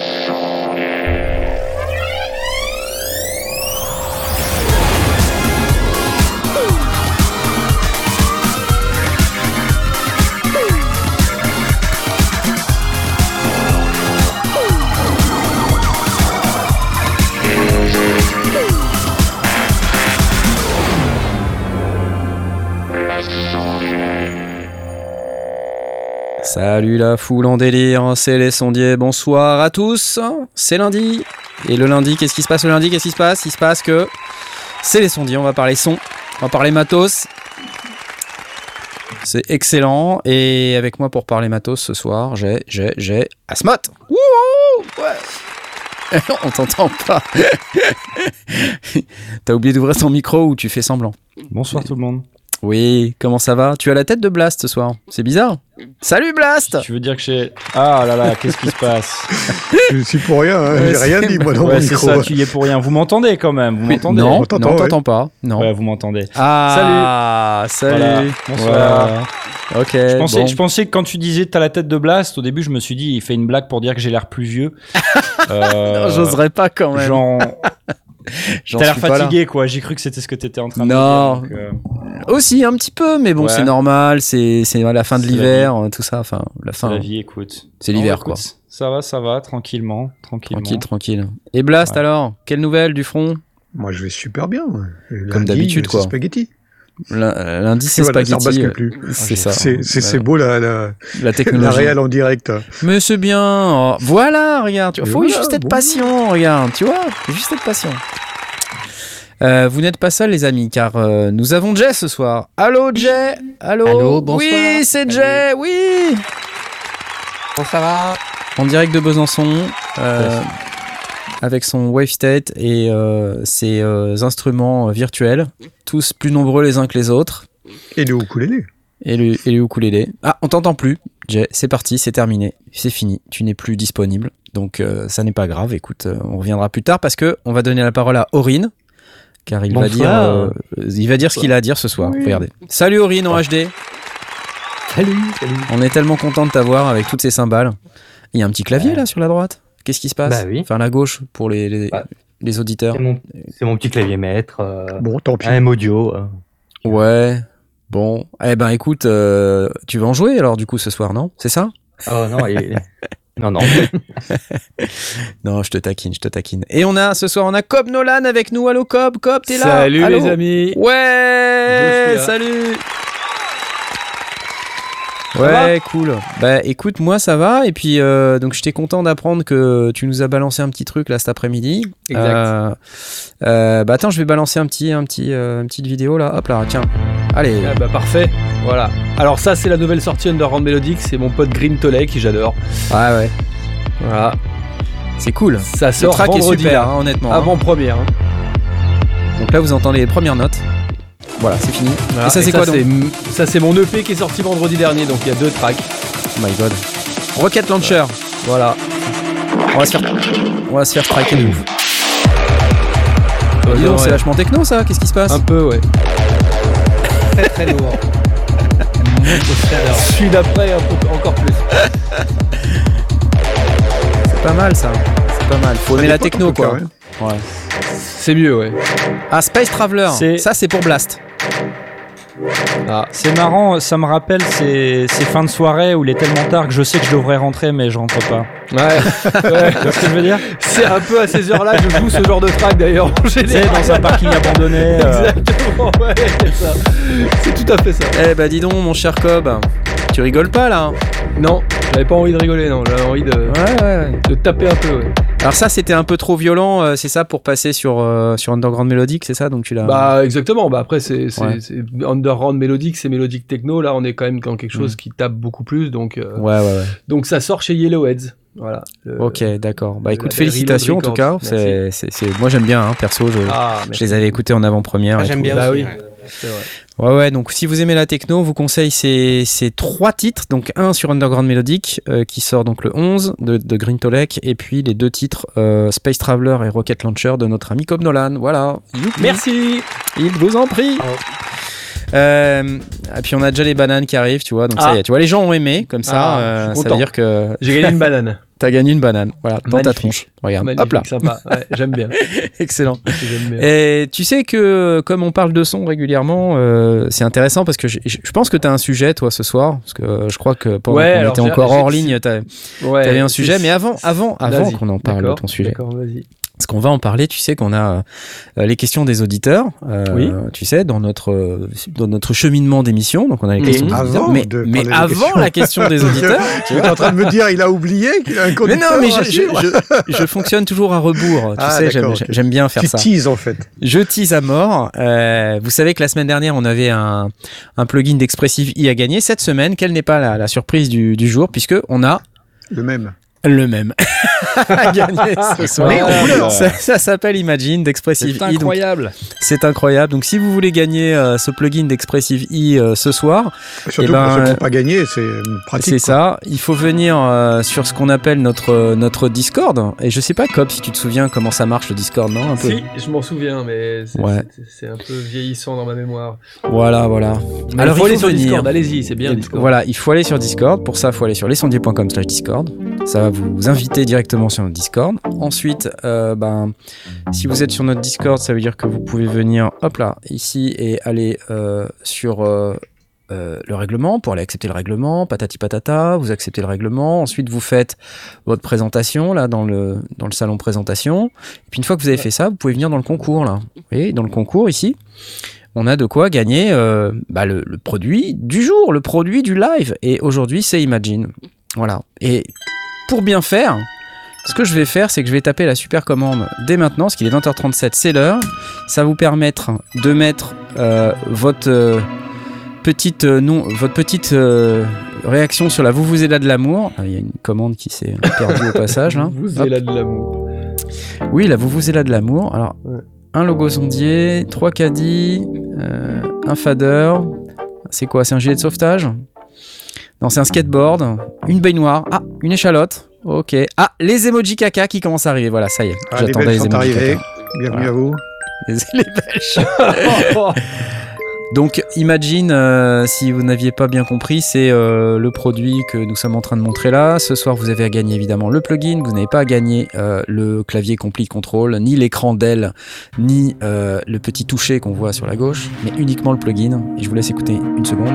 show. Salut la foule en délire, c'est les sondiers, bonsoir à tous, c'est lundi. Et le lundi, qu'est-ce qui se passe le lundi Qu'est-ce qui se passe? Il se passe que c'est les sondiers, on va parler son, on va parler matos. C'est excellent. Et avec moi pour parler matos ce soir, j'ai, j'ai, j'ai. Wouhou ouais. on t'entend pas. T'as oublié d'ouvrir ton micro ou tu fais semblant? Bonsoir tout le monde. Oui, comment ça va? Tu as la tête de Blast ce soir. C'est bizarre. Salut Blast Tu veux dire que j'ai. Ah là là, qu'est-ce qui se passe? Je suis pour rien, hein. j'ai rien dit moi dans Ouais, mon c'est micro. ça, tu y es pour rien. Vous m'entendez quand même Vous m'entendez? Non, On t'entend, non, ouais. t'entend pas. Non. Ouais, vous m'entendez. Ah, salut. Voilà. Bonsoir. Voilà. Ok. Je pensais, bon. je pensais que quand tu disais t'as la tête de Blast, au début je me suis dit il fait une blague pour dire que j'ai l'air plus vieux. Euh, Non, J'oserais pas quand même. Genre, J'en t'as l'air fatigué quoi. J'ai cru que c'était ce que t'étais en train Non. de dire. donc, euh, Aussi un petit peu, mais bon, Ouais. c'est normal. C'est c'est la fin de l'hiver, tout ça. Enfin, la c'est fin. la vie, écoute. C'est Non, l'hiver, quoi. Ça va, ça va, tranquillement, tranquillement. Tranquille, tranquille. Et Blast Ouais. alors? Quelle nouvelle du front? Moi je vais super bien. Lundi, Comme d'habitude, quoi. Spaghetti. Lun- euh, Lundi, c'est spaghetti. euh, C'est ça. C'est beau la, la, La la technologie. réelle en direct. Mais c'est bien. Oh, Voilà, regarde. Tu... Et Faut voilà, juste être bon. patient, regarde. Tu vois Faut juste être patient. Euh, vous n'êtes pas seuls, les amis, car euh, nous avons Jay ce soir. Allô, Jay? Allô? Allô, bonsoir. Oui, c'est Jay, oui Bon, ça va? En direct de Besançon, euh, avec son Wave State et euh, ses euh, instruments euh, virtuels, tous plus nombreux les uns que les autres. Et le ukulélé. Et le, et le ukulélé. Ah, on t'entend plus. Jay, c'est parti, c'est terminé. C'est fini. Tu n'es plus disponible. Donc, euh, ça n'est pas grave. Écoute, on reviendra plus tard parce que on va donner la parole à Aurine. Car il va dire, il va dire ce qu'il a à dire ce soir. Regardez. Salut Aurine en HD. Salut, salut. On est tellement content de t'avoir avec toutes ces cymbales. Il y a un petit clavier là sur la droite. Qu'est-ce qui se passe Bah oui. Enfin, la gauche pour les, les, Bah. les auditeurs. C'est mon, petit clavier maître. Euh, Bon, tant pis. un M audio. euh. Ouais. Bon. Eh ben, écoute, euh, tu vas en jouer alors du coup ce soir, non? C'est ça? Oh non, et- non, non. Non, je te taquine, je te taquine. Et on a ce soir, on a Cobb Nolan avec nous. Allô Cobb, Cobb, t'es là? Salut Allô les amis. Ouais, salut. Ouais, cool. Bah écoute, moi ça va. Et puis euh, donc j'étais content d'apprendre que tu nous as balancé un petit truc là cet après-midi. Exact. Euh, euh, bah attends, je vais balancer un petit, un petit, euh, une petite vidéo là. Hop là, tiens. Allez. Ah bah parfait. Voilà. Alors ça c'est la nouvelle sortie Underground Melodic, c'est mon pote Green Toley qui j'adore. Ouais ouais. Voilà. C'est cool. Ça Le sort track est vendredi super, là. hein, honnêtement. hein. Avant première. hein. Donc là vous entendez les premières notes. Voilà, c'est fini. Voilà. Et ça c'est quoi donc c'est- Ça c'est mon EP qui est sorti vendredi dernier, donc il y a deux tracks. Oh my god. Rocket Launcher. Voilà. On va se faire, on va se faire striker de ouf. Dis non, donc, c'est vachement techno ça. Qu'est-ce qui se passe Un peu ouais. Très très lourd. Celui d'après encore plus. C'est pas mal ça. C'est pas mal. Faut aimer la techno quoi. Ouais. C'est mieux ouais. Ah Space Traveler. C'est- Ça c'est pour Blast. Ah. C'est marrant, ça me rappelle ces, ces fins de soirée où il est tellement tard que je sais que je devrais rentrer mais je rentre pas. Ouais. ouais. Tu vois ce que je veux dire? C'est un peu à ces heures-là que je joue ce genre de track d'ailleurs en général. dans un parking abandonné. euh, Exactement, ouais, c'est ça. C'est tout à fait ça. Eh bah dis donc mon cher Cobb. Tu rigoles pas là hein? Non, j'avais pas envie de rigoler, non. J'avais envie de, Ouais ouais ouais. de taper un peu, ouais. Alors ça c'était un peu trop violent, euh, c'est ça pour passer sur euh, sur Underground Melodic, c'est ça donc tu l'as. Bah, exactement. Bah, après, c'est Ouais. underground mélodique, c'est mélodique techno. Là, on est quand même dans quelque chose Mm. qui tape beaucoup plus. Donc, euh, Ouais ouais ouais. donc ça sort chez Yellowheads. Voilà. Le- Ok d'accord. Bah écoute félicitations en tout cas. C'est c'est c'est- moi j'aime bien hein, perso. Je, Ah, je les avais écoutés en avant-première. Ah, J'aime bien Bah aussi. oui. ouais. Vrai. Ouais, ouais, donc si vous aimez la techno, vous conseille ces, ces trois titres. Donc un sur Underground Melodic, euh, qui sort donc le 11 de, de Green Tolek, et puis les deux titres euh, Space Traveler et Rocket Launcher de notre ami Cobb Nolan. Voilà. Youpi. Merci. Il vous en prie. Euh, et puis on a déjà les bananes qui arrivent, tu vois. Donc ça Ah. y est, tu vois, les gens ont aimé, comme ça. Ah, euh, ça veut dire que J'ai gagné une banane. T'as gagné une banane. Voilà, dans ta Magnifique. tronche. Regarde. Magnifique, Hop là. sympa. Ouais, j'aime bien. Excellent. Bien. Et tu sais que comme on parle de son régulièrement, euh, c'est intéressant parce que je pense que tu as un sujet toi ce soir, parce que euh, je crois que pendant Ouais, qu'on était encore hors ligne, tu Ouais, un sujet. Mais avant, avant, avant qu'on en parle de ton sujet, D'accord, vas-y. Parce qu'on va en parler, tu sais qu'on a euh, les questions des auditeurs, euh, Oui. tu sais, dans notre euh, dans notre cheminement d'émission. Donc on a les questions des auditeurs. Avant Mais, de mais avant questions. la question des auditeurs, tu Tu es en train de me dire, il a oublié qu'il a un Mais non, mais je, je, je- je fonctionne toujours à rebours. Tu Ah, sais, j'aime, bien faire Tu ça. teases en fait. Je tease à mort. Euh, vous savez que la semaine dernière, on avait un, un plugin d'Expressive I à gagner. Cette semaine, quelle n'est pas la, la surprise du, du jour, puisque on a Le même. Le même à gagner ce soir. Ça, ça s'appelle Imagine d'Expressive donc incroyable. C'est incroyable. Donc, si vous voulez gagner euh, ce plugin d'Expressive I euh, ce soir, Surtout Eh ben, pour ceux qui n'ont pas gagné, c'est pratique. c'est ça. Il faut venir euh, sur ce qu'on appelle notre notre Discord. Et je sais pas, Cobb, si tu te souviens comment ça marche le Discord, non Un peu? Si, je m'en souviens, mais c'est Ouais. un peu vieillissant dans ma mémoire. Voilà, voilà. Mais Alors, il faut il aller sur venir. Discord, allez-y, c'est bien Et Discord. Voilà, il faut aller sur Discord. Pour ça, il faut aller sur lesondiers.com slash Discord. Ça va vous inviter directement sur notre Discord. Ensuite, euh, ben, si vous êtes sur notre Discord, ça veut dire que vous pouvez venir, hop là, ici et aller euh, sur euh, le règlement pour aller accepter le règlement, patati patata, vous acceptez le règlement. Ensuite, vous faites votre présentation là dans le dans le salon présentation. Et puis une fois que vous avez fait ça, vous pouvez venir dans le concours là. Vous voyez, dans le concours ici on a de quoi gagner bah, le, le produit du jour, le produit du live. Et aujourd'hui, c'est Imagine. Voilà. Et pour bien faire, ce que je vais faire, c'est que je vais taper la super commande dès maintenant, parce qu'il est 20h37, c'est l'heure. Ça va vous permettre de mettre euh, votre euh, petite euh, non, votre petite euh, réaction sur la vous vous là de l'amour. Ah, Il y a une commande qui s'est perdue au passage là. Vous là de l'amour. Oui, la vous vous là de l'amour. Alors, Ouais. un logo sondier, trois caddies, euh, un fader. C'est quoi? C'est un gilet de sauvetage? Non, c'est un skateboard, une baignoire. Ah, une échalote. Ok. Ah, les emojis caca qui commencent à arriver. Voilà, ça y est. Ah, J'attendais les emojis arrivés. caca. Bienvenue Voilà. à vous. Les, les. Donc, Imagine, euh, si vous n'aviez pas bien compris, c'est euh, le produit que nous sommes en train de montrer là. Ce soir, vous avez à gagner évidemment le plugin. Vous n'avez pas à gagner euh, le clavier Complete Control, ni l'écran Dell, ni euh, le petit toucher qu'on voit sur la gauche, mais uniquement le plugin. Et je vous laisse écouter une seconde,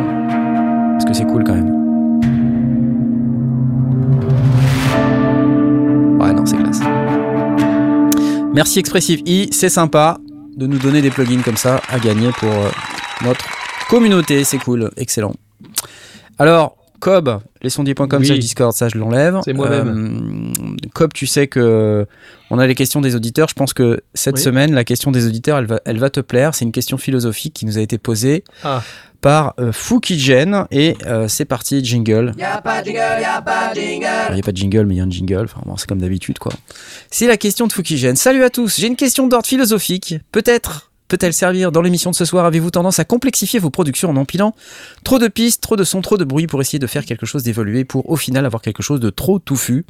parce que c'est cool quand même. Merci Expressive I, c'est sympa de nous donner des plugins comme ça à gagner pour euh, notre communauté, c'est cool, excellent. Alors, Cobb, lesondiers.com Oui. Discord, ça je l'enlève. C'est moi-même. Euh, Cobb, tu sais que on a les questions des auditeurs. Je pense que cette Oui. semaine, la question des auditeurs, elle va, elle va te plaire. C'est une question philosophique qui nous a été posée Ah. Par euh, Fukigen et euh, c'est parti, jingle. Il n'y a pas de jingle, il n'y a pas de jingle. Il n'y a pas de jingle, mais il y a un jingle. Enfin, bon, c'est comme d'habitude, quoi. C'est la question de Fukigen. Salut à tous. J'ai une question d'ordre philosophique. Peut-être peut-elle servir dans l'émission de ce soir? Avez-vous tendance à complexifier vos productions en empilant trop de pistes, trop de sons, trop de bruit pour essayer de faire quelque chose d'évolué pour au final avoir quelque chose de trop touffu,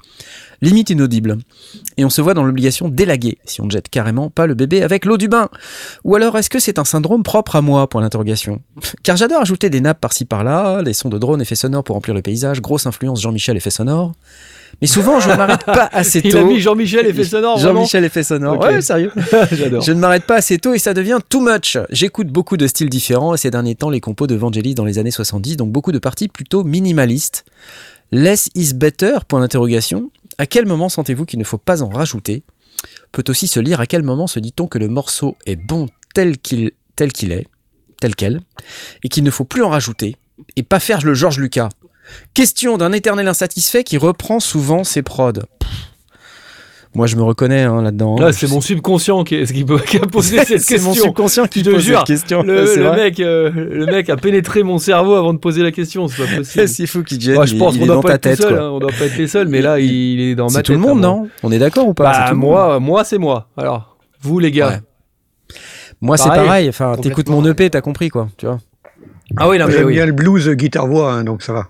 limite inaudible Et on se voit dans l'obligation d'élaguer si on ne jette carrément pas le bébé avec l'eau du bain. Ou alors est-ce que c'est un syndrome propre à moi? Point d'interrogation. Car j'adore ajouter des nappes par-ci par-là, des sons de drone, effets sonores pour remplir le paysage, grosse influence Jean-Michel effets sonores. Mais souvent je ne m'arrête pas assez tôt. Il a mis Jean-Michel effet sonore, Jean-Michel effets sonores. Ok. Ouais, sérieux. J'adore. Je ne m'arrête pas assez tôt et ça devient too much. J'écoute beaucoup de styles différents et ces derniers temps les compos de Vangelis dans les années 70, donc beaucoup de parties plutôt minimalistes. Less is better Point d'interrogation. À quel moment sentez-vous qu'il ne faut pas en rajouter? Peut aussi se lire à quel moment se dit-on que le morceau est bon tel qu'il tel qu'il est, tel quel, et qu'il ne faut plus en rajouter et pas faire le George Lucas. Question d'un éternel insatisfait qui reprend souvent ses prods. Pff. Moi, je me reconnais hein, là-dedans. Là, Je c'est sais- mon subconscient qui, est- qui peut- qui a posé cette c'est mon question. subconscient qui te pose jure, cette question. Le, c'est mec, euh, le mec a pénétré mon cerveau avant de poser la question, c'est pas possible. C'est fou qui jette. Moi, je pense qu'on doit dans pas ta être tout tête. seul, hein, on doit pas être les seuls, mais là, il est dans ma C'est tête. tout le monde, non? On est d'accord ou pas? C'est Bah, tout monde. moi, moi, c'est moi. Alors, vous, les gars. Ouais. Moi, c'est pareil. Enfin, t'écoutes mon EP, t'as compris quoi. Tu vois. Ah oui, non, mais J'aime oui. bien le blues guitare-voix, hein, donc ça va.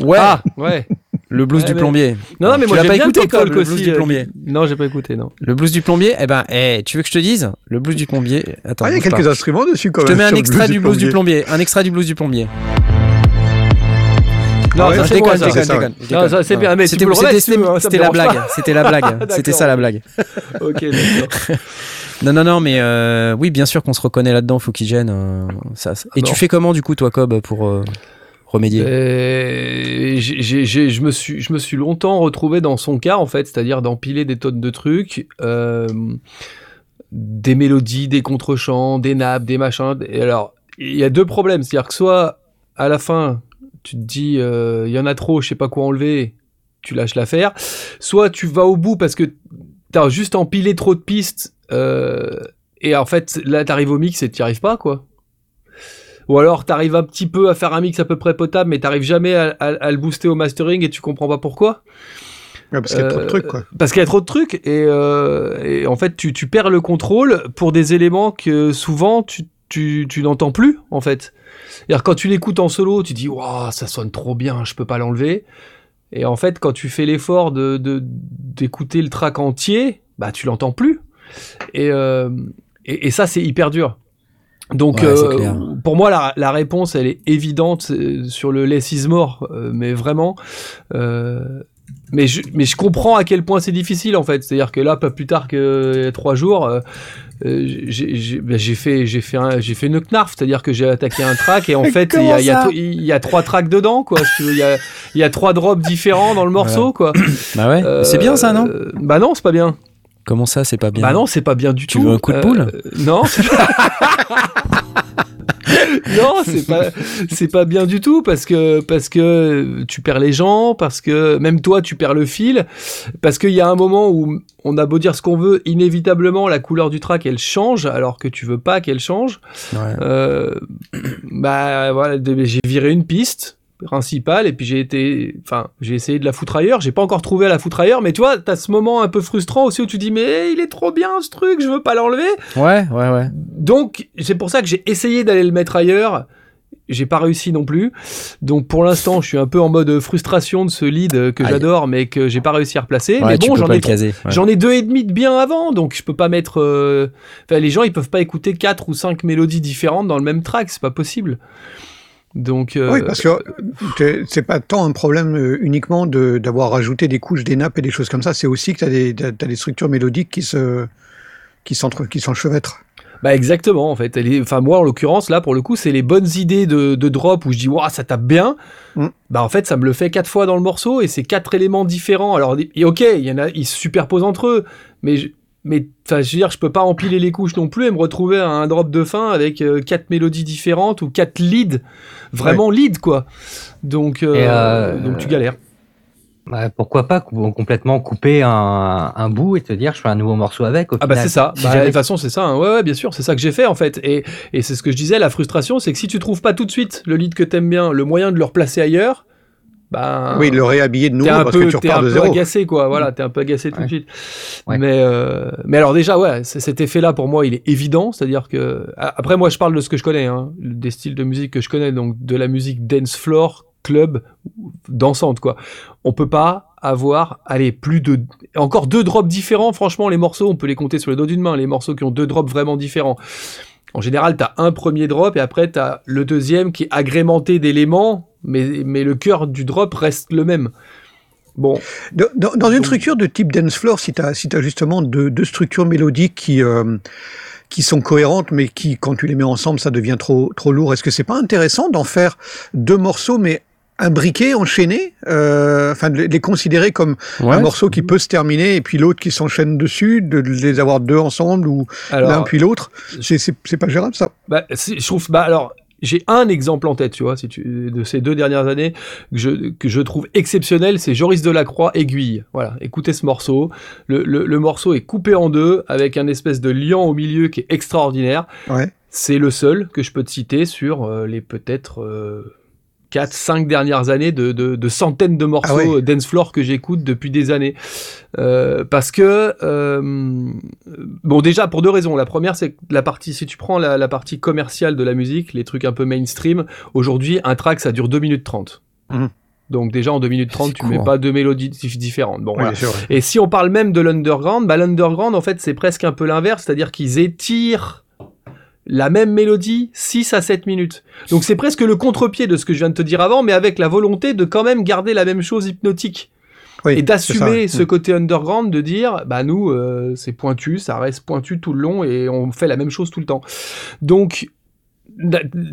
Ouais. Ah, ouais. le blues Ouais, du mais- plombier. Non, non, mais Tu moi, j'aime pas écouté, le blues aussi. du euh, plombier Non, j'ai pas écouté, non. Le blues du plombier. Eh ben, eh, tu veux que je te dise Le blues du plombier? Attends. Ah, il y a pas. quelques instruments dessus quand Je te même. mets un sur le extrait du blues du plombier. Un extrait du blues du plombier. Non, ouais, ça je c'est déconne, je ça. déconne, c'est ça. déconne, je Non, déconne. ça c'est bien, mais C'était hein, la blague. C'était la blague. C'était ça la blague. Ok, d'accord. Non, non, non, mais euh, oui, bien sûr qu'on se reconnaît là-dedans, faut qu'il gêne. euh, ça, ça. Et Non. tu fais comment du coup, toi, Cobb, pour euh, remédier Euh, je, me suis, je me suis longtemps retrouvé dans son cas, en fait, c'est-à-dire d'empiler des tonnes de trucs, euh, des mélodies, des contre-chants, des nappes, des machins. Et alors, il y a deux problèmes. C'est-à-dire que soit, à la fin, tu te dis, euh, il y en a trop, je sais pas quoi enlever, tu lâches l'affaire. Soit tu vas au bout parce que t'as juste empilé trop de pistes, et en fait, là, t'arrives au mix et t'y arrives pas, quoi. Ou alors t'arrives un petit peu à faire un mix à peu près potable, mais t'arrives jamais à, à- à le booster au mastering et tu comprends pas pourquoi. Ouais, parce qu'il y a trop de Euh, trucs, quoi. Parce qu'il y a trop de trucs et, euh, et en fait tu, tu perds le contrôle pour des éléments que souvent tu, tu, tu n'entends plus en fait. C'est-à-dire quand tu l'écoutes en solo, tu dis waouh ça sonne trop bien, je peux pas l'enlever. Et en fait quand tu fais l'effort de de- d'écouter le track entier, bah tu l'entends plus. Et, euh, et, et ça c'est hyper dur. Donc Ouais, euh, pour moi la, la réponse elle est évidente euh, sur le less is more, euh, mais vraiment. euh, mais je, mais je comprends à quel point c'est difficile en fait. C'est-à-dire que là, pas plus tard que trois jours, j'ai ben, j'ai fait, j'ai fait, un- j'ai fait une knarf, c'est-à-dire que j'ai attaqué un track et en fait il y, a- il y, a- ça il y a trois tracks dedans quoi. Il y a, il y a trois drops différents dans le morceau quoi. Bah ouais, c'est bien ça, non? Bah non, c'est pas bien. Comment ça, c'est pas bien Bah non, c'est pas bien du Tu tout. veux un coup de Euh, boule Non. c'est- non, c'est pas, c'est pas bien du tout parce que parce que tu perds les gens, parce que même toi tu perds le fil, parce qu'il y a un moment où on a beau dire ce qu'on veut, inévitablement la couleur du track elle change alors que tu veux pas qu'elle change. Ouais. Euh, bah voilà, j'ai viré une piste principale et puis j'ai été, enfin j'ai essayé de la foutre ailleurs. J'ai pas encore trouvé à la foutre ailleurs, mais tu vois, t'as ce moment un peu frustrant aussi où tu dis mais il est trop bien ce truc, je veux pas l'enlever. Ouais, ouais, ouais. Donc c'est pour ça que j'ai essayé d'aller le mettre ailleurs. J'ai pas réussi non plus. Donc pour l'instant, je suis un peu en mode frustration de ce lead que j'adore, mais que j'ai pas réussi à replacer. Ouais, mais bon, j'en ai ouais. J'en ai deux et demi de bien avant, donc je peux pas mettre. euh, Enfin, les gens ils peuvent pas écouter quatre ou cinq mélodies différentes dans le même track, c'est pas possible. Donc. euh, Oui, parce que c'est pas tant un problème euh, uniquement de- d'avoir rajouté des couches, des nappes et des choses comme ça, c'est aussi que tu as, des t'as- t'as des structures mélodiques qui se qui s'enchevêtrent. Bah exactement en fait. Enfin moi en l'occurrence là pour le coup c'est les bonnes idées de, de drop où je dis waouh ça tape bien. Mm. Bah en fait ça me le fait quatre fois dans le morceau et c'est quatre éléments différents. Alors et ok il y en a ils se superposent entre eux mais je, mais enfin je veux dire je peux pas empiler les couches non plus et me retrouver à un drop de fin avec euh, quatre mélodies différentes ou quatre leads vraiment lead quoi. Donc euh, euh, donc tu galères. Ouais, pourquoi pas complètement couper un, un bout et te dire je fais un nouveau morceau avec au Ah bah c'est ça. Si Bah, de toute façon c'est ça. hein. Ouais, ouais bien sûr c'est ça que j'ai fait en fait. Et, et c'est ce que je disais. La frustration c'est que si tu trouves pas tout de suite le lead que t'aimes bien, le moyen de le replacer ailleurs, bah oui, le réhabiller de nouveau t'es un parce peu, que tu t'es repars un de peu zéro. agacé quoi. Voilà, t'es un peu agacé tout de suite. Ouais. Mais euh, mais alors déjà ouais, cet effet-là pour moi il est évident, c'est-à-dire que après moi je parle de ce que je connais, hein, des styles de musique que je connais, donc de la musique dance floor, club, dansante quoi. On peut pas avoir, allez, plus de encore deux drops différents. Franchement, les morceaux, on peut les compter sur les doigts d'une main. Les morceaux qui ont deux drops vraiment différents. En général, t'as un premier drop et après t'as le deuxième qui est agrémenté d'éléments, mais mais le cœur du drop reste le même. Bon, Dans, dans- dans une Donc- structure de type dance floor, si tu as, si justement deux, deux structures mélodiques qui, euh, qui sont cohérentes, mais qui, quand tu les mets ensemble, ça devient trop, trop lourd, est-ce que c'est pas intéressant d'en faire deux morceaux, mais imbriqués, enchaînés, euh, enfin de les- considérer comme Ouais. un morceau qui peut se terminer et puis l'autre qui s'enchaîne dessus, de les avoir deux ensemble ou l'un alors puis l'autre, c'est pas gérable ça. Bah, je trouve, bah alors, j'ai un exemple en tête, tu vois, si tu, de ces deux dernières années que je, que je trouve exceptionnel, c'est Joris Delacroix, Aiguille. Voilà, écoutez ce morceau. Le, le, le morceau est coupé en deux avec un espèce de liant au milieu qui est extraordinaire. Ouais. C'est le seul que je peux te citer sur euh, les peut-être euh, 4, 5 dernières années de, de, de centaines de morceaux Ah ouais. dance floor que j'écoute depuis des années. Euh, parce que, euh, bon, déjà pour deux raisons. La première, c'est que la partie, si tu prends la, la partie commerciale de la musique, les trucs un peu mainstream, aujourd'hui, un track, ça dure 2 minutes 30. Mhm. Donc déjà en 2 minutes 30, C'est tu mets pas deux mélodies dif- différentes. Bon, Oui, voilà. bien sûr, ouais. Et si on parle même de l'underground, bah l'underground en fait c'est presque un peu l'inverse, c'est-à-dire qu'ils étirent la même mélodie 6 à 7 minutes. Donc c'est presque le contre-pied de ce que je viens de te dire avant, mais avec la volonté de quand même garder la même chose hypnotique. Oui, et d'assumer ce côté underground, de dire, bah nous, euh, c'est pointu, ça reste pointu tout le long et on fait la même chose tout le temps. Donc,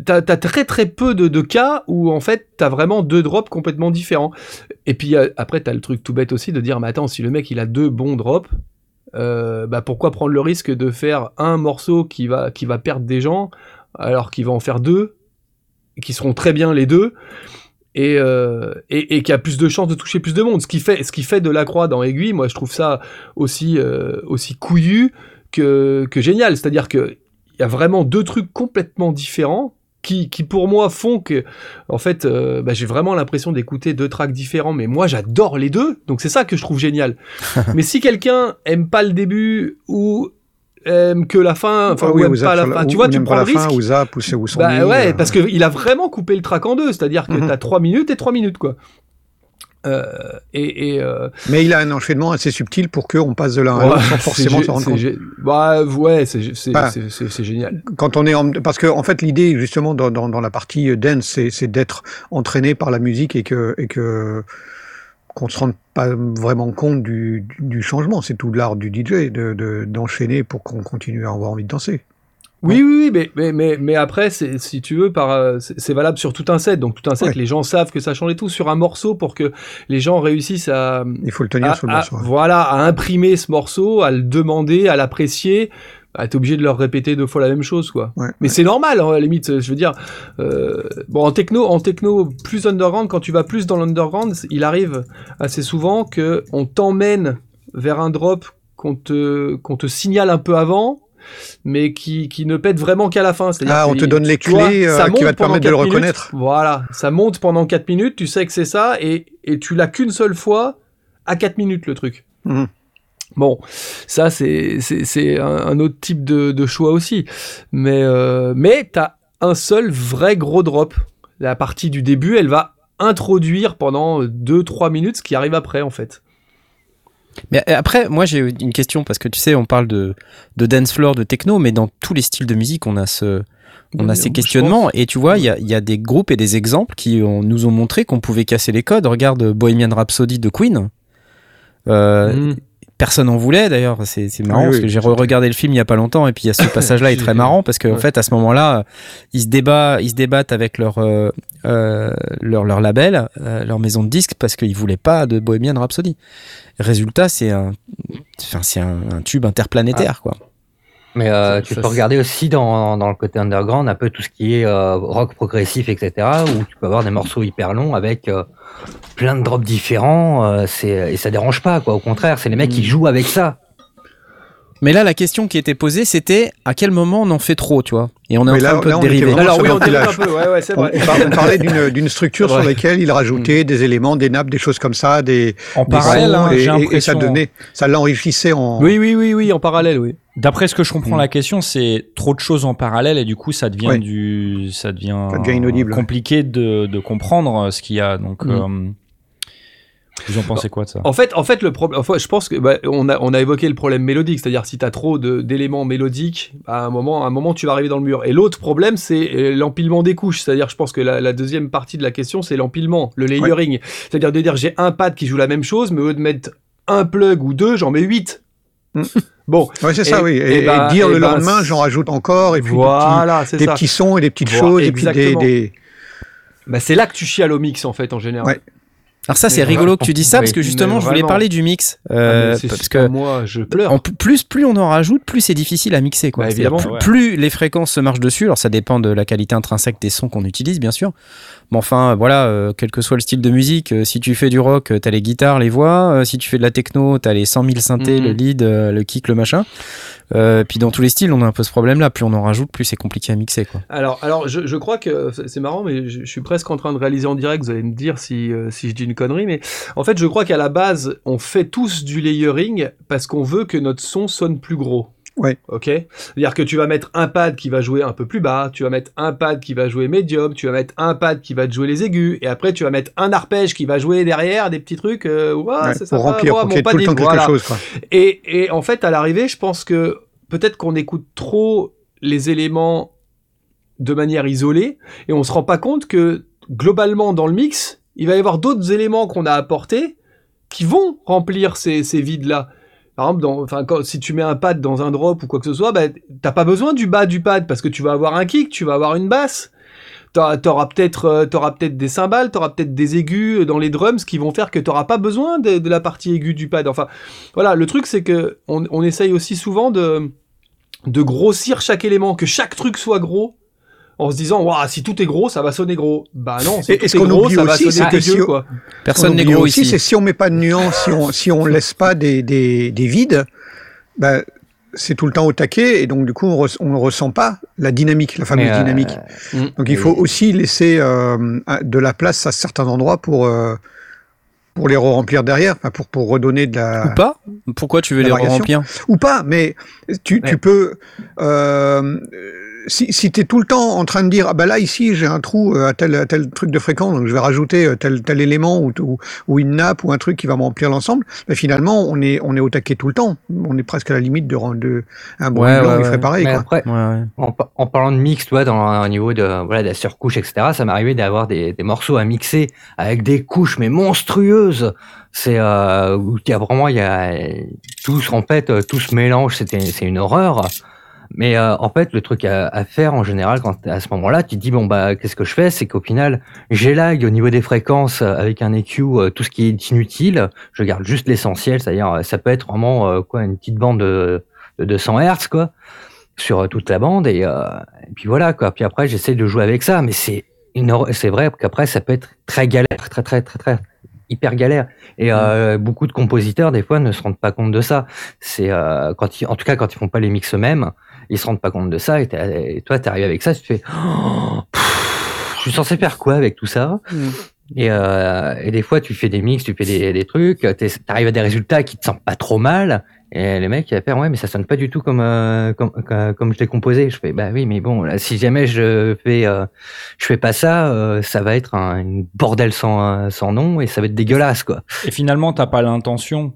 t'as as très très peu de, de cas où en fait t'as vraiment deux drops complètement différents. Et puis euh, après t'as le truc tout bête aussi de dire, mais attends, si le mec il a deux bons drops, euh, bah pourquoi prendre le risque de faire un morceau qui va qui va perdre des gens alors qu'il va en faire deux qui seront très bien les deux et, euh, et, et qui a plus de chances de toucher plus de monde. Ce qui fait, ce qui fait de la croix dans aiguille, moi je trouve ça aussi, euh, aussi couillu que, que génial. C'est-à-dire que il y a vraiment deux trucs complètement différents qui, qui pour moi font que, en fait, euh, bah, j'ai vraiment l'impression d'écouter deux tracks différents. Mais moi j'adore les deux, donc c'est ça que je trouve génial. mais si quelqu'un aime pas le début ou aime que la fin, enfin Ah ou oui, aime ou pas zappe la fin, ou tu vois, tu prends pas le la fin, risque. ou zappe, ou sont Bah ouais, euh, parce qu'il a vraiment coupé le track en deux, c'est-à-dire que Mhm. t'as 3 minutes et 3 minutes, quoi. Euh, et, et euh, Mais il a un enchaînement assez subtil pour qu'on passe de l'un à l'autre sans forcément se rendre compte. Bah ouais, c'est Bah. génial. Quand on est en... Parce que, en fait, l'idée, justement, dans, dans, dans la partie dance, c'est d'être entraîné par la musique et que, et que, qu'on se rende pas vraiment compte du, du, changement. C'est tout l'art du DJ, de, de, d'enchaîner pour qu'on continue à avoir envie de danser. Oui, oui, oui, mais, mais, mais, mais après, c'est- si tu veux, par, euh, c'est valable sur tout un set. Donc tout un set, Ouais. les gens savent que ça change et tout. Sur un morceau, pour que les gens réussissent à, Il faut le tenir à- sur le à- morceau. voilà, à imprimer ce morceau, à le demander, à l'apprécier, bah, t'es obligé de leur répéter deux fois la même chose, quoi. Ouais, Mais ouais. c'est normal, hein, à la limite. Je veux dire, euh, bon, en techno, en techno plus underground, quand tu vas plus dans l'underground, il arrive assez souvent que on t'emmène vers un drop qu'on te, qu'on te signale un peu avant. Mais qui, qui ne pète vraiment qu'à la fin. Ah, on te donne les vois, clés, euh, ça qui monte va te permettre de le minutes. reconnaître. Voilà, ça monte pendant 4 minutes, tu sais que c'est ça, et, et tu l'as qu'une seule fois à 4 minutes le truc. Mhm. Bon, ça c'est c'est c'est un, un autre type de, de choix aussi, mais euh, mais t'as un seul vrai gros drop. La partie du début, elle va introduire pendant 2-3 minutes ce qui arrive après en fait. Mais euh, après, moi j'ai une question parce que tu sais, on parle de, de dance floor, de techno, mais dans tous les styles de musique, on a ce, on a ces pense. questionnements. Et tu vois, il y a, y a des groupes et des exemples qui ont- nous ont montré qu'on pouvait casser les codes. Regarde Bohemian Rhapsody de Queen. Euh, Mhm. Personne en voulait d'ailleurs, c'est marrant Oui, parce oui, que j'ai c'était- regardé le film il y a pas longtemps et puis il y a ce passage-là est très J'ai- marrant parce qu'en Ouais. fait à ce moment-là ils se débattent, ils se débattent avec leur euh, euh, leur, leur label, euh, leur maison de disques parce qu'ils voulaient pas de Bohemian Rhapsody. Résultat c'est un, enfin c'est un, un tube interplanétaire quoi. Mais euh, tu peux regarder aussi dans, dans le côté underground un peu tout ce qui est euh, rock progressif, etc. Où tu peux avoir des morceaux hyper longs avec euh, plein de drops différents. euh, c'est et ça dérange pas quoi. Au contraire, c'est les mecs qui Mm. jouent avec ça. Mais là la question qui était posée c'était à quel moment on en fait trop tu vois? Et on est Mais en train là- un peu là, de on était dériver. vraiment Alors oui, on dérive un peu, ouais, ouais, c'est On, vrai. on par- on parlait d'une structure sur laquelle il rajoutait des éléments, des nappes, des choses comme ça, des, En des parallèle, hein, et, j'ai et- et ça donnait, ça l'enrichissait en. Oui, oui, oui, oui, en parallèle, oui. D'après ce que je comprends Mm. la question, c'est trop de choses en parallèle et du coup ça devient du, ça devient, Ça devient inaudible, compliqué de, de comprendre euh, ce qu'il y a. Donc, Mm. euh, vous en pensez quoi de ça? En fait, en fait, le problème, enfin, je pense que bah, on a on a évoqué le problème mélodique, c'est-à-dire si t'as trop de- d'éléments mélodiques, à un moment, à un moment, tu vas arriver dans le mur. Et l'autre problème, c'est euh, l'empilement des couches, c'est-à-dire, je pense que la, la deuxième partie de la question, c'est l'empilement, le layering, c'est-à-dire de dire j'ai un pad qui joue la même chose, mais au lieu de mettre un plug ou deux, j'en mets huit. Mm. Bon, Ouais, c'est ça, Et- oui. et Et, et bah- dire et le bah, lendemain, j'en rajoute encore, et puis voilà, des, petits, des ça. petits sons et des petites Voilà, choses, et puis des- Bah, c'est là que tu chiales au mix en fait en général. Ouais. Alors ça c'est rigolo que tu dis ça oui, parce que justement je voulais parler du mix Ah, euh, parce que moi, je pleure. En plus- plus, on en rajoute, plus c'est difficile à mixer. Quoi. Bah, C'est-à-dire évidemment. plus, Ouais. plus les fréquences se marchent dessus, alors ça dépend de la qualité intrinsèque des sons qu'on utilise, bien sûr. Mais enfin, voilà, euh, quel que soit le style de musique, euh, si tu fais du rock, euh, t'as les guitares, les voix. si tu fais de la techno, t'as les 100 000 synthés, Mhm. le lead, euh, le kick, le machin. Puis dans tous les styles, on a un peu ce problème-là. Plus on en rajoute, plus c'est compliqué à mixer. Quoi. Alors, alors je, je crois que c'est marrant, mais je, je suis presque en train de réaliser en direct. Vous allez me dire si, si je dis une connerie, mais en fait, je crois qu'à la base, on fait tous du layering parce qu'on veut que notre son sonne plus gros. Ouais. Ok. C'est-à-dire que tu vas mettre un pad qui va jouer un peu plus bas, tu vas mettre un pad qui va jouer médium, tu vas mettre un pad qui va te jouer les aigus, et après tu vas mettre un arpège qui va jouer derrière des petits trucs. Euh, ouais, ouais, c'est pour remplir, pour mon qu'il y ait pad tout le temps quelque voilà. chose. Quoi. Et, et en fait, à l'arrivée, je pense que peut-être qu'on écoute trop les éléments de manière isolée et on se rend pas compte que globalement dans le mix, il va y avoir d'autres éléments qu'on a apportés qui vont remplir ces, ces vides-là. Par exemple, si tu mets un pad dans un drop ou quoi que ce soit, bah, t'as pas besoin du bas du pad parce que tu vas avoir un kick, tu vas avoir une basse. T'auras peut-être euh, t'auras peut-être des cymbales, t'auras peut-être des aigus dans les drums qui vont faire que t'auras pas besoin de, la partie aiguë du pad. Enfin, voilà, le truc c'est que on, on essaye aussi souvent de de grossir chaque élément, que chaque truc soit gros, en se disant, waouh, si tout est gros, ça va sonner gros. Bah non, si Et- tout ce est qu'on gros, oublie ça va sonner que dégueu, si- quoi. Personne On n'est gros aussi, ici. c'est si on met pas de nuance, si on si on laisse pas des des, des vides, bah, c'est tout le temps au taquet et donc du coup on, res- on ne ressent pas la dynamique, la fameuse euh, dynamique. Mm. Donc il faut aussi laisser euh, de la place à certains endroits pour euh, pour les re-remplir derrière, pour pour redonner de la Ou pas Pourquoi tu veux les variation. remplir ou pas, mais tu, tu peux. Euh, si si tu es tout le temps en train de dire ah bah là ici j'ai un trou euh, à tel à tel truc de fréquence donc je vais rajouter euh, tel tel élément ou, ou, ou une nappe ou un truc qui va me remplir l'ensemble mais finalement on est on est au taquet tout le temps on est presque à la limite de, de un bruit Ouais, blanc ouais, il ouais. ferait pareil Mais quoi. après, Ouais, ouais. En, en parlant de mix, tu vois, dans, au niveau de, voilà, de la surcouche, etc., ça m'est arrivé d'avoir des, des morceaux à mixer avec des couches, mais monstrueuses. C'est, euh, où il y a vraiment, il y a, tout, se- euh, tout se mélange, c'était, c'est une horreur. Mais euh, en fait, le truc à, à faire en général, quand à ce moment-là, tu te dis bon bah qu'est-ce que je fais, c'est qu'au final, j'élague au niveau des fréquences euh, avec un EQ euh, tout ce qui est inutile. Je garde juste l'essentiel, c'est-à-dire euh, ça peut être vraiment euh, quoi une petite bande de, de 200 Hz quoi sur toute la bande et, euh, et puis voilà quoi. Puis après j'essaie de jouer avec ça, mais c'est c'est vrai qu'après ça peut être très galère, très très très très hyper galère. Et euh, beaucoup de compositeurs des fois ne se rendent pas compte de ça. C'est euh, quand ils, en tout cas quand ils font pas les mix eux-mêmes, ils se rendent pas compte de ça. Et, et toi t'arrives avec ça, tu te fais, Oh, pff, je suis censé faire quoi avec tout ça? Et, euh, et des fois, tu fais des mix, tu fais des, des trucs, t'arrives à des résultats qui te semblent pas trop mal. Et le mec, il va faire, ouais, mais ça sonne pas du tout comme, euh, comme, comme, comme je l'ai composé. Je fais, bah oui, mais bon, là, si jamais je fais, euh, je fais pas ça, euh, ça va être un une bordel sans, sans nom et ça va être dégueulasse, quoi. Et finalement, t'as pas l'intention.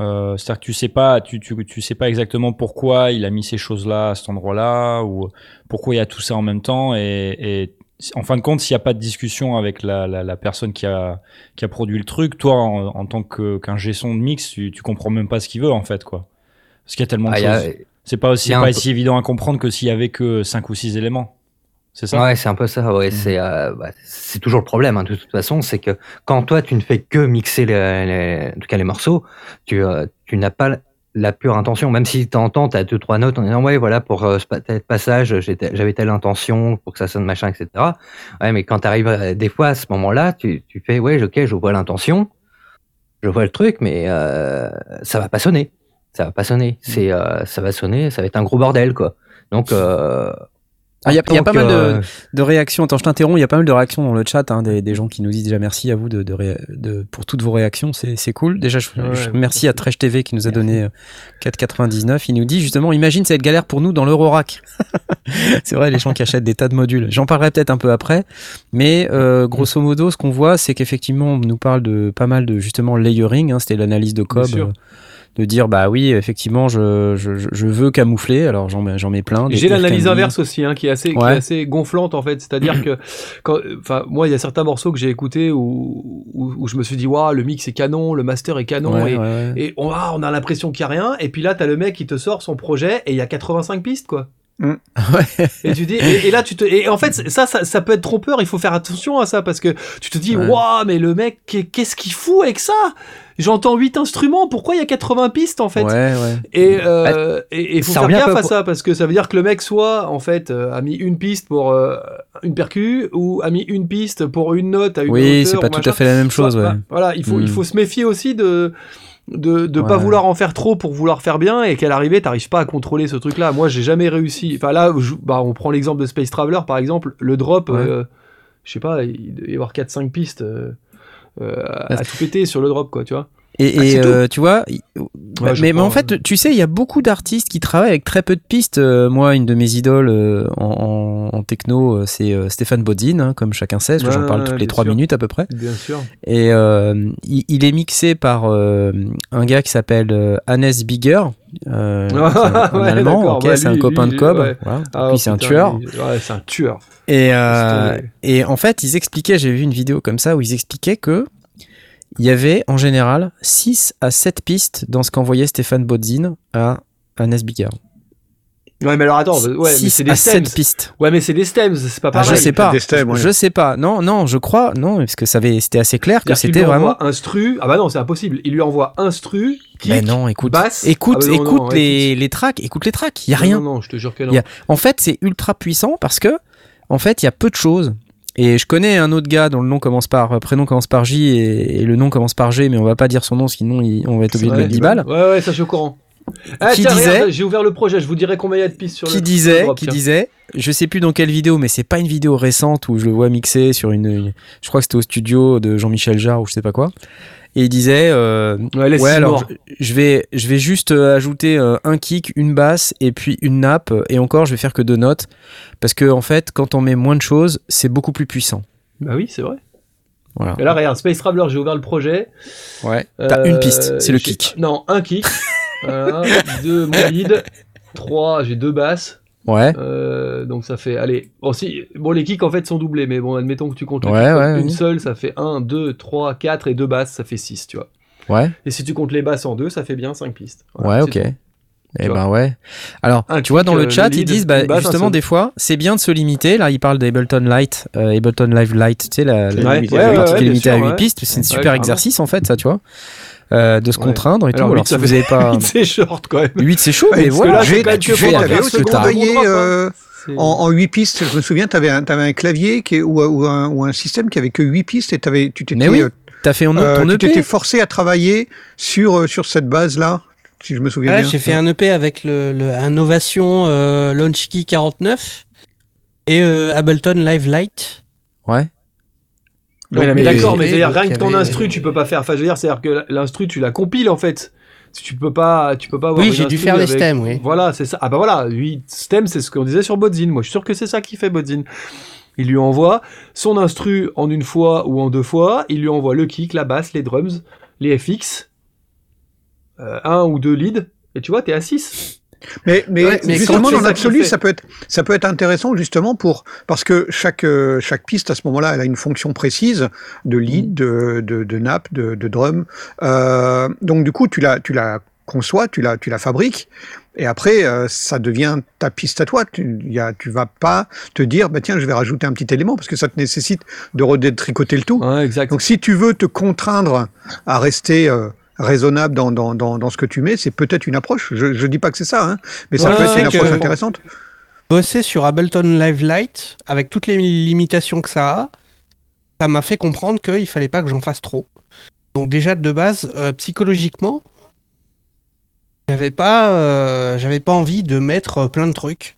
Euh, C'est-à-dire que tu sais pas, tu, tu, tu sais pas exactement pourquoi il a mis ces choses-là à cet endroit-là ou pourquoi il y a tout ça en même temps. Et, et en fin de compte, s'il n'y a pas de discussion avec la, la, la personne qui a, qui a produit le truc, toi, en, en tant que- qu'un G-son de mix, tu, tu comprends même pas ce qu'il veut en fait, quoi. Parce qu'il y a tellement de Ah, a- choses. C'est pas aussi pas aussi évident à comprendre que s'il y avait que cinq ou six éléments. C'est ça? Ouais, c'est un peu ça. Ouais, Mhm. c'est euh, bah, c'est toujours le problème. Hein, de toute façon, c'est que quand toi tu ne fais que mixer les, les- en tout cas les morceaux, tu euh, tu n'as pas la pure intention. Même si t'entends, t'as deux trois notes en disant ouais voilà pour euh, ce passage j'avais telle intention pour que ça sonne machin etc. Ouais, mais quand t'arrives euh, des fois à ce moment-là, tu tu fais ouais ok je vois l'intention, je vois le truc, mais euh, ça va pas sonner. Ça va pas sonner. C'est euh, ça va sonner, ça va être un gros bordel quoi. Donc euh, Ah, Il y a, il y pas que, mal de, euh, de réactions. Attends, je t'interromps. Il y a pas mal de réactions dans le chat, hein, des, des gens qui nous disent déjà merci à vous de, de, ré- de- pour toutes vos réactions. C'est cool. Déjà, je, Ouais, je ouais. remercie à Tresh TV qui nous a donné euh, 4,99. Il nous dit justement, imagine cette galère pour nous dans l'Eurorack. c'est vrai, les gens qui achètent des tas de modules. J'en parlerai peut-être un peu après, mais euh, grosso modo, ce qu'on voit, c'est qu'effectivement, on nous parle de pas mal de justement layering. hein, C'était l'analyse de Cobb. De dire bah oui effectivement je, je, veux camoufler alors j'en mets, j'en mets plein J'ai l'analyse inverse aussi, hein, qui est assez, qui est assez gonflante en fait. C'est-à-dire que, quand, enfin, moi, il y a certains morceaux que j'ai écoutés où, où, où je me suis dit, waouh, le mix est canon, le master est canon, Ouais, et, et on, ah, on a l'impression qu'il y a rien. Et puis là, t'as le mec qui te sort son projet et il y a 85 pistes, quoi. Ouais. Et tu dis, et, et là, tu te, et en fait, ça, ça, ça peut être trompeur. Il faut faire attention à ça parce que tu te dis, Ouais. waouh, mais le mec, qu'est- qu'est-ce qu'il fout avec ça? J'entends 8 instruments. Pourquoi il y a 80 pistes en fait? Ouais, ouais. Et euh, et, et faut Ça faire gaffe à pour- ça parce que ça veut dire que le mec soit en fait euh, a mis une piste pour euh, une percu ou a mis une piste pour une note à une Oui, c'est pas ou tout machin. à fait la même chose, Soit- ouais. bah, Voilà, il faut il Mm. faut se méfier aussi de de de pas vouloir en faire trop pour vouloir faire bien et qu'à l'arrivée t'arrives pas à contrôler ce truc là. Moi, j'ai jamais réussi. Enfin là, je- bah on prend l'exemple de Space Traveler par exemple, le drop Ouais. euh, je sais pas, il doit y avoir 4 5 pistes euh, euh, à, Ah, à tout péter sur le drop quoi, tu vois. Et, Ah, et, euh, tu vois, Ouais, je mais, en fait, tu sais, il y a beaucoup d'artistes qui travaillent avec très peu de pistes. Euh, moi, une de mes idoles euh, en, techno, c'est Stéphane Bodzin, hein, comme chacun sait, parce que j'en parle toutes les bien trois sûr. minutes à peu près. Bien sûr. Et il, il est mixé par un gars qui s'appelle Hannes Bigger. euh, un, un ouais, Allemand, ok, Bah, c'est un copain lui, de Cobb. ouais. voilà. Ah, Puis c'est un tueur. Ouais, c'est un tueur. Et, euh, et en fait, ils expliquaient, j'ai vu une vidéo comme ça où ils expliquaient que il y avait en général 6 à 7 pistes dans ce qu'envoyait Stéphane Bodzin à, à Nesbigar. Ouais, mais alors attends, ouais, mais 6 c'est des à stems. 7 pistes. Ouais, mais c'est des stems, c'est pas Ah, pareil. je sais pas. Des stems, ouais. Je sais pas. Non, non, je crois. Non, parce que ça avait, c'était assez clair que c'était lui vraiment. envoie instru. Ah bah non, c'est impossible. Il lui envoie instru, kick, Ben non, écoute. basse. Écoute, Ah bah non, écoute non, les, les tracks, écoute les tracks, il y a rien. Non, non, je te jure que non. Y a- En fait, c'est ultra puissant parce que, en fait, il y a peu de choses. Et je connais un autre gars dont le nom commence par euh, prénom commence par J et, et le nom commence par G, mais on va pas dire son nom, sinon il- on va être obligé de mettre 10 balles. Ouais, ouais, ça je suis au courant. Ah, Qui tiens, disait- j'ai ouvert le projet, je vous dirai combien il y a de pistes sur Qui disait, le drop, qui tiens. disait, je sais plus dans quelle vidéo, mais c'est pas une vidéo récente où je le vois mixer sur une, une- je crois que c'était au studio de Jean-Michel Jarre ou je sais pas quoi. Et il disait, euh, Ouais, laisse ouais, Simon. alors je, je vais, je vais juste euh, ajouter euh, un kick, une basse et puis une nappe, et encore je vais faire que deux notes, parce que en fait, quand on met moins de choses, c'est beaucoup plus puissant. Bah oui, c'est vrai. Voilà. Et là, regarde, Space Traveler, j'ai ouvert le projet. Ouais. T'as une piste, c'est le kick. Non, un kick. un, deux, mon lead. Trois, j'ai deux basses. Ouais. Euh, donc ça fait, allez, bon, si, bon les kicks en fait sont doublés, mais bon admettons que tu comptes Ouais, kick ouais, une oui. seule, ça fait 1, 2, 3, 4 et deux basses, ça fait 6, tu vois. Ouais. Et si tu comptes les basses en deux, ça fait bien 5 pistes. Ouais, Voilà, ok. c'est tout. Eh ben ouais. Alors, Un tu vois, dans euh, le chat, le ils lead, disent, bah, basse, justement, des fois, c'est bien de se limiter. Là, ils parlent d'Ableton Light, euh, Ableton Live Light, tu sais, la, la- Ouais, la ouais, partie ouais, qui est limitée à sûr, 8 ouais. pistes. C'est un Ouais, super exercice, en fait, ça, tu vois, euh, de se Ouais. contraindre et Alors, tout. huit, Alors, ça si fait- vous avez pas. 8 c'est short quand même. 8, c'est chaud, mais voilà. là, J'ai- c'est quand même tu que fais, pendant t'avais 15 aussi secondes, travaillé on drop, euh, en, en 8 pistes. Je me souviens, tu avais, un- t'avais un clavier qui ou, ou un, ou un système qui avait que 8 pistes et t'avais, tu t'étais oui, euh, fait ton, euh, ton tu EP. t'étais forcé à travailler sur, sur cette base-là, si je me souviens Ouais, bien. j'ai fait un EP avec le, le un Ovation euh, Launchkey 49 et euh, Ableton Live Light. Ouais. Mais d'accord, mais c'est-à-dire rien que ton avait- instru, tu peux pas faire. Enfin, je veux dire, c'est-à-dire que l'instru, tu la compiles en fait. Tu peux pas, tu peux pas avoir. Oui, j'ai dû faire les stems, oui. Voilà, c'est ça. Ah bah voilà, lui, stem, c'est ce qu'on disait sur Bodzin. Moi, je suis sûr que c'est ça qui fait Bodzin. Il lui envoie son instru en une fois ou en deux fois. Il lui envoie le kick, la basse, les drums, les FX, euh, un ou deux leads. Et tu vois, t'es à 6. Mais, mais, Ouais, mais justement, dans l'absolu, ça peut être, ça peut être intéressant justement pour, parce que chaque, euh, chaque piste à ce moment-là, elle a une fonction précise de lead, de, de, de nappe, de, de drum. Euh, donc du coup, tu la, tu la conçois, tu la, tu la fabriques, et après, euh, ça devient ta piste à toi. Tu, y a, tu vas pas te dire, bah tiens, je vais rajouter un petit élément parce que ça te nécessite de redétricoter le tout. Ouais, exact. Donc si tu veux te contraindre à rester euh, raisonnable dans, dans, dans, dans ce que tu mets, c'est peut-être une approche. Je, je dis pas que c'est ça, hein, mais ça Ouais, peut être une approche intéressante. Bosser sur Ableton Live Light avec toutes les limitations que ça a, ça m'a fait comprendre qu'il fallait pas que j'en fasse trop. Donc déjà de base, euh, psychologiquement, j'avais pas, euh, j'avais pas envie de mettre euh, plein de trucs.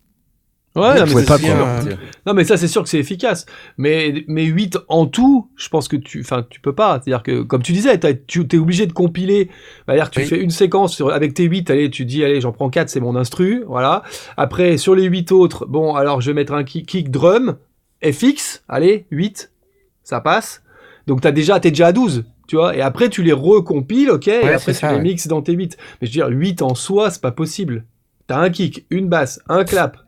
Ouais, non, mais pas quoi. Non, mais ça, c'est sûr que c'est efficace. Mais, mais 8 en tout, je pense que tu, enfin, tu peux pas. C'est-à-dire que, comme tu disais, tu es obligé de compiler. C'est-à-dire que tu Oui. fais une séquence sur, avec tes 8, allez, tu dis, allez, j'en prends 4, c'est mon instru, voilà. Après, sur les 8 autres, bon, alors je vais mettre un kick, kick drum, FX, allez, 8, ça passe. Donc t'as déjà, t'es déjà à 12, tu vois. Et après, tu les recompiles, ok, et Ouais, après, c'est tu ça, les ouais. mixes dans tes 8. Mais je veux dire, 8 en soi, c'est pas possible. T'as un kick, une basse, un clap,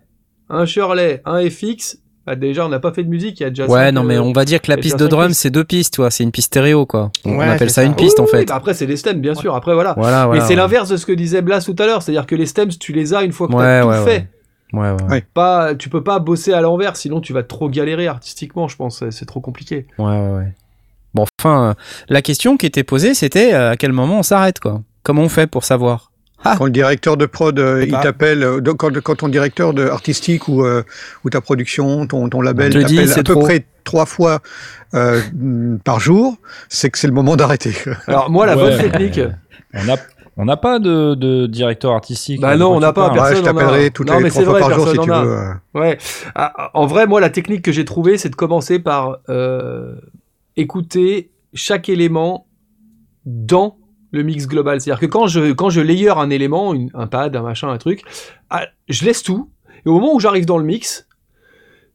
un Shirley, un FX. Bah déjà, on n'a pas fait de musique, il y a déjà. Ouais, cinq, non, mais euh, on va dire que la piste de drum, c'est deux pistes, toi. C'est une piste stéréo, quoi. On, appelle ça ça. une piste, oui, en oui, fait. bah après, c'est des stems, bien sûr. Après, voilà. Voilà, voilà. mais c'est ouais. l'inverse de ce que disait Blas tout à l'heure, c'est-à-dire que les stems, tu les as une fois que Ouais, t'as tout ouais, fait. Ouais, ouais. Ouais. Pas, tu peux pas bosser à l'envers, sinon tu vas trop galérer artistiquement, je pense. C'est- C'est trop compliqué. Ouais, ouais, ouais. Bon, enfin, euh, la question qui était posée, c'était euh, à quel moment on s'arrête, quoi? Comment on fait pour savoir? Quand le directeur de prod, euh, il t'appelle, euh, quand, quand ton directeur de artistique ou, euh, ou ta production, ton, ton label te dit, t'appelle c'est à peu trop. près trois fois par jour, c'est que c'est le moment d'arrêter. Alors, moi, la Ouais. bonne technique. On n'a on n'a pas de, de directeur artistique. Bah non, on n'a pas, parles. personne Ouais, je t'appellerai toutes Non, les mais trois c'est fois vrai, par jour si tu veux. Ouais. Ah, En vrai, moi, la technique que j'ai trouvée, c'est de commencer par euh, écouter chaque élément dans le mix global. C'est-à-dire que quand je, quand je layer un élément, une- un pad, un machin, un truc, ah, je laisse tout. Et au moment où j'arrive dans le mix,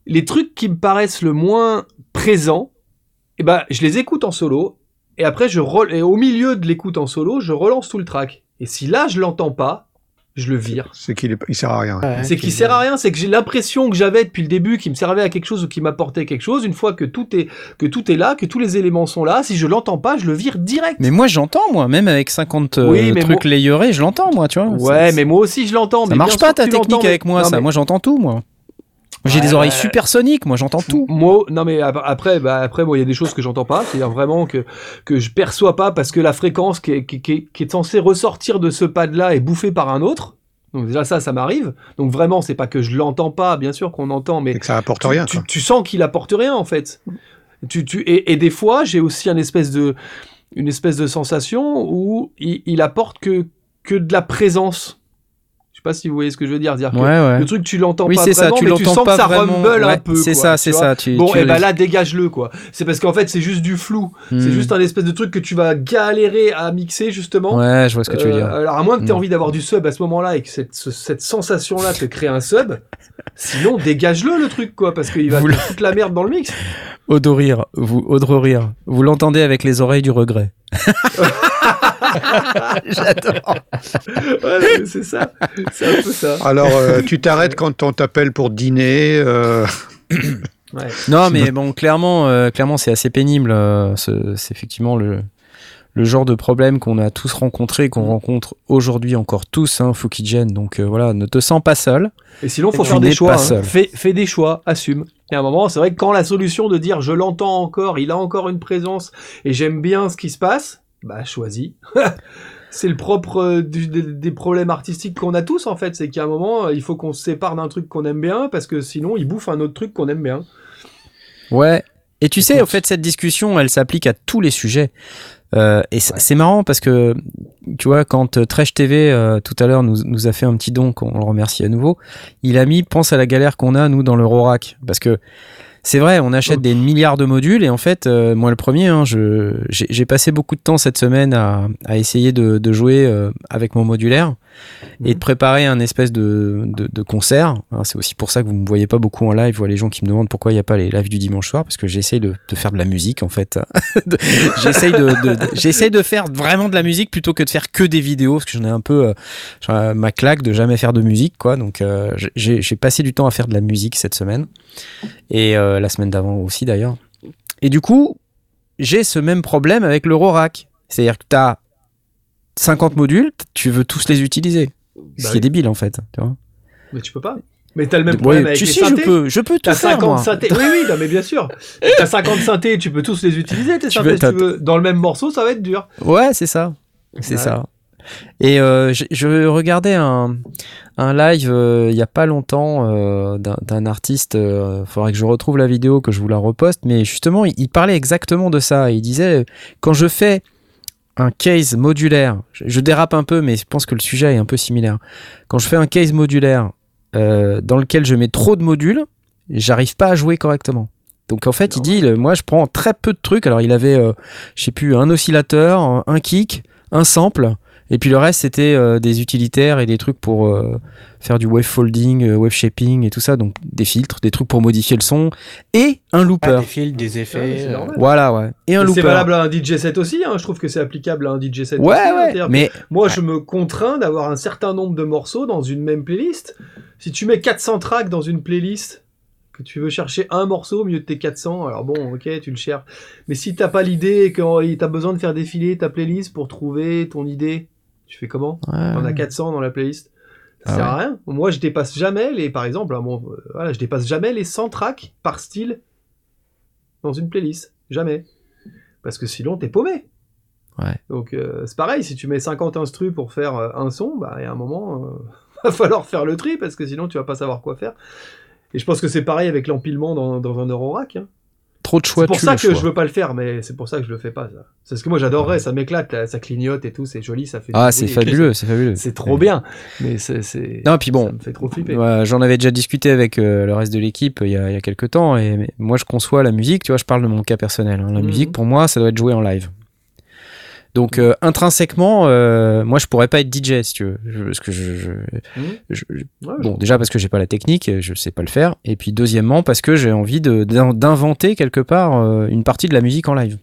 les trucs qui me paraissent le moins présents, eh ben, je les écoute en solo. Et après, je et au milieu de l'écoute en solo, je relance tout le track. Et si là, je l'entends pas, je le vire. C'est qu'il est... il sert à rien. Ouais, C'est qu'il sert à rien, c'est que j'ai l'impression que j'avais depuis le début qu'il me servait à quelque chose ou qu'il m'apportait quelque chose. Une fois que tout est que tout est là, que tous les éléments sont là, si je l'entends pas, je le vire direct. Mais moi, j'entends, moi, même avec 50 euh, Oui, mais trucs moi- layerés, je l'entends, moi, tu vois. ouais, Ça- mais moi aussi je l'entends. Ça mais marche pas ta technique avec moi, ça. Moi, j'entends tout, moi. J'ai Ouais, des oreilles ouais. supersoniques, moi, j'entends tout. Moi, non mais ap- après, bah après, moi, il y a des choses que j'entends pas, c'est-à-dire vraiment que que je perçois pas parce que la fréquence qui est, qui, qui- qui est censée ressortir de ce pad-là est bouffée par un autre. Donc déjà ça, ça m'arrive. Donc vraiment, c'est pas que je l'entends pas, bien sûr qu'on entend, mais Et que ça apporte tu, rien. tu- tu sens qu'il apporte rien en fait. Tu, tu, et, et des fois, j'ai aussi un espèce de, une espèce de sensation où il, il apporte que, que de la présence. Je sais pas si vous voyez ce que je veux dire. dire que Ouais, ouais. Le truc, tu l'entends Oui, pas c'est ça, vraiment, tu mais tu sens pas que ça vraiment. rumble Ouais, un peu. c'est ça, c'est ça. Tu, Bon, tu et ben là, dégage-le, quoi. C'est parce qu'en fait, c'est juste du flou. Hmm. C'est juste un espèce de truc que tu vas galérer à mixer, justement. Ouais, je vois ce que tu veux Euh, dire. Alors, à moins que tu aies Hmm. envie d'avoir du sub à ce moment-là et que cette, ce- cette sensation-là te crée un sub, sinon, dégage-le, le truc, quoi, parce qu'il va Vous te le- foutre la merde dans le mix. Odorir, vous, Odrorir, vous l'entendez avec les oreilles du regret. J'adore. Ouais, c'est ça. C'est un peu ça. Alors, euh, tu t'arrêtes quand on t'appelle pour dîner. euh, Ouais. Non, mais bon, clairement, euh, clairement, c'est assez pénible. euh, ce- c'est effectivement le, le genre de problème qu'on a tous rencontré, qu'on rencontre aujourd'hui encore tous, hein, Fukigen. Donc euh, voilà, ne te sens pas seul. Et sinon, faut faire des choix. hein. Fais, fais des choix, assume. Et à un moment, c'est vrai que quand la solution de dire je l'entends encore, il a encore une présence et j'aime bien ce qui se passe, bah choisis. c'est le propre euh, du- des, des problèmes artistiques qu'on a tous en fait. C'est qu'à un moment, euh, il faut qu'on se sépare d'un truc qu'on aime bien parce que sinon, il bouffe un autre truc qu'on aime bien. Ouais. Et tu sais, au fait, cette discussion, elle s'applique à tous les sujets. Euh, et c'est marrant parce que, tu vois, quand euh, Trash TV, euh, tout à l'heure, nous, nous a fait un petit don, qu'on le remercie à nouveau, il a mis, pense à la galère qu'on a, nous, dans l'Eurorack. Parce que c'est vrai, on achète des milliards de modules et en fait, euh, moi le premier, hein, je- j'ai passé beaucoup de temps cette semaine à, à essayer de, de jouer euh, avec mon modulaire et Mhm. de préparer un espèce de, de, de concert. Hein, c'est aussi pour ça que vous me voyez pas beaucoup en live. Vois les gens qui me demandent pourquoi il n'y a pas les lives du dimanche soir parce que j'essaye de, de faire de la musique en fait. J'essaye de, de, de- j'essaye de faire vraiment de la musique plutôt que de faire que des vidéos parce que j'en ai un peu euh, ma claque de jamais faire de musique quoi. Donc euh, j'ai j'ai passé du temps à faire de la musique cette semaine et euh, la semaine d'avant aussi d'ailleurs. Et du coup, j'ai ce même problème avec l'Eurorack. C'est-à-dire que tu as 50 modules, tu veux tous les utiliser. Ce Bah qui est oui. débile en fait. Tu vois Mais tu peux pas. Mais t'as le même Ouais, problème avec tu les sais, je synthés. peux, je peux tout T'as faire 50 moi. synthés. Oui, oui, non, mais bien sûr. T'as 50 synthés, tu peux tous les utiliser, tes Tu synthés, veux- si t'as- tu veux. Dans le même morceau, ça va être dur. Ouais, c'est ça. C'est Ouais. ça. Et euh, je, regardais un, live euh, il y a pas longtemps euh, d'un artiste. Il faudrait que je retrouve la vidéo, que je vous la reposte. Mais justement, il, parlait exactement de ça. Il disait quand je fais un case modulaire, je, dérape un peu, mais je pense que le sujet est un peu similaire. Quand je fais un case modulaire dans lequel je mets trop de modules, j'arrive pas à jouer correctement. Donc en fait, il dit, moi je prends très peu de trucs. Alors il avait, je sais plus, un oscillateur, un kick, un sample, et puis le reste c'était euh, des utilitaires et des trucs pour euh, faire du wave folding, euh, wave shaping et tout ça. Donc des filtres, des trucs pour modifier le son et un Ah, looper. des fils, des effets. Ouais, euh. Voilà, ouais. Et un Et C'est looper. valable à un DJ set aussi, hein. je trouve que c'est applicable à un DJ set Ouais, aussi. hein. ouais. Mais Moi, je me contrains d'avoir un certain nombre de morceaux dans une même playlist. Si tu mets 400 tracks dans une playlist, que tu veux chercher un morceau au milieu de tes 400, alors bon, ok, tu le cherches. Mais si t'as pas l'idée et que t'as besoin de faire défiler ta playlist pour trouver ton idée, tu fais comment Ouais. On a 400 dans la playlist. Ça Ah sert à rien. Moi, je dépasse jamais les, par exemple, hein, bon, euh, voilà, je dépasse jamais les 100 tracks par style dans une playlist. Jamais. Parce que sinon, t'es paumé. Ouais. Donc, euh, c'est pareil, si tu mets 50 instrus pour faire euh, un son, bah, il y a un moment, va falloir faire le tri parce que sinon, tu vas pas savoir quoi faire. Et je pense que c'est pareil avec l'empilement dans, dans un Eurorack. Hein. Trop de choix. C'est pour ça que choix. je veux pas le faire, mais c'est pour ça que je le fais pas. Ça. C'est ce que moi j'adorerais, ça m'éclate, là, ça clignote et tout, c'est joli, ça fait. Ah, c'est fabuleux, c'est fabuleux. C'est trop bien, mais c'est. Non, puis bon, ça me fait trop flipper. J'en avais déjà discuté avec euh, le reste de l'équipe euh, il y, a, il y a quelques temps et moi je conçois la musique, tu vois, je parle de mon cas personnel. hein. La Mhm. musique pour moi ça doit être joué en live. Donc euh, intrinsèquement, euh, moi je pourrais pas être DJ si tu veux. Je- parce que je, je- Mhm. je- Ouais, bon déjà parce que j'ai pas la technique, je sais pas le faire, et puis deuxièmement parce que j'ai envie d'inventer quelque part euh, une partie de la musique en live.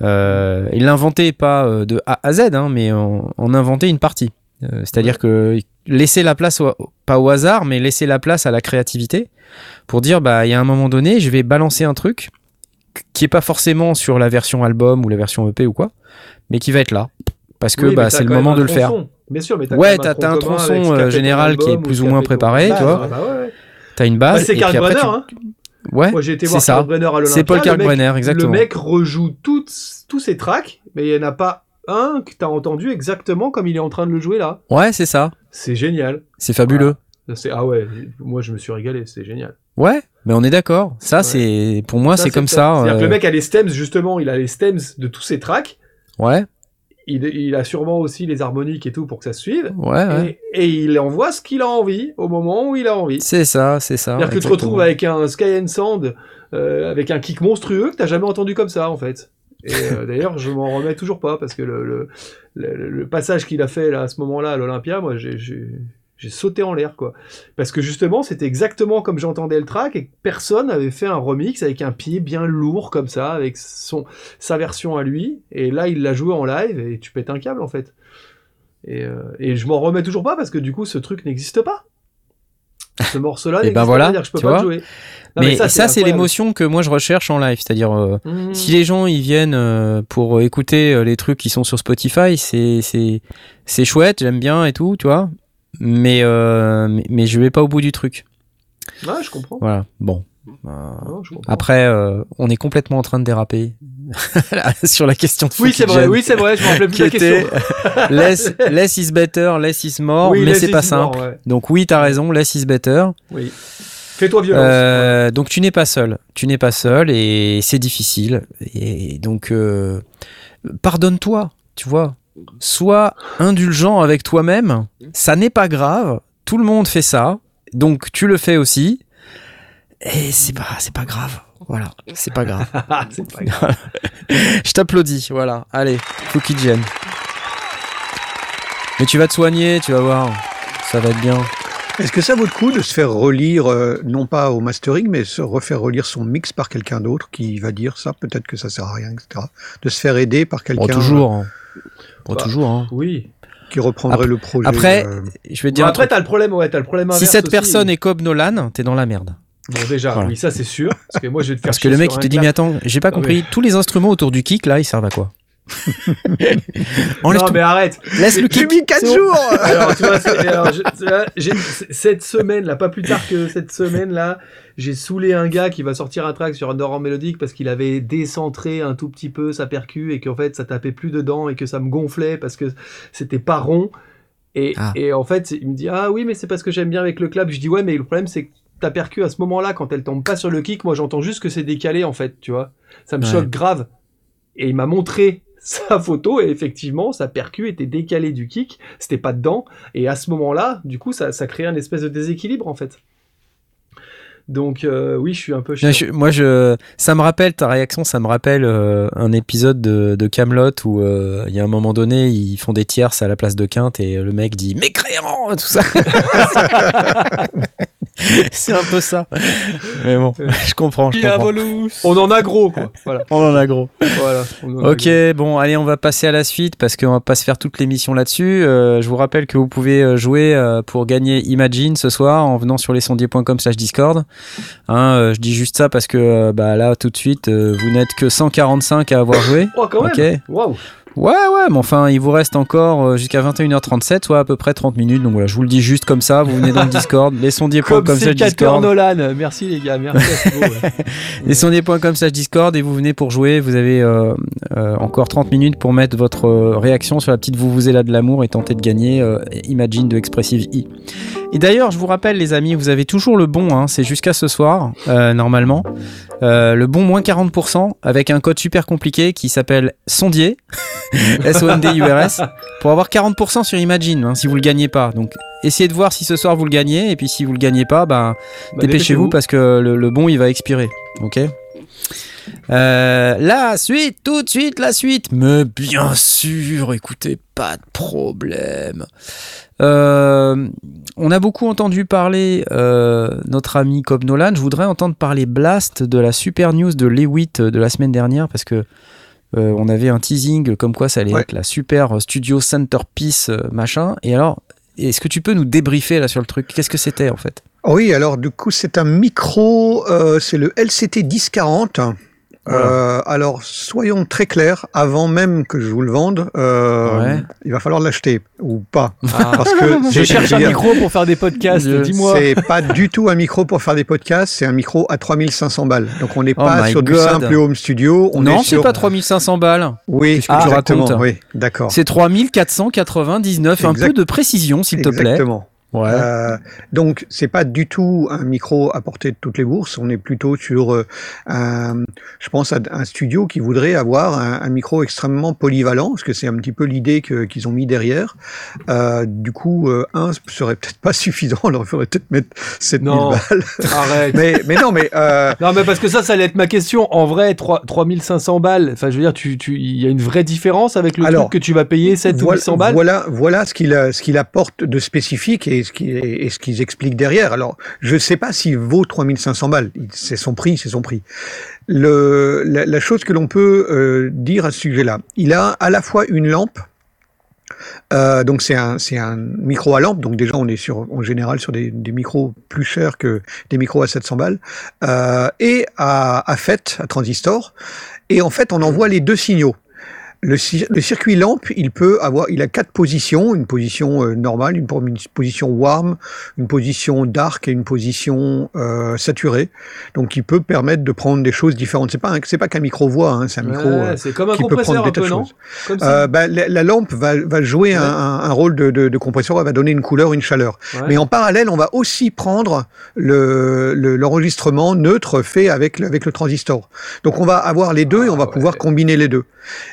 Euh, et l'inventer pas euh, de A à Z, hein, mais en, en inventer une partie. C'est-à-dire que laisser la place, au- pas au hasard, mais laisser la place à la créativité pour dire, bah, il y a un moment donné, je vais balancer un truc qui est pas forcément sur la version album ou la version EP ou quoi, mais qui va être là. Parce que Oui, bah, c'est le moment de le faire. Bien sûr, mais t'as Ouais, t'as- un tronçon, euh, général qui est ou plus ou moins préparé, base. tu vois. Ah bah ouais, ouais. T'as une Bah, base. c'est Kalkbrenner, tu- hein. Ouais, Moi, j'ai été c'est voir ça. Kalkbrenner à. C'est Paul le mec- Kalkbrenner, exactement. Le mec rejoue toutes, tous ses tracks, mais il n'y en a pas un que t'as entendu exactement comme il est en train de le jouer là. Ouais, c'est ça. C'est génial. C'est fabuleux. Ah ouais, moi je me suis régalé, c'est génial. Ouais, mais on est d'accord. Ça, Ouais. c'est pour moi, c'est comme top. ça. C'est-à-dire que euh, le mec a les stems justement, il a les stems de tous ses tracks. Ouais, Il, il a sûrement aussi les harmoniques et tout pour que ça se suive. ouais, ouais. Et, et il envoie ce qu'il a envie au moment où il a envie. C'est ça, c'est ça. C'est-à-dire que tu te retrouves avec un Sky and Sound, euh, avec un kick monstrueux que t'as jamais entendu comme ça en fait. Et euh, d'ailleurs, je m'en remets toujours pas parce que le, le, le- le passage qu'il a fait là, à ce moment-là à l'Olympia, moi j'ai- j'ai sauté en l'air quoi. Parce que justement, c'était exactement comme j'entendais le track et personne n'avait fait un remix avec un pied bien lourd comme ça, avec son sa version à lui. Et là, il l'a joué en live et tu pètes un câble en fait. Et, euh, et je m'en remets toujours pas parce que du coup, ce truc n'existe pas. Ce morceau-là, Et n'existe ben pas, voilà, que je peux tu pas vois. jouer. Non, Mais, ça, c'est l'émotion que moi je recherche en live. C'est-à-dire, euh, Mmh. si les gens ils viennent euh, pour écouter euh, les trucs qui sont sur Spotify, c'est chouette, j'aime bien et tout, tu vois. Mais euh, mais, mais je vais pas au bout du truc. Ouais, je comprends. Voilà. Bon. Euh, Non, je comprends. après, euh, on est complètement en train de déraper sur la question de Oui, c'est vrai, oui, c'est vrai, je me rappelais plus la était question. less, less is better, less is more, Oui, mais c'est pas simple. ouais. Donc oui, t'as raison, less is better. Oui. Fais-toi violence. Euh, donc tu n'es pas seul, tu n'es pas seul et c'est difficile. Et donc euh, pardonne-toi, tu vois. Sois indulgent avec toi-même. Ça n'est pas grave. Tout le monde fait ça, donc tu le fais aussi. Et c'est pas, c'est pas grave. Voilà, c'est pas grave. c'est pas grave. Je t'applaudis. Voilà. Allez, Fukigen. Mais tu vas te soigner, tu vas voir. Ça va être bien. Est-ce que ça vaut le coup de se faire relire, euh, non pas au mastering, mais se refaire relire son mix par quelqu'un d'autre qui va dire ça, peut-être que ça sert à rien, etc. De se faire aider par quelqu'un Bon, toujours. hein. Bon, Bah, toujours. hein. Oui. qui reprendrait Après- le projet. après, euh, Je vais te Bon, dire. après, t'as le problème, ouais, t'as le problème Si cette aussi. personne est comme Nolan, t'es dans la merde. Bon, déjà, Voilà. oui, ça c'est sûr. Parce que moi, je vais te faire Parce que le mec, il te dit, clap. mais attends, j'ai pas Ah compris. Tous les instruments autour du kick, là, ils servent à quoi? Enlève Non, tout. mais arrête. Laisse le kick. mis 4 C'est bon. jours Alors, tu vois, c'est- alors, je- là, j'ai- cette semaine, là, pas plus tard que cette semaine, là, j'ai saoulé un gars qui va sortir un track sur Underground Melodic parce qu'il avait décentré un tout petit peu sa percu et qu'en fait, ça tapait plus dedans et que ça me gonflait parce que c'était pas rond. Et, Ah. et en fait, il me dit Ah oui, mais c'est parce que j'aime bien avec le clap. Je dis Ouais, mais le problème, c'est que ta percu à ce moment-là, quand elle tombe pas sur le kick, moi j'entends juste que c'est décalé en fait, tu vois. Ça me Ouais. choque grave. Et il m'a montré sa photo et effectivement, sa percu était décalée du kick, c'était pas dedans. Et à ce moment-là, du coup, ça, ça crée un espèce de déséquilibre en fait. Donc euh, oui, je suis un peu chiant. Non, je- moi, je, ça me rappelle ta réaction, ça me rappelle euh, un épisode de, de Camelot où euh, il y a un moment donné, ils font des tierces à la place de Quinte et le mec dit mécréant, tout ça. C'est un peu ça. Mais bon, je comprends. Je comprends. On en a gros quoi. Voilà. On en a gros. voilà on en a Ok, bon, allez, on va passer à la suite parce qu'on va pas se faire toute l'émission là-dessus. Euh, je vous rappelle que vous pouvez euh, jouer euh, pour gagner Imagine ce soir en venant sur lesondiers.com slash Discord. Hein, euh, je dis juste ça parce que bah, là, tout de suite, vous n'êtes que 145 à avoir joué. Oh quand même. Ok. Waouh. Ouais, ouais, mais enfin, il vous reste encore euh, jusqu'à 21h37, soit à peu près 30 minutes. Donc voilà, je vous le dis juste comme ça. Vous venez dans le Discord, lesondiers.com Comme slash sécateur Discord. Nolan. Merci les gars. Merci. à Thibaut, ouais. Lesondiers.com slash Discord et vous venez pour jouer. Vous avez euh, euh, encore 30 minutes pour mettre votre réaction sur la petite vous vous là de l'amour et tenter de gagner euh, Imagine de Expressive E. Et d'ailleurs, je vous rappelle, les amis, vous avez toujours le bon, hein, c'est jusqu'à ce soir, normalement. Euh, le bon moins 40% avec un code super compliqué qui s'appelle Sondier, S-O-N-D-U-R-S, pour avoir 40% sur Imagine hein, si vous le gagnez pas. Donc essayez de voir si ce soir vous le gagnez et puis si vous le gagnez pas, ben Bah, dépêchez-vous parce que le, le bon il va expirer. Ok? Euh, La suite, tout de suite la suite. Mais bien sûr, écoutez, pas de problème. Euh, on a beaucoup entendu parler euh, notre ami Cobb Nolan. Je voudrais entendre parler Blast de la super news de Lewitt de la semaine dernière parce que Euh, on avait un teasing comme quoi ça allait Ouais. être la super studio centerpiece machin. Et alors, est-ce que tu peux nous débriefer là sur le truc? Qu'est-ce que c'était en fait? Oui, alors du coup, c'est un micro, euh, c'est le LCT 1040. Euh, alors, soyons très clairs, avant même que je vous le vende, euh, Ouais. il va falloir l'acheter ou pas. Ah. Parce que Je cherche un micro pour faire des podcasts, dis-moi. C'est pas du tout un micro pour faire des podcasts, c'est un micro à 3500 balles. Donc on n'est Oh pas sur du God. simple home studio. On Non, est c'est sur... pas 3500 balles. Oui, tu exactement, racontes Oui, d'accord. C'est 3499. Un peu de précision, s'il te plaît. Exactement. Ouais. Euh, donc c'est pas du tout un micro à portée de toutes les bourses. On est plutôt sur, euh, un, je pense, à un studio qui voudrait avoir un, un micro extrêmement polyvalent, parce que c'est un petit peu l'idée que- qu'ils ont mis derrière. Euh, du coup, euh, un serait peut-être pas suffisant. Alors il faudrait peut-être mettre 7000 Non. balles. Arrête. mais, mais non, mais euh, Non, mais parce que ça, ça allait être ma question. En vrai, 3, 3500 balles, enfin, je veux dire, tu, tu, il y a une vraie différence avec le Alors, truc que tu vas payer 7 ou voilà, 800 balles? Voilà, voilà ce qu'il a- ce qu'il apporte de spécifique et et ce qu'ils expliquent derrière. Alors, je ne sais pas s'il vaut 3500 balles. C'est son prix, c'est son prix. La, chose que l'on peut euh, dire à ce sujet-là, il a à la fois une lampe. euh, donc c'est un micro à lampe donc déjà on est en général sur des, des micros plus chers que des micros à 700 balles euh, et à, à FET à transistor et en fait on envoie les deux signaux le, cir- le circuit lampe, il peut avoir, il a quatre positions, une position euh, normale, une, po- une position warm, une position dark et une position euh, saturée. Donc, il peut permettre de prendre des choses différentes. C'est pas, un- c'est pas qu'un micro voix, hein, c'est un micro euh, c'est comme un qui peut prendre des tas de choses. Euh, bah, la, la lampe va, va jouer un, Ouais. un- un rôle de, de, de compresseur, elle va donner une couleur, une chaleur. Ouais. Mais en parallèle, on va aussi prendre le- le- l'enregistrement neutre fait avec, le- avec le transistor. Donc on va avoir les deux et on va Ah, pouvoir combiner les deux.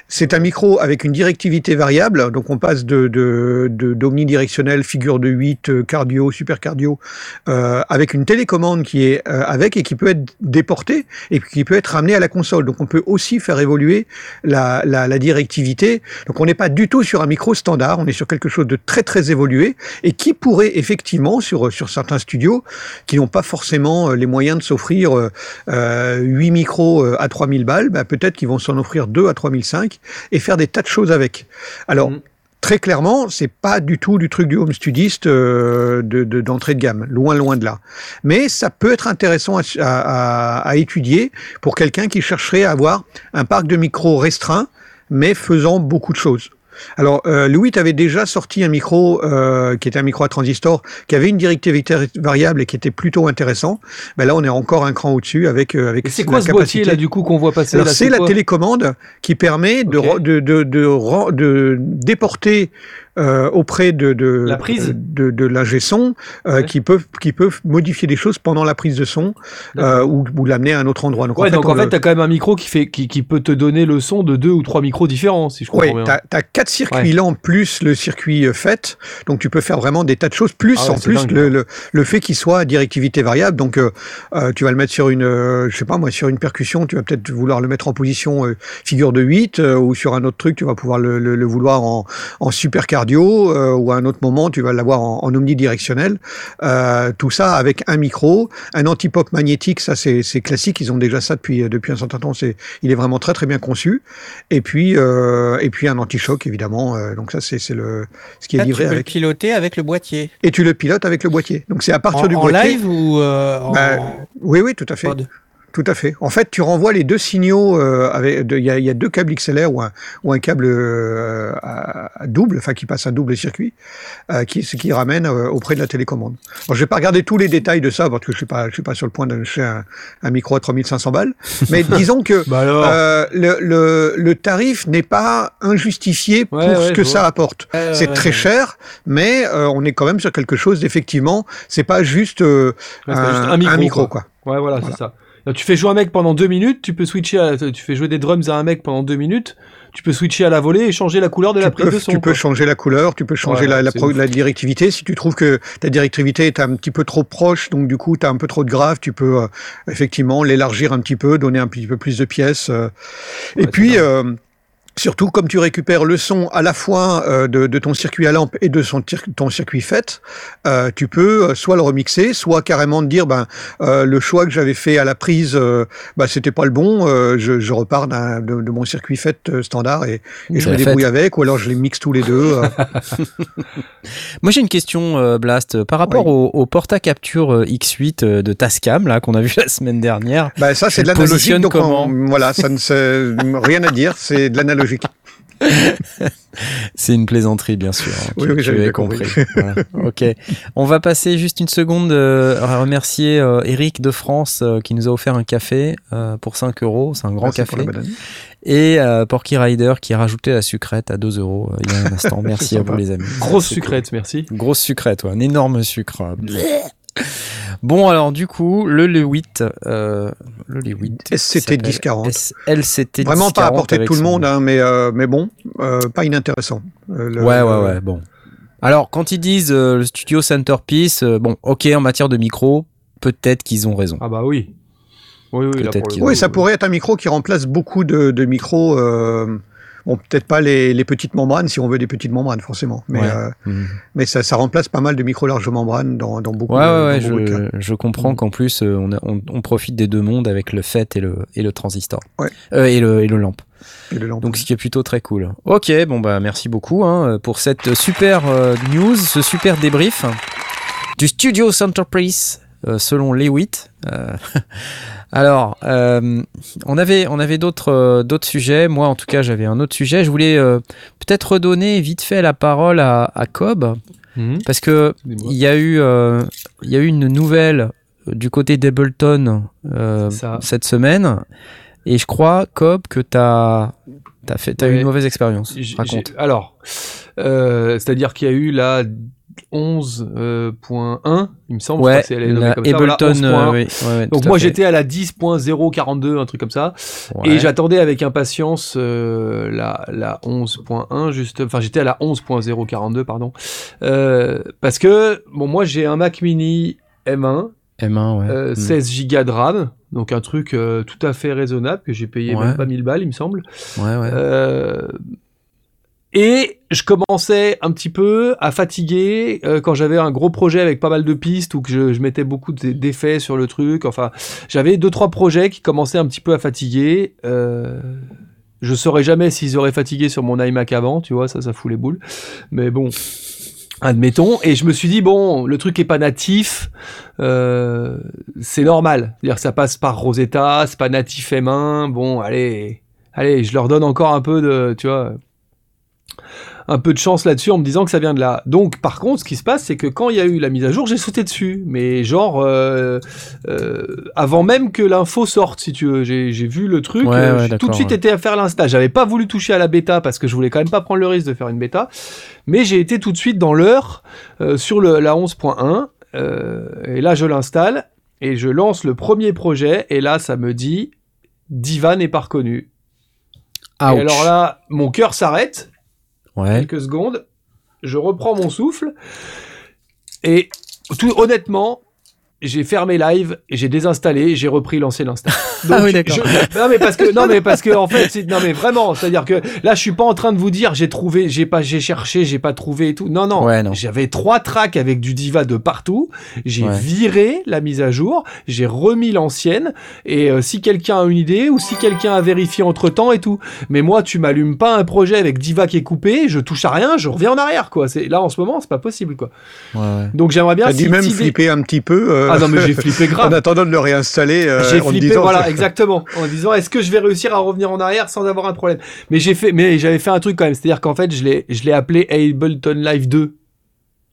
C'est un micro avec une directivité variable, donc on passe de, de, d'omnidirectionnel, figure de 8, euh, cardio, super cardio, euh, avec une télécommande qui est euh, avec et qui peut être déportée et qui peut être ramenée à la console. Donc on peut aussi faire évoluer la, directivité. Donc on n'est pas du tout sur un micro standard, on est sur quelque chose de très très évolué et qui pourrait effectivement sur, certains studios qui n'ont pas forcément les moyens de s'offrir euh, euh, 8 micros à 3000 balles, bah, peut-être qu'ils vont s'en offrir 2 à 3005 et faire des tas de choses avec. Alors, Mhm. très clairement, c'est pas du tout du truc du home studiste euh, de- de- d'entrée de, gamme, loin loin de là. Mais ça peut être intéressant à, à- à- à étudier pour quelqu'un qui chercherait à avoir un parc de micros restreint, mais faisant beaucoup de choses. Alors, euh, Louis avait déjà sorti un micro euh, qui était un micro à transistor, qui avait une directivité variable et qui était plutôt intéressant. Ben là, on est encore un cran au-dessus avec euh, avec c'est la quoi ce boîtier capacité- là du coup qu'on voit passer alors c'est la télécommande qui permet de, de, de, de déporter euh, auprès de, de, La prise de, de l'ingé son euh, Ouais. qui, peuvent, qui peuvent modifier des choses pendant la prise de son euh, ou, ou l'amener à un autre endroit. Donc Ouais, en fait, donc on en fait, le- t'as quand même un micro qui fait, qui, qui peut te donner le son de deux ou trois micros différents, si je comprends Oui, bien. tu as, quatre circuits Ouais. lents plus le circuit euh, FET, donc tu peux faire vraiment des tas de choses, plus Ah ouais, en plus dingue, le, le, le fait qu'il soit à directivité variable, donc euh, euh, tu vas le mettre sur une, euh, je sais pas moi, sur une percussion, tu vas peut-être vouloir le mettre en position euh, figure de 8, euh, ou sur un autre truc, tu vas pouvoir le, le, le vouloir en, en super cardio, euh, ou à un autre moment, tu vas l'avoir en, en omnidirectionnel. Euh, tout ça avec un micro, un anti-pop magnétique, ça c'est classique, ils ont déjà ça depuis, depuis un certain temps, c'est il est vraiment très très bien conçu. Et puis, euh, et puis un anti-choc évidemment. euh, donc ça c'est le ce qui est Là, tu livré le avec. piloter avec le boîtier? Et tu le pilotes avec le boîtier. Donc c'est à partir En, du en boîtier. live ou euh, en Bah, Oui oui tout à fait. pod? Tout à fait. En fait, tu renvoies les deux signaux euh, Il y, y a deux câbles XLR ou un, ou un câble euh, à, à double, enfin qui passe un double circuit, euh, qui, ce qui ramène euh, auprès de la télécommande. Alors, je vais pas regarder tous les détails de ça parce que je suis pas, je suis pas sur le point d'acheter un, un micro à 3500 balles. Mais disons que Bah euh, le, le, le tarif n'est pas injustifié pour Ouais, ce que ça vois. apporte. C'est très cher, mais euh, on est quand même sur quelque chose d'effectivement. C'est pas juste, euh, Ouais, un, juste un micro, un micro, quoi. quoi. Ouais, voilà, c'est ça. Alors, tu fais jouer un mec pendant deux minutes, tu peux switcher à, tu fais jouer des drums à un mec pendant deux minutes, tu peux switcher à la volée et changer la couleur de la prise peux, de son. tu peux changer la couleur, tu peux changer Ouais, la, la, pro- la directivité. Si tu trouves que ta directivité est un petit peu trop proche, donc du coup tu as un peu trop de grave, tu peux euh, effectivement l'élargir un petit peu, donner un petit peu plus de pièces. euh. Et puis euh, Surtout comme tu récupères le son à la fois euh, de, de ton circuit à lampe et de son tir- ton circuit FET, euh, tu peux euh, soit le remixer, soit carrément te dire ben euh, le choix que j'avais fait à la prise, euh, bah, c'était pas le bon, euh, je, je repars de, de mon circuit FET standard et, et je me débrouille fête. avec, ou alors je les mixe tous les deux. euh. Moi j'ai une question euh, Blast par rapport Oui. au, au porta capture euh, X8 euh, de Tascam là qu'on a vu la semaine dernière. Bah, ça, c'est de positionnes Donc, on- voilà, ça ne c'est rien à dire, c'est de C'est une plaisanterie bien sûr. hein, Oui, j'avais compris. Voilà. Ok. On va passer juste une seconde euh, à remercier euh, Eric de France euh, qui nous a offert un café euh, pour 5 euros. C'est un grand Merci café. Et euh, Porky Rider qui a rajouté la sucrète à 2 euros il y a un instant. Merci à vous les amis. Grosse sucrète, merci. Grosse sucrète, ouais, un énorme sucre. Bon alors du coup le L8, euh, le L8 SCT 1040. LCT Vraiment pas à 1040 portée de tout le monde, hein, mais, euh, mais bon, euh, pas inintéressant. Euh, le- Ouais, ouais, ouais, bon. Alors, quand ils disent euh, le studio centerpiece, euh, bon, ok, en matière de micro, peut-être qu'ils ont raison. Ah bah oui. Oui, oui, là, Oui, ça pourrait être un micro qui remplace beaucoup de, de micros. Bon, peut-être pas les, les petites membranes, si on veut des petites membranes, forcément. Mais, Ouais. euh, Mhm. mais ça, ça remplace pas mal de micros large membranes dans, dans beaucoup, Ouais, de, ouais, dans beaucoup de cas. je, je comprends Mhm. qu'en plus, euh, on, a- on, on profite des deux mondes avec le FET et le, et le transistor. Ouais. Euh, et, le, et le lampe. Et le lampe. Donc, ce qui est plutôt très cool. Ok, bon, bah, merci beaucoup hein, pour cette super euh, news, ce super débrief du studio centerpiece selon Lewitt. Euh, alors, euh, on avait, on avait d'autres, euh, d'autres sujets. Moi, en tout cas, j'avais un autre sujet. Je voulais euh, peut-être redonner vite fait la parole à, à Cobb, Mhm. parce que il y a eu, il y a eu une nouvelle du côté d'Ableton cette semaine, et je crois Cobb que t'as, t'as fait, t'as eu une mauvaise expérience. Raconte. Alors, euh, c'est-à-dire qu'il y a eu la 11.1, il me semble. Ouais, c'est- voilà, Ableton. 11.1. euh, oui, ouais, ouais, Donc moi j'étais à la 10.042, un truc comme ça, et j'attendais avec impatience euh, la, la 11.1 juste, enfin j'étais à la 11.042 pardon, euh, parce que bon moi j'ai un Mac Mini M1, M1, ouais. euh, Mm. 16 Go de RAM, donc un truc euh, tout à fait raisonnable que j'ai payé Ouais. même pas 1000 balles il me semble. Ouais, ouais. Euh, et je commençais un petit peu à fatiguer euh, quand j'avais un gros projet avec pas mal de pistes ou que je, mettais beaucoup d'effets sur le truc. Enfin, j'avais deux trois projets qui commençaient un petit peu à fatiguer. Euh, je saurais jamais s'ils auraient fatigué sur mon iMac avant, tu vois, ça, ça fout les boules. Mais bon, admettons. Et je me suis dit bon, le truc est pas natif, euh, c'est normal. C'est-à-dire que ça passe par Rosetta, c'est pas natif M1. Bon, allez, allez, je leur donne encore un peu de, tu vois, un peu de chance là-dessus en me disant que ça vient de là. Donc, par contre, ce qui se passe, c'est que quand il y a eu la mise à jour, j'ai sauté dessus, mais genre euh, euh, avant même que l'info sorte, si tu veux. J'ai vu le truc, Ouais, euh, ouais, j'ai tout de suite ouais. été à faire l'insta. J'avais pas voulu toucher à la bêta parce que je voulais quand même pas prendre le risque de faire une bêta, mais j'ai été tout de suite dans l'heure sur le, la 11.1 euh, et là je l'installe et je lance le premier projet et là ça me dit Diva n'est pas reconnu. Et alors là, mon cœur s'arrête quelques secondes, je reprends mon souffle. Et tout honnêtement, j'ai fermé live et j'ai désinstallé, j'ai repris l'ancien install. Ah oui, d'accord. je- Non mais parce que non mais parce que en fait, c'est- non mais vraiment, c'est-à-dire que là je suis pas en train de vous dire j'ai trouvé, j'ai pas j'ai cherché, j'ai pas trouvé et tout. Non non, Ouais, non. j'avais trois tracks avec du diva de partout, j'ai Ouais. viré la mise à jour, j'ai remis l'ancienne et euh, si quelqu'un a une idée ou si quelqu'un a vérifié entre-temps et tout. Mais moi tu m'allumes pas un projet avec diva qui est coupé, je touche à rien, je reviens en arrière quoi. C'est là en ce moment, c'est pas possible quoi. ouais, ouais. Donc j'aimerais bien T'as dû même flipper un petit peu. euh, Ah non mais j'ai flippé grave. en attendant de le réinstaller. euh, J'ai flippé, disant voilà, exactement, en disant est-ce que je vais réussir à revenir en arrière sans avoir un problème? Mais j'ai fait, mais j'avais fait un truc quand même, c'est-à-dire qu'en fait je l'ai, je l'ai appelé Ableton Live 2.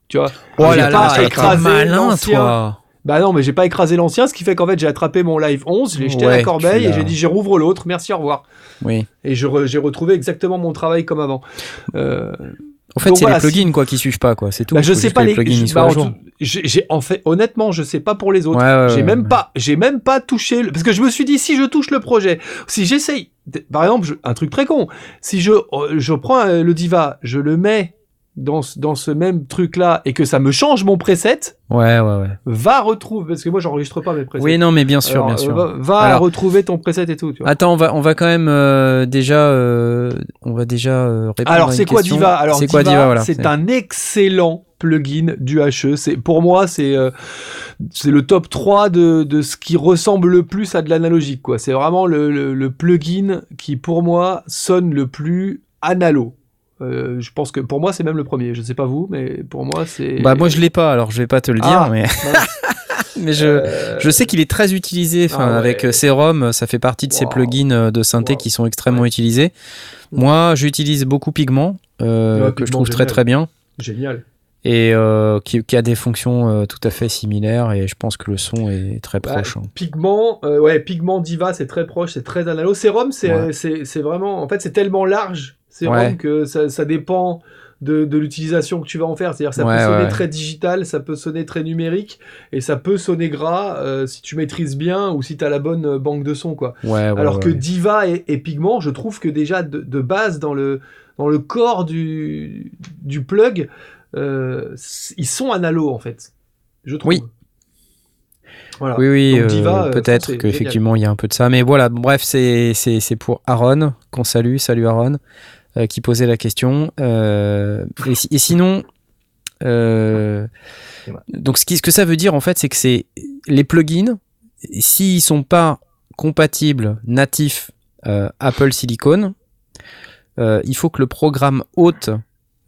Tu vois? Oh J'ai là pas là, écrasé malin, l'ancien. toi. Bah non, mais j'ai pas écrasé l'ancien, ce qui fait qu'en fait j'ai attrapé mon Live 11, je l'ai jeté à la corbeille et j'ai dit je rouvre l'autre, merci, au revoir. Oui. Et re- j'ai retrouvé exactement mon travail comme avant. Euh, En fait, c'est voilà, les plugins quoi qui suivent pas quoi. C'est tout. bah, je sais pas les, plugins je- bah, en j'ai en fait honnêtement je sais pas pour les autres Ouais, ouais, j'ai ouais, même pas j'ai même pas touché le- parce que je me suis dit si je touche le projet si j'essaye par exemple je- un truc très con si je euh, je prends euh, le diva je le mets dans, ce- dans ce même truc-là et que ça me change mon preset, Ouais, ouais, ouais. va retrouver, parce que moi j'enregistre pas mes presets. Oui, non, mais bien sûr, Alors, bien sûr. Va, va Alors- retrouver ton preset et tout. Tu vois. Attends, on va, on va quand même euh, déjà, euh, on va déjà euh, répondre à Alors c'est quoi. Diva? Alors c'est quoi Diva, voilà. C'est un excellent plugin du HE. C'est pour moi c'est euh, c'est le top 3 de, de ce qui ressemble le plus à de l'analogique quoi. C'est vraiment le, le, le plugin qui pour moi sonne le plus analo. Euh, je pense que pour moi c'est même le premier. Je sais pas vous, mais pour moi c'est. Bah moi je l'ai pas, alors je vais pas te le dire, Ah, mais mince. mais je Euh, je sais qu'il est très utilisé. Enfin Ah ouais. avec euh, Serum, ça fait partie de ces Wow. plugins euh, de synthé Wow. qui sont extrêmement Ouais. utilisés. Moi, j'utilise beaucoup Pigment, euh, que je trouve très génial. très bien Génial. et euh, qui, qui a des fonctions tout à fait similaires et je pense que le son est très Ouais. proche. hein. Pigment, ouais, Pigment Diva, c'est très proche, c'est très analo. Serum, c'est vraiment, en fait, c'est tellement large, Serum, Ouais. que ça, ça dépend de, de l'utilisation que tu vas en faire. C'est-à-dire, ça Ouais, peut sonner ouais. très digital, ça peut sonner très numérique, et ça peut sonner gras euh, si tu maîtrises bien ou si tu as la bonne banque de son, quoi. Alors que. Diva et, et Pigment, je trouve que déjà de, de base dans le, dans le corps du, du plug, euh, ils sont analo en fait. Je trouve. Oui. Voilà. Oui, oui, Donc, euh, peut-être c'est qu'effectivement il y a un peu de ça. Mais voilà, bref, c'est c'est- c'est pour Aaron, qu'on salue, salut Aaron, qui posait la question. Euh, et, et sinon, euh, donc ce, qui, ce que ça veut dire en fait, c'est que c'est les plugins, s'ils sont pas compatibles natifs euh, Apple Silicon, euh, il faut que le programme hôte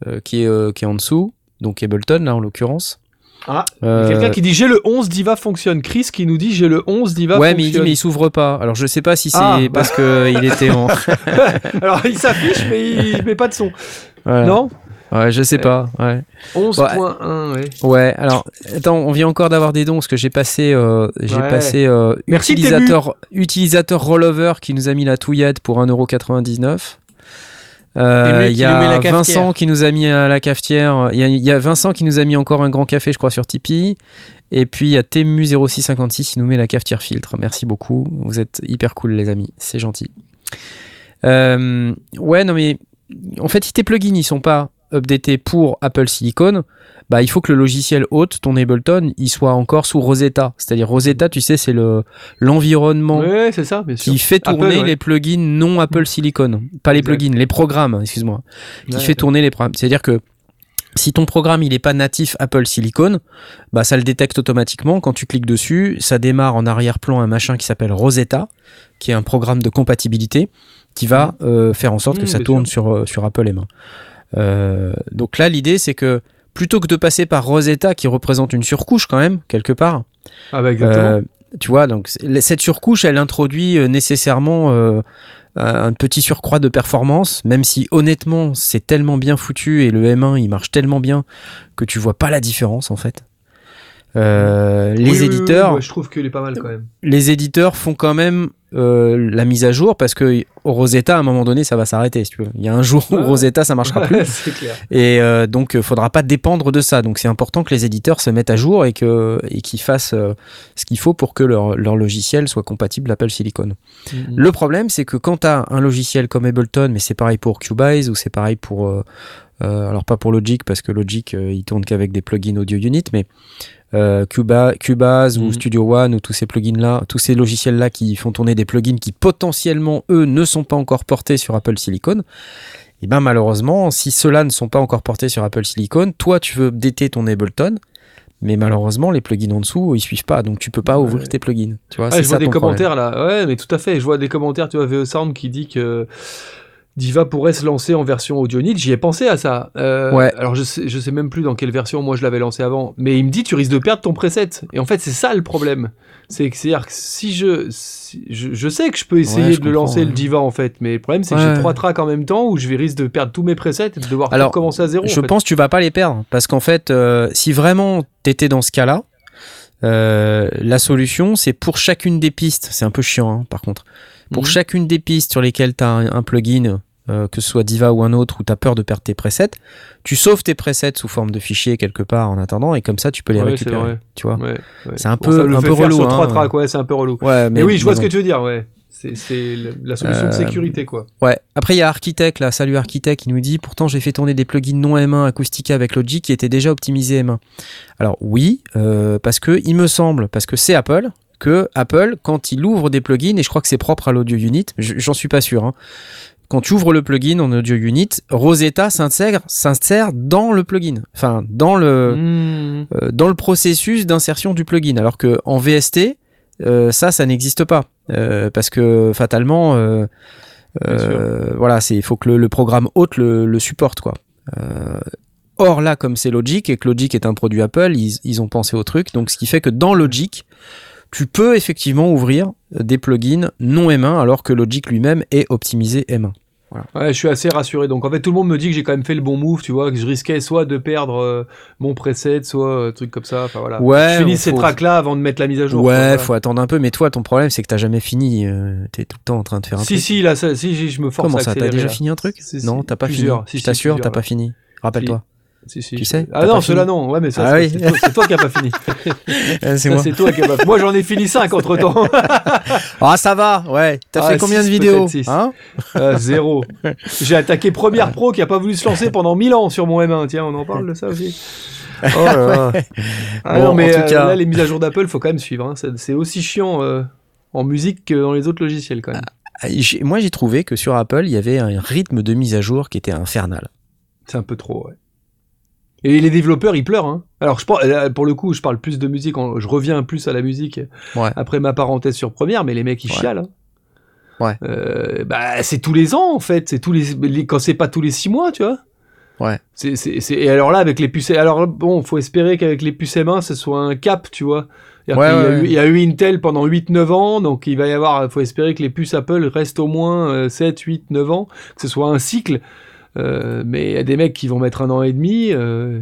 euh, qui, est, euh, qui est en dessous, donc Ableton là en l'occurrence, Ah, euh, quelqu'un qui dit j'ai le 11 Diva fonctionne. Chris qui nous dit j'ai le 11 Diva ouais, mais il dit fonctionne. mais il s'ouvre pas. Alors je sais pas si c'est Ah, bah. parce que il était en. Alors il s'affiche mais il met pas de son. Voilà. Non Ouais, je sais pas. Ouais. 11.1 ouais. Ouais. Alors attends, on vient encore d'avoir des dons parce que j'ai passé, euh, j'ai Ouais. passé euh, Merci, utilisateur utilisateur rollover qui nous a mis la touillette pour 1,99€. Euh, Il y a. Vincent qui nous a mis à la cafetière. Il y, a, il y a Vincent qui nous a mis encore un grand café, je crois, sur Tipeee. Et puis il y a Temu0656 qui nous met la cafetière filtre. Merci beaucoup. Vous êtes hyper cool, les amis. C'est gentil. Euh, ouais, non, mais en fait, si tes plugins ils sont pas updatés pour Apple Silicon, bah, il faut que le logiciel hôte, ton Ableton, il soit encore sous Rosetta. C'est-à-dire Rosetta, tu sais, c'est le l'environnement Ouais, c'est ça, bien sûr. qui fait Apple, tourner ouais. les plugins non Apple Silicon, pas les Exact. plugins, les programmes, excuse-moi, qui Ouais, fait tourner les programmes. C'est-à-dire que si ton programme il est pas natif Apple Silicon, bah ça le détecte automatiquement. Quand tu cliques dessus, ça démarre en arrière-plan un machin qui s'appelle Rosetta, qui est un programme de compatibilité qui va euh, faire en sorte Mmh, que ça bien tourne sur, euh, sur Apple M1. Euh, donc là, l'idée c'est que plutôt que de passer par Rosetta qui représente une surcouche quand même quelque part, Ah bah exactement. euh, tu vois, donc cette surcouche, elle introduit euh, nécessairement un petit surcroît de performance, même si honnêtement c'est tellement bien foutu et le M1 il marche tellement bien que tu vois pas la différence en fait. Euh, les Oui, oui, oui, éditeurs, ouais, je trouve qu'il est pas mal quand même. les éditeurs font quand même euh, la mise à jour parce que Rosetta à un moment donné ça va s'arrêter si tu veux. Il y a un jour où. Rosetta ça marchera plus. Ouais, c'est clair. Et euh, donc, il faudra pas dépendre de ça. Donc, c'est important que les éditeurs se mettent à jour et que et qu'ils fassent euh, ce qu'il faut pour que leur, leur logiciel soit compatible Apple Silicon. Mm. Le problème, c'est que quand tu as un logiciel comme Ableton, mais c'est pareil pour Cubase ou c'est pareil pour euh, euh, alors pas pour Logic parce que Logic euh, il tourne qu'avec des plugins audio unit, mais euh, Cuba, Cubase ou Mhm. Studio One ou tous ces plugins là, tous ces logiciels là qui font tourner des plugins qui potentiellement eux ne sont pas encore portés sur Apple Silicon. Et ben malheureusement, si ceux-là ne sont pas encore portés sur Apple Silicon, toi tu veux updater ton Ableton, mais malheureusement les plugins en dessous ils suivent pas, donc tu peux pas Ouais. ouvrir tes plugins. Tu vois, Ah, je ça vois des problème. commentaires là. Ouais, mais tout à fait. Je vois des commentaires. Tu vois, VE Sound qui dit que Diva pourrait se lancer en version audio nid. J'y ai pensé à ça. Euh, Ouais. Alors je sais, je sais même plus dans quelle version moi je l'avais lancé avant. Mais il me dit tu risques de perdre ton preset. Et en fait c'est ça le problème. C'est que c'est-à-dire que si je, si- je je sais que je peux essayer Ouais, de le lancer ouais. le Diva en fait. Mais le problème c'est que j'ai trois tracks en même temps où je vais risque de perdre tous mes presets et de devoir Alors, recommencer à zéro. en Je fait. pense que tu vas pas les perdre parce qu'en fait, euh, si vraiment t'étais dans ce cas-là, euh, la solution c'est pour chacune des pistes. C'est un peu chiant, hein, par contre. Pour Mhm. chacune des pistes sur lesquelles tu as un, un plugin, euh, que ce soit Diva ou un autre, où tu as peur de perdre tes presets, tu sauves tes presets sous forme de fichier quelque part en attendant, et comme ça tu peux les Ouais, récupérer. Tu vois Ouais, ouais. C'est un Bon, peu- un relou, Sur trois hein. tracks, ouais, c'est un peu relou. Mais, oui, je vois ce que tu veux dire, ouais. C'est la solution de Euh, sécurité, quoi. Ouais. Après, il y a Architect, là. Salut Architect, qui nous dit Pourtant, j'ai fait tourner des plugins non M1 Acoustica avec Logic qui étaient déjà optimisés M1. Alors, oui, euh, parce que il me semble, parce que c'est Apple, que Apple, quand il ouvre des plugins, et je crois que c'est propre à l'audio unit, j'en suis pas sûr, hein, quand tu ouvres le plugin en audio unit, Rosetta s'intègre, s'insère dans le plugin. Enfin, dans le, Mmh. euh, dans le processus d'insertion du plugin. Alors que en VST, euh, ça, ça n'existe pas. Euh, parce que fatalement, euh, euh, voilà, c'est il faut que le, le programme hôte le, le supporte quoi. Euh, or là, comme c'est Logic et que Logic est un produit Apple, ils, ils ont pensé au truc. Donc ce qui fait que dans Logic, tu peux effectivement ouvrir des plugins non M1 alors que Logic lui-même est optimisé M1. Ouais, je suis assez rassuré. Donc en fait, tout le monde me dit que j'ai quand même fait le bon move, tu vois, que je risquais soit de perdre euh, mon preset, soit euh, truc comme ça. Enfin voilà. Ouais, je finis ces faut- tracks-là avant de mettre la mise à jour. ouais, voilà. faut attendre un peu. Mais toi, ton problème, c'est que t'as jamais fini. Euh, T'es tout le temps en train de faire un Si, truc. si, là, ça, si, si, je me force Comment à ça T'as déjà là. fini un truc Si, si, Non, t'as pas plusieurs. fini. Si, je si, t'assure, t'as plusieurs, pas ouais. fini. Rappelle-toi. Si, si. Tu sais Ah non, fini non. Ouais, mais ça, Ah c'est oui. c'est toi, c'est toi qui a pas fini. c'est Ça, moi. c'est toi qui pas Moi, j'en ai fini 5 entre temps. Ah, ça va, ouais. T'as Ah, fait combien six, de vidéos hein Euh, zéro. J'ai attaqué Premiere Pro qui a pas voulu se lancer pendant 1000 ans sur mon M1. Tiens, on en parle de ça aussi. Oh là là. Ah Bon, non, mais en tout euh, cas- là, les mises à jour d'Apple, faut quand même suivre. hein. C'est c'est aussi chiant euh, en musique que dans les autres logiciels quand même. Ah, Moi, j'ai trouvé que sur Apple, il y avait un rythme de mise à jour qui était infernal. C'est un peu trop, ouais. Et les développeurs, ils pleurent. Hein. Alors, je parle, là, pour le coup, je parle plus de musique. Je reviens plus à la musique Ouais. après ma parenthèse sur Première, mais les mecs, ils Ouais. chialent. hein. Ouais. Euh, bah, c'est tous les ans, en fait. C'est tous les, les- quand c'est pas tous les six mois, tu vois. Ouais. C'est, c'est, c'est- et alors là, avec les puces, alors bon, faut espérer qu'avec les puces M1, ce soit un cap, tu vois. Ouais, qu'il y a eu- il y, a eu Intel pendant 8-9 ans, donc il va y avoir, faut espérer que les puces Apple restent au moins euh, 7, 8, 9 ans, que ce soit un cycle. Euh, mais il y a des mecs qui vont mettre un an et demi. euh,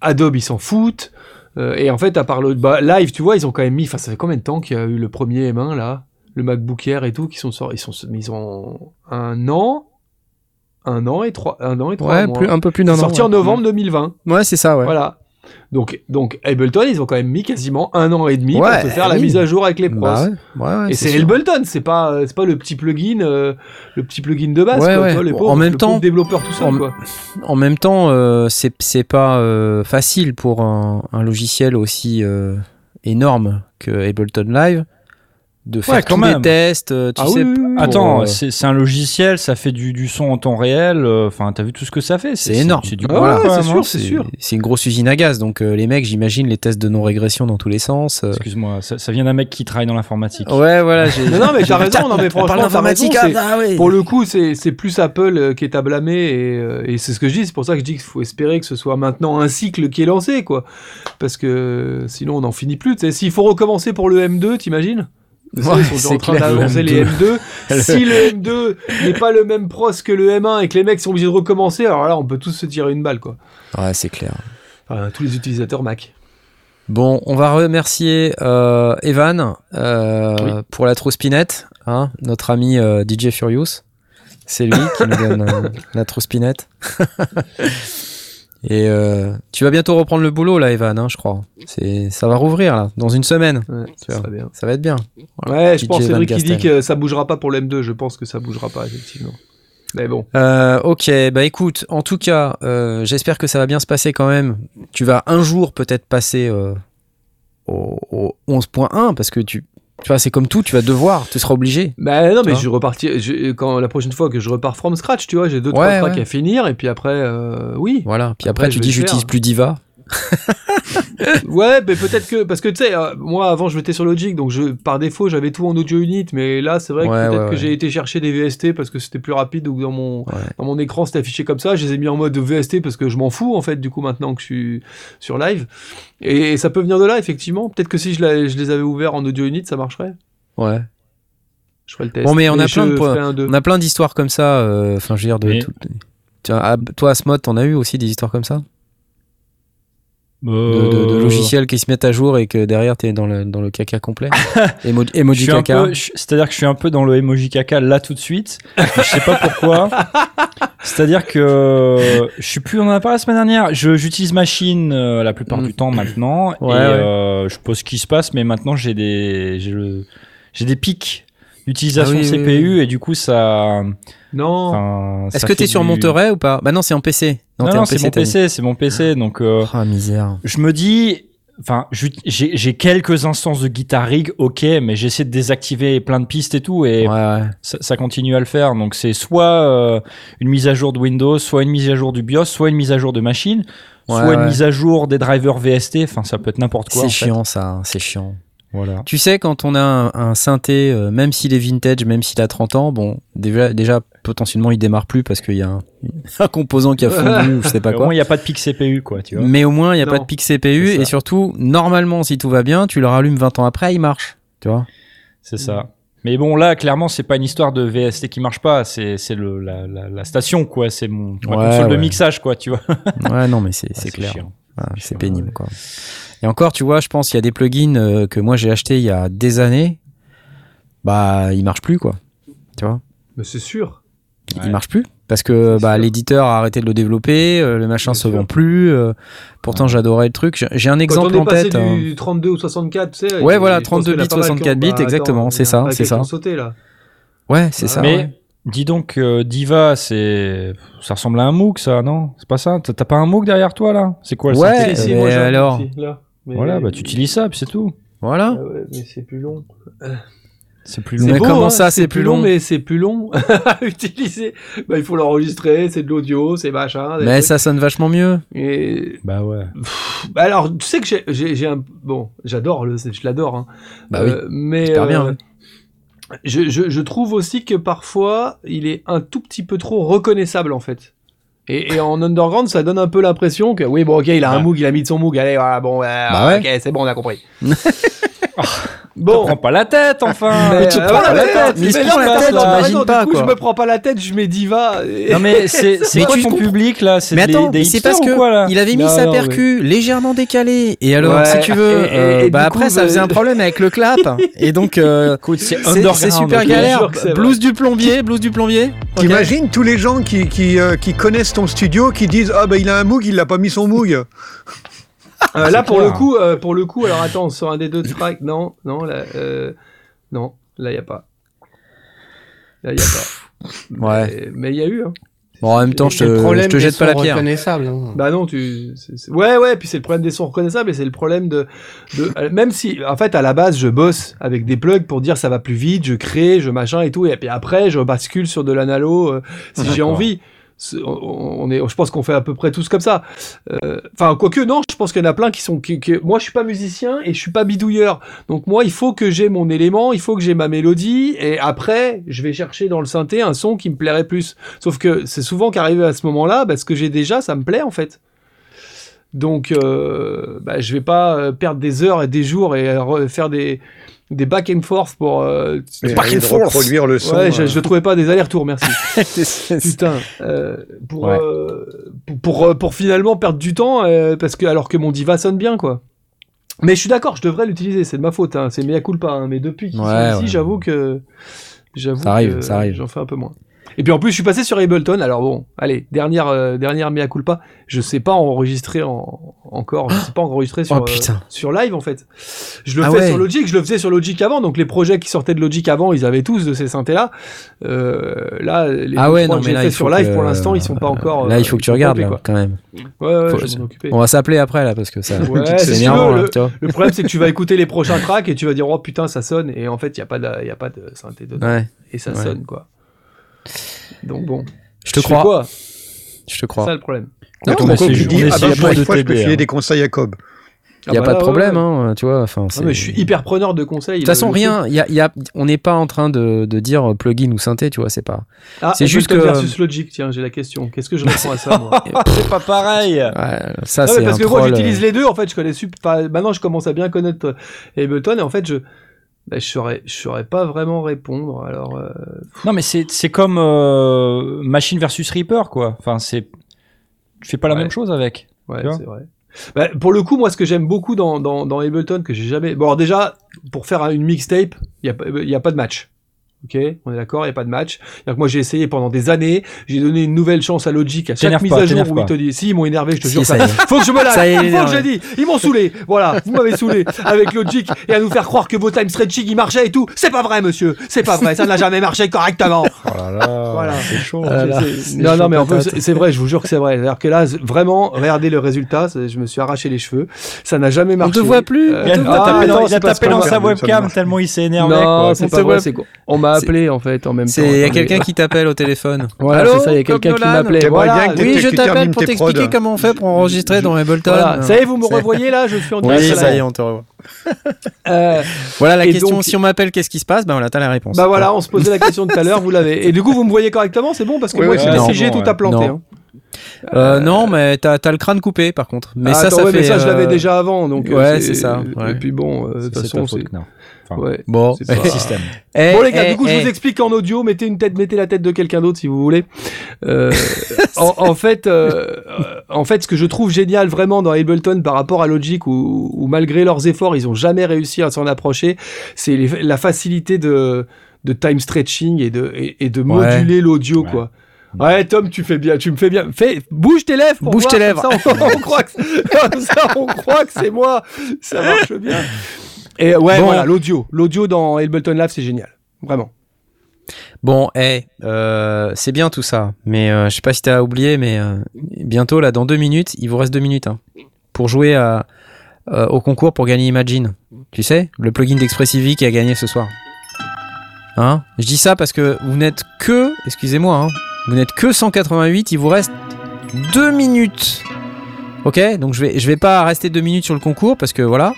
Adobe, ils s'en foutent. Euh, et en fait, à part le bah, live, tu vois, ils ont quand même mis. Enfin, ça fait combien de temps qu'il y a eu le premier M1 là, le MacBook Air et tout, qui sont sortis. Ils sont, ils ont un an, un an et trois, un an et trois Ouais, mois. plus, un peu plus d'un an. sorti ouais. en novembre 2020. Ouais, c'est ça, ouais. Voilà. Donc, donc Ableton, ils ont quand même mis quasiment un an et demi Ouais, pour te faire la mise à jour avec les pros. Bah ouais, ouais, ouais, et c'est. Ableton, c'est pas, c'est pas le petit plugin, euh, le petit plugin de base. Quoi, les En pauvres- même le temps- développeur tout seul, en- quoi. En même temps, euh, c'est c'est pas euh, facile pour un, un logiciel aussi énorme que Ableton Live de faire quand tous même. les tests. euh, Tu Ah sais, oui, oui, oui. pour, Attends, euh, c'est un logiciel, ça fait du, du son en temps réel. euh, Enfin, t'as vu tout ce que ça fait C'est énorme. C'est du Ah ouais, quand c'est sûr, c'est sûr. C'est une grosse usine à gaz, donc euh, les mecs, j'imagine, les tests de non-régression dans tous les sens. euh. Excuse-moi, ça, ça vient d'un mec qui travaille dans l'informatique. Ouais, voilà. j'ai- Non, non, mais t'as raison, non, mais On franchement, c'est- ah, ah ouais. Pour le coup, c'est c'est plus Apple qui est à blâmer et, euh, et c'est ce que je dis. C'est pour ça que je dis qu'il faut espérer que ce soit maintenant un cycle qui est lancé, quoi. Parce que sinon, on n'en finit plus. tu sais. S'il faut recommencer pour le M2, t'imagines? Ouais, Ils sont en train d'avancer les M2. si le M2 n'est pas le même pros que le M1 et que les mecs sont obligés de recommencer, alors là, on peut tous se tirer une balle, quoi. Ouais, c'est clair. Enfin, tous les utilisateurs Mac. Bon, on va remercier euh, Evan euh, Oui. pour la trospinette, hein, notre ami euh, DJ Furious. C'est lui qui nous donne la trospinette. Et euh, tu vas bientôt reprendre le boulot là, Evan, hein, je crois. C'est, ça va rouvrir là, dans une semaine. Ouais, Tu ça vois. serait bien. Ça va être bien. Ouais, je DJ pense, Cédric, qui dit que ça bougera pas pour le M2. Je pense que ça bougera pas, effectivement. Mais bon. Euh, ok, bah écoute, en tout cas, euh, j'espère que ça va bien se passer quand même. Tu vas un jour peut-être passer euh, au, au 11.1 parce que tu, tu vois, c'est comme tout, tu vas devoir, tu seras obligé. Bah non, mais je repartis. je- quand la prochaine fois que je repars from scratch, tu vois, j'ai deux trois Ouais, tracks ouais. à finir et puis après, euh, oui. Voilà. Puis après, Après, tu dis j'utilise plus Diva. ouais, mais peut-être que parce que tu sais, euh, moi avant je mettais sur Logic, donc je par défaut j'avais tout en audio unit, mais là c'est vrai que Ouais, peut-être ouais, que ouais. j'ai été chercher des VST parce que c'était plus rapide ou dans mon Ouais. dans mon écran c'était affiché comme ça. Je les ai mis en mode VST parce que je m'en fous en fait du coup maintenant que je suis sur live. Et, ça peut venir de là effectivement. Peut-être que si je, les avais ouverts en audio unit, ça marcherait. Ouais. Je ferais le test. Bon, mais on a plein de. On a plein d'histoires comme ça. euh, Enfin, je veux dire, de. Mais- tout- Tiens, ah, toi, Asmod, t'en as eu aussi des histoires comme ça? De, de- de Euh, logiciels qui se mettent à jour et que derrière t'es dans le, dans le caca complet. Emoji caca. C'est-à-dire que je suis un peu dans le emoji caca là tout de suite. je sais pas pourquoi. C'est-à-dire que je suis plus. On en a parlé la semaine dernière. Je j'utilise machine euh, la plupart Mm. du temps maintenant Ouais, et ouais. euh, je pose ce qui se passe. Mais maintenant j'ai des j'ai le- j'ai des pics l'utilisation Ah oui, oui, CPU et du coup ça. Non. Est-ce que fait t'es sur du- Monterey ou pas? Bah non, c'est en PC. Non, c'est mon. PC, c'est mon PC, donc. euh, Ah misère. je me dis, enfin, j'ai quelques instances de Guitar Rig, ok, mais j'essaie de désactiver plein de pistes et tout, et Ouais, ouais. ça, ça continue à le faire. Donc c'est soit euh, une mise à jour de Windows, soit une mise à jour du BIOS, soit une mise à jour de machine, Ouais, soit une mise à jour des drivers VST. Enfin, ça peut être n'importe quoi. C'est fait. chiant ça, hein, c'est chiant. Voilà. Tu sais, quand on a un, un synthé, euh, même s'il est vintage, même s'il a 30 ans, bon, déjà, déjà potentiellement il démarre plus parce qu'il y a un, un composant qui a fondu ou je sais pas Au quoi. moins, il n'y a pas de pic CPU, quoi, tu vois. Mais au moins, il n'y a Non. pas de pic CPU et surtout, normalement, si tout va bien, tu le rallumes 20 ans après, il marche. Tu vois C'est ça. Mais bon, là, clairement, c'est pas une histoire de VST qui marche pas, c'est c'est le la, la, la station, quoi. C'est mon ma Ouais, console de mixage, quoi, tu vois. Ouais, non, mais c'est Ah, c'est clair. chiant. Ouais, c'est pénible, quoi. Et encore, tu vois, je pense qu'il y a des plugins euh, que moi j'ai acheté il y a des années. Bah, ils marchent plus, quoi. Tu vois? Mais c'est sûr. Il Ouais. marche plus parce que bah, l'éditeur a arrêté de le développer, euh, le machin se vend plus. euh, pourtant, j'adorais le truc. J'ai- un Quand exemple on est en passé tête. hein. du 32 ou 64, tu sais. Ouais, il- voilà, je pense 32 qu'il y en a bits, pas mal qui ont- 64 bits, bah, exactement, il c'est ça, c'est ça. ont sauté, là. Ouais, c'est ça. Mais ouais. Dis donc, euh, Diva, c'est ça ressemble à un MOOC, ça, non? C'est pas ça? T'as pas un MOOC derrière toi là? C'est quoi le Ouais, mais un alors là. Mais- Voilà, bah tu utilises ça, puis c'est tout. Voilà. Ah ouais, mais c'est plus long. C'est plus Mais long. C'est beau, comment hein, ça, c'est plus long? Mais c'est plus long à utiliser. Bah, il faut l'enregistrer, c'est de l'audio, c'est machin. des Mais trucs. ça sonne vachement mieux. Et... Bah ouais. Bah alors, tu sais que j'ai- j'ai j'ai un... Bon, j'adore, le... je l'adore. Hein. Bah oui. Euh, mais Super bien, euh, ouais. Je, je, je trouve aussi que parfois, il est un tout petit peu trop reconnaissable, en fait. Et, et en underground, ça donne un peu l'impression que, oui, bon, ok, il a un Ouais. Moog, il a mis de son Moog, allez, voilà, bon, ouais, Bah ouais. ok, c'est bon, on a compris. Bon. bon. Prends pas la tête, enfin Mais, tu euh, prends voilà, la tête, mais il se mais prend non, la tête, t'imagines pas, Du coup, quoi. je me prends pas la tête, je mets diva. Non mais c'est c'est quoi tu ton public là C'est Mais attends, c'est parce que il avait mis Non, sa percu légèrement décalée. Et alors, Ouais, si tu veux, et- et- euh, et bah après, coup, ça bah- faisait un problème avec le clap. et donc, euh, Écoute, c'est c'est underground. c'est super galère. Blouse du plombier, blouse du plombier. T'imagines tous les gens qui, qui, euh, qui connaissent ton studio qui disent Ah bah il a un Moog, il l'a pas mis son Moog. Euh, là, pour clair. le coup, euh, pour le coup, alors attends, sur un des deux tracks, non, non, là, euh, non, là, il y a pas. Là, y a pas. Ouais. Mais- il y a eu, hein. Bon, en même temps, je te, je te jette pas la pierre. reconnaissables, hein. Bah non, tu. c'est- Ouais, ouais, puis c'est le problème des sons reconnaissables et c'est le problème de, de. euh, Même si, en fait, à la base, je bosse avec des plugs pour dire ça va plus vite, je crée, je machin et tout, et puis après, je bascule sur de l'analo euh, si j'ai envie. On est, je pense qu'on fait à peu près tous comme ça. Euh, Enfin, quoique, non, je pense qu'il y en a plein qui sont. Moi, je suis pas musicien et je suis pas bidouilleur. Donc, moi, il faut que j'ai mon élément, il faut que j'ai ma mélodie, et après, je vais chercher dans le synthé un son qui me plairait plus. Sauf que c'est souvent qu'arrivé à ce moment-là, bah, ce que j'ai déjà, ça me plaît en fait. Donc, euh, bah, je vais pas euh, perdre des heures et des jours et re- faire des, des back and forth pour. euh, Et Back and de forth. reproduire le son. ouais, je, euh, je trouvais pas des allers-retours, merci. Putain, euh, pour, Ouais. euh, pour, pour, euh, pour finalement perdre du temps, euh, parce que alors que mon diva sonne bien, quoi. Mais je suis d'accord, je devrais l'utiliser, c'est de ma faute, hein, c'est mea culpa, hein, mais depuis qu'ils Ouais, sont ici, ouais. j'avoue que. J'avoue Ça arrive, que ça arrive. J'en fais un peu moins. Et puis en plus, je suis passé sur Ableton. Alors bon, allez, dernière, euh, dernière mea culpa. Je sais pas enregistrer en, encore. Je sais pas enregistrer sur, Oh, euh, sur live en fait. Je le Ah fais ouais. sur Logic. Je le faisais sur Logic avant. Donc les projets qui sortaient de Logic avant, ils avaient tous de ces synthés là. Euh, là, les Ah ouais, non, que j'ai fait sur live pour l'instant, ils sont pas encore. Là, euh, il faut que tu regardes, là, quand même. Ouais, ouais, Faut- je vais. On va s'appeler après, là, parce que ça. Ouais, c'est si là, le- problème, c'est que tu vas écouter les prochains tracks et tu vas dire oh putain ça sonne et en fait il y a pas de, y a pas de synthé dedans et ça sonne quoi. Donc bon. je te fais crois. quoi Je te C'est crois. ça le problème. Non, ton mais c'est ju- dit on Ah bah juste pour de une fois, je peux filer hein. des conseils à Cobb. Il n'y a Ah pas bah de là, problème, ouais. hein, tu vois. Enfin, Non, c'est- je suis hyper preneur de conseils. De toute façon, rien, y a, y a, on n'est pas en train de, de dire plugin ou synthé, tu vois, c'est pas. Ah, c'est c'est juste juste que- versus Logic. Tiens, j'ai la question. Qu'est-ce que je réponds à ça moi C'est pas pareil. Ouais, ça, Non, c'est mais parce un que moi troll, j'utilise euh, les deux. En fait, je connais super. Maintenant, je commence à bien connaître euh, Ableton et en fait, je bah, je saurais je saurais pas vraiment répondre. Alors euh, Non, mais c'est c'est comme euh, Machine versus Reaper, quoi. Enfin, c'est. Tu fais pas la Ouais. même chose avec. Ouais, c'est vrai. Bah, pour le coup, moi, ce que j'aime beaucoup dans, dans, dans Ableton, que j'ai jamais. Bon, alors déjà, pour faire une mixtape, il n'y a, pas- y a pas de match. Ok, on est d'accord, il n'y a pas de match. Que moi j'ai essayé pendant des années, j'ai donné une nouvelle chance à Logic à chaque mise pas, à jour où ils te disent si ils m'ont énervé, je te Si, jure ça ça. y est. Faut que je me lâche. Ça y est, Faut que j'ai dit. Ils m'ont saoulé. Voilà, vous m'avez saoulé avec Logic et à nous faire croire que vos time stretching ils marchaient et tout. C'est pas vrai, monsieur. C'est pas vrai. Ça n'a jamais marché correctement. Oh là là, Voilà. c'est chaud. Ah là non, non, chaud mais en plus, patate. c'est vrai, je vous jure que c'est vrai. C'est-à-dire que là, vraiment, regardez le résultat, je me suis arraché les cheveux. Ça n'a jamais On marché. te voit plus. Euh, Il a, il ah, tapé dans, non, il a tapé sa webcam tellement il s'est énervé. Non, c'est On pas vrai. c'est On m'a appelé en fait en même temps. C'est il y a quelqu'un qui t'appelle au téléphone. Voilà, Allô, c'est ça, il y a quelqu'un qui m'appelait. Voilà, Oui, je t'appelle pour t'expliquer comment on fait pour enregistrer dans Ableton. Voilà. Ça y est, vous me revoyez là, je suis en Oui, direct. ça là. y est, on te revoit. Euh, Voilà la question. donc- Si on m'appelle, qu'est-ce qui se passe? Ben voilà, t'as la réponse. bah voilà, on se posait la question tout à l'heure, vous l'avez. Et du coup, vous me voyez correctement, c'est bon parce que Oui, moi, oui, bon, tout a ouais. Hein. Euh, non, mais t'as as le crâne coupé par contre. Mais Ah, ça, attends, ça ouais, fait. mais ça, je l'avais euh, déjà avant, donc. euh, ouais, c'est ça, ouais. Et puis bon, euh, de toute C'est façon, c'est. Enfin, Ouais. Bon. C'est pas- le système. Eh, Bon les gars, eh, du coup je eh. vous explique en audio, mettez une tête, mettez la tête de quelqu'un d'autre si vous voulez. Euh, en, en fait, euh, euh, en fait, ce que je trouve génial vraiment dans Ableton par rapport à Logic, où, où malgré leurs efforts, ils ont jamais réussi à s'en approcher, c'est la facilité de, de time stretching et de, et, et de Ouais. moduler l'audio Ouais. quoi. Ouais, Tom, tu fais bien, tu me fais bien. Fais, bouge tes lèvres. Bouge tes comme lèvres. Ça, on, on croit que, comme ça, on croit que c'est moi. Ça marche bien. Et ouais, Bon. voilà, l'audio, l'audio dans Ableton Live, c'est génial, vraiment. Bon, eh, euh, c'est bien tout ça. Mais euh, je sais pas si t'as oublié, mais euh, bientôt là, dans deux minutes, il vous reste deux minutes hein, pour jouer à, euh, au concours pour gagner Imagine. Tu sais, le plugin d'Expressivity qui a gagné ce soir. Hein? Je dis ça parce que vous n'êtes que, excusez-moi, hein, vous n'êtes que 188. Il vous reste deux minutes. Ok, donc je vais, je vais pas rester deux minutes sur le concours parce que voilà.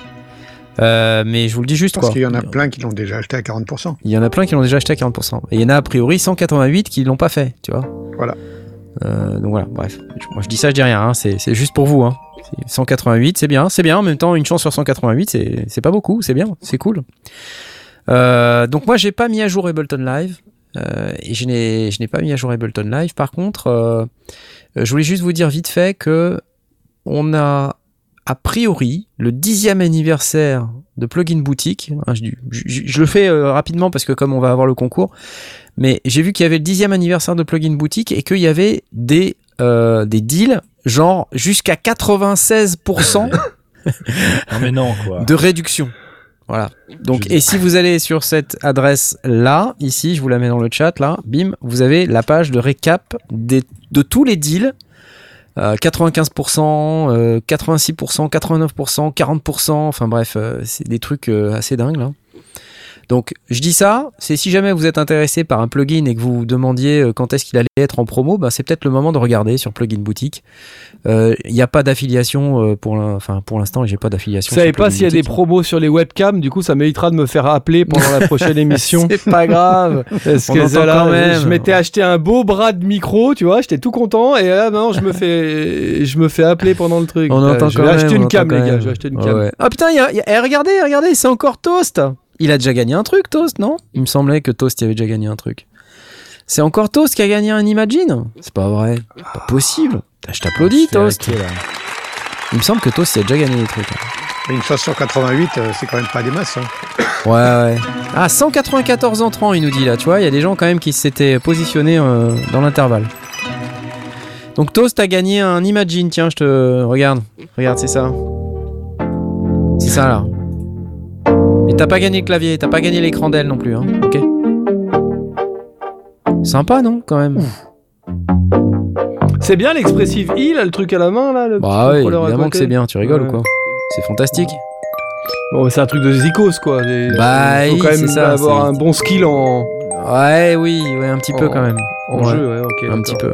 Euh, mais je vous le dis juste Parce qu'il y en a plein qui l'ont déjà acheté à 40%. Il y en a plein qui l'ont déjà acheté à 40%. Et il y en a a priori 188 qui l'ont pas fait, tu vois. Voilà. Euh, donc voilà, bref. Moi je dis ça, je dis rien, hein. c'est c'est juste pour vous. Hein. C'est 188, c'est bien, c'est bien. En même temps, une chance sur 188, c'est c'est pas beaucoup, c'est bien, c'est cool. Euh, donc moi j'ai pas mis à jour Ableton Live. Euh, et je n'ai je n'ai pas mis à jour Ableton Live. Par contre, euh, je voulais juste vous dire vite fait que on a a priori le dixième anniversaire de Plugin Boutique. Hein, je, je- je le fais euh, rapidement parce que comme on va avoir le concours, mais j'ai vu qu'il y avait le dixième anniversaire de Plugin Boutique et qu'il y avait des euh, des deals genre jusqu'à 96% Non mais non quoi. de réduction. Voilà. Donc, et si vous allez sur cette adresse là, ici, je vous la mets dans le chat là, bim, vous avez la page de récap des, de tous les deals. Euh, 95%, euh, 86%, 89%, 40%, enfin bref, euh, c'est des trucs euh, assez dingues là. Donc je dis ça, c'est si jamais vous êtes intéressé par un plugin et que vous vous demandiez euh, quand est-ce qu'il allait être en promo, bah, c'est peut-être le moment de regarder sur Plugin Boutique. Euh, Il n'y a pas d'affiliation euh, pour l'in- enfin, pour l'instant, j'ai pas d'affiliation. Vous savez pas s'il y a des promos sur les webcams, du coup ça m'évitera de me faire appeler pendant la prochaine émission. C'est pas grave. Parce On que ça, là, quand même. je m'étais acheté un beau bras de micro, tu vois, j'étais tout content, et là maintenant je me fais, je me fais appeler pendant le truc. On Euh, entend je quand vais même. acheter on une cam, quand les gars, même. je vais acheter une ouais. Ah putain, il y a, il y a- eh, regardez, regardez, c'est encore Toast. Il a déjà gagné un truc, Toast, non? Il me semblait que Toast y avait déjà gagné un truc. C'est encore Toast qui a gagné un Imagine? C'est pas vrai. Pas possible. Je t'applaudis, suis Toast. Il me semble que Toast y a déjà gagné des trucs. Mais une 588, euh, c'est quand même pas des masses. hein. Ouais, ouais. Ah, 194 entrants, il nous dit là, tu vois, il y a des gens quand même qui s'étaient positionnés euh, dans l'intervalle. Donc Toast a gagné un Imagine, tiens, je te regarde. Regarde, c'est ça. C'est ça là. Et t'as pas gagné le clavier, t'as pas gagné l'écran d'elle non plus, hein. Ok. Sympa, non, quand même? C'est bien l'expressive I, là, le truc à la main, là. Le Bah à évidemment que c'est bien, tu rigoles Ouais. ou quoi? C'est fantastique. Bon, c'est un truc de zikos, quoi. Des- Bah, faut oui, quand même ça, avoir un bon skill en, Ouais, oui, ouais, un petit peu En- quand même. en Ouais. jeu, ouais, ok. un petit peu.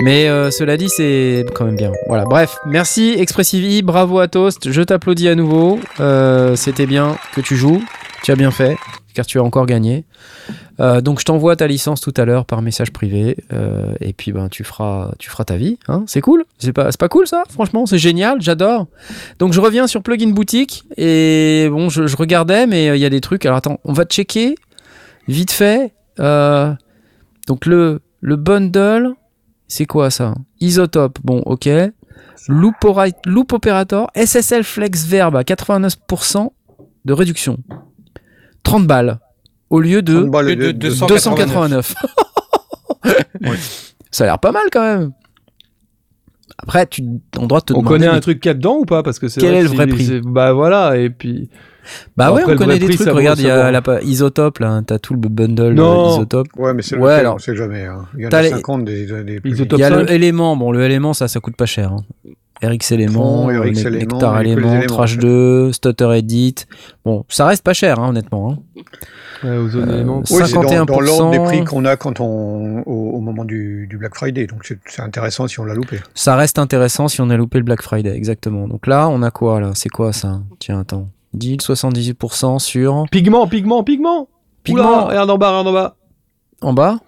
Mais euh, cela dit, c'est quand même bien. Voilà, bref, merci Expressive E, bravo à Toast, je t'applaudis à nouveau. Euh, C'était bien que tu joues, tu as bien fait, car tu as encore gagné. Euh, donc je t'envoie ta licence tout à l'heure par message privé, euh, et puis ben tu feras, tu feras ta vie. Hein c'est cool, c'est pas, pas cool ça, franchement, c'est génial, j'adore. Donc je reviens sur Plugin Boutique et bon, je, je regardais, mais euh, il y a des trucs. Alors attends, on va checker vite fait. Euh, donc le le bundle, c'est quoi ça? Isotope, bon, ok. Loop, Operator, SSL Flex Verb à 89% de réduction. 30 balles. au lieu de 30 balles de- de- de- de- 289. Ça a l'air pas mal quand même. Après, tu on doit te On demander. connaît un truc qu'il y a dedans ou pas? Parce que c'est Quel vrai est que le vrai prix? c'est- Bah voilà, et puis. Bah ouais, Après, on le connaît des prix, trucs. Regarde, il y a la Isotope là. T'as tout le bundle Non. Isotope. Ouais, mais c'est Ouais, lequel, alors- on sait jamais. hein. Il y a les- 50 des, des plus Il y a 5. le élément. Bon, le élément, ça, ça coûte pas cher. Hein. RX élément, Bon, RX Nectar éléments, Trash en fait. 2, Stutter Edit. Bon, ça reste pas cher, hein, honnêtement. hein. Ouais, aux Euh. Oui, c'est dans, 51%. dans l'ordre des prix qu'on a quand on, au, au moment du, du Black Friday. Donc c'est c'est intéressant si on l'a loupé. Ça reste intéressant si on a loupé le Black Friday, exactement. Donc là, on a quoi là? C'est quoi ça? Tiens, attends. Deal 78% sur. Pigment, pigment, pigment Pigment. Oula, regarde en bas, regarde en bas. En bas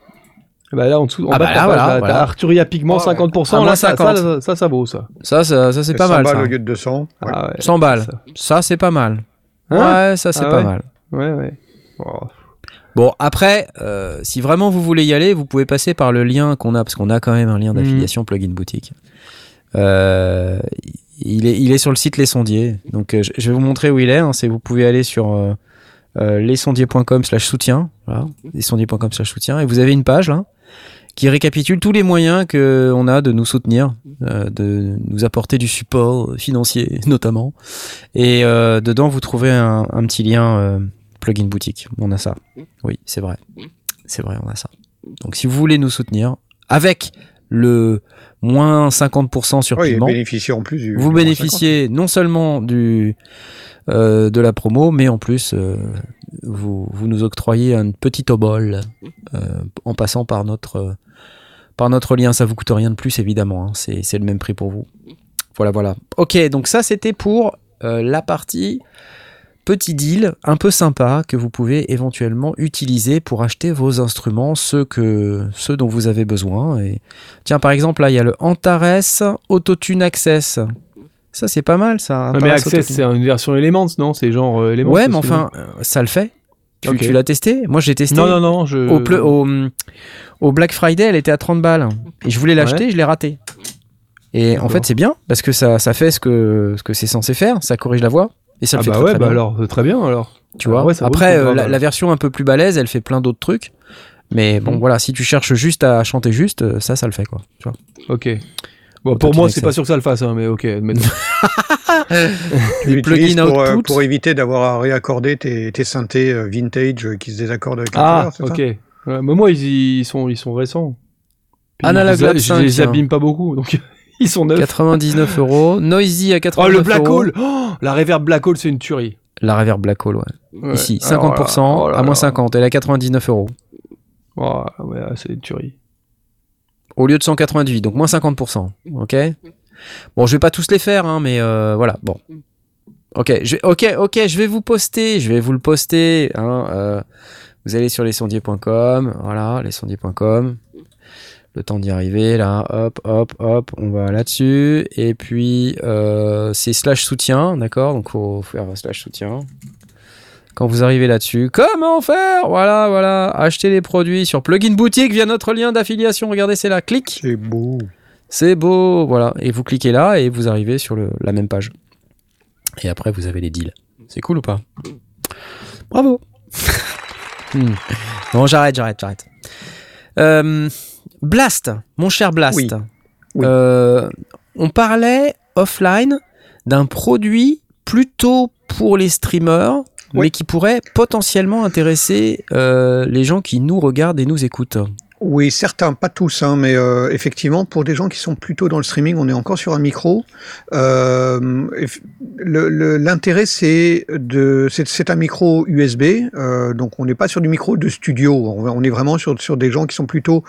Bah là, en dessous, en Ah bas, bah là, voilà, t'as- voilà. t'as Arturia pigment, Ah ouais. 50%. À là, moins ça, 50. ça, ça, ça, ça vaut ça. Ça, ça, ça c'est pas 100 mal. balles Ça. au lieu de 200. Ouais. Ah ouais. 100 balles. Ça. Ça, c'est pas mal. Hein ouais, ça, c'est Ah pas ouais mal. Ouais, ouais. Oh. Bon, après, euh, si vraiment vous voulez y aller, vous pouvez passer par le lien qu'on a, parce qu'on a quand même un lien d'affiliation plugin boutique. Euh, il, est, il est sur le site Les Sondiers. Donc, euh, je je vais vous montrer où il est. hein. c'est vous pouvez aller sur euh, euh, lesondiers.com slash soutien. Voilà, lesondiers.com slash soutien. Et vous avez une page là qui récapitule tous les moyens qu'on a de nous soutenir, euh, de nous apporter du support financier notamment. Et euh, dedans, vous trouvez un, un petit lien plugin boutique. On a ça. Oui, c'est vrai. C'est vrai, on a ça. Donc si vous voulez nous soutenir, avec le moins 50% sur Oui, paiement, en plus du. vous du bénéficiez non seulement du, euh, de la promo, mais en plus, euh, vous, vous nous octroyez un petit obol euh, en passant par notre, par notre lien. Ça vous coûte rien de plus, évidemment. hein. C'est c'est le même prix pour vous. Voilà, voilà. Ok, donc ça, c'était pour la partie petit deal un peu sympa que vous pouvez éventuellement utiliser pour acheter vos instruments, ceux, que, ceux dont vous avez besoin. Et... Tiens, par exemple, là, il y a le Antares Autotune Access. Ça, c'est pas mal, ça. Ouais, mais Access, c'est une version Elements, non? C'est genre euh, Elements Ouais, mais enfin, euh, ça le fait. Tu, l'as testé? Moi, j'ai testé. Non, non, non, je. Au, ple- au, au Black Friday, elle était à 30 balles. Et je voulais l'acheter, je l'ai raté. Et en fait, c'est bien, parce que ça, ça fait ce que, ce que c'est censé faire. Ça corrige la voix. Et ça Ah le fait bah très, ouais, très bah bien. alors, euh, très bien alors. Tu Ah vois. ouais, le Après, euh, grave, la, la version un peu plus balèze, elle fait plein d'autres trucs. Mais bon, Mhm. voilà, si tu cherches juste à chanter juste, euh, ça, ça le fait, quoi. Tu vois. Ok. Bon, pour moi, c'est pas sûr que ça le fasse, hein, mais ok, Les plugins pour, euh, pour éviter d'avoir à réaccorder tes, tes synthés vintage qui se désaccordent avec la ah, ok. Ouais, mais moi, ils, ils sont, ils sont récents. Puis Analog je les- Lab je 5, les tiens. abîme pas beaucoup, donc ils sont neufs. 99 euros. Noisy à Oh, 89 le Black euros. Hole Oh, La Reverb Black Hole, c'est une tuerie. La Reverb Black Hole, ouais. Ouais. Ici, Alors 50% là, oh là à moins là. 50. Elle est à 99 euros. Oh, ouais, c'est une tuerie. Au lieu de 198, donc moins 50%. Ok? Bon, je vais pas tous les faire, hein, mais euh, voilà, bon. Ok, je, ok, ok, je vais vous poster, je vais vous le poster. Hein, euh, vous allez sur lesondiers.com, voilà, lesondiers.com. Le temps d'y arriver, là, hop, hop, hop, on va là-dessus. Et puis, euh, c'est slash soutien, d'accord? Donc, faut faire slash soutien. Quand vous arrivez là-dessus, comment faire? Voilà, voilà, acheter les produits sur Plugin Boutique via notre lien d'affiliation. Regardez, c'est là, clique. C'est beau. C'est beau, voilà. Et vous cliquez là et vous arrivez sur le- la même page. Et après, vous avez les deals. C'est cool ou pas? Bravo Hmm. Bon, j'arrête, j'arrête, j'arrête. Euh, Blast, mon cher Blast. Oui. Oui. Euh, on parlait offline d'un produit plutôt pour les streamers, Oui. mais qui pourrait potentiellement intéresser euh, les gens qui nous regardent et nous écoutent. Oui, certains, pas tous, hein, mais euh, effectivement, pour des gens qui sont plutôt dans le streaming, on est encore sur un micro. Euh, L'intérêt, c'est de, c'est un micro USB, euh, donc on n'est pas sur du micro de studio. On, on est vraiment sur, sur des gens qui sont plutôt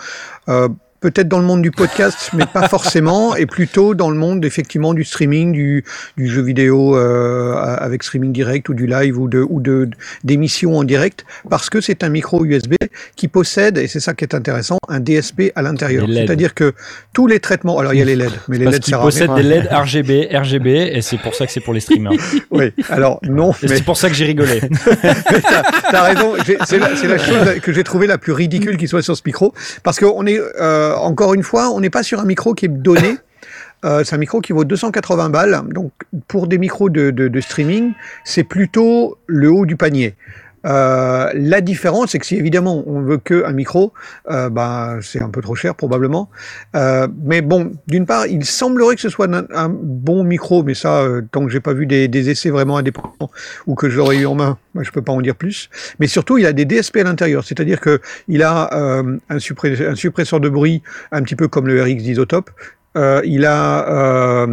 euh, peut-être dans le monde du podcast, mais pas forcément, et plutôt dans le monde effectivement du streaming, du, du jeu vidéo euh, avec streaming direct ou du live ou de ou de d'émissions en direct, parce que c'est un micro USB qui possède, et c'est ça qui est intéressant, un DSP à l'intérieur. C'est-à-dire que tous les traitements, alors il y a les LED, mais les Parce LED à possède des LED RGB, RGB, et c'est pour ça que c'est pour les streamers. Oui, alors non, mais c'est pour ça que j'ai rigolé. T'as raison, j'ai- c'est la, c'est la chose que j'ai trouvé la plus ridicule qui soit sur ce micro, parce qu'on est, euh, encore une fois, on n'est pas sur un micro qui est donné. Euh, c'est un micro qui vaut 280 balles, donc pour des micros de, de, de streaming, c'est plutôt le haut du panier. Euh, la différence, c'est que si évidemment on veut que un micro, euh, bah, c'est un peu trop cher probablement. Euh, mais bon, d'une part, il semblerait que ce soit un, bon micro, mais ça, euh, tant que j'ai pas vu des, essais vraiment indépendants ou que je l'aurais eu en main, moi, je peux pas en dire plus. Mais surtout, il a des DSP à l'intérieur, c'est-à-dire que il a euh, un, suppré- un suppresseur de bruit un petit peu comme le RX d'Isotope. Il a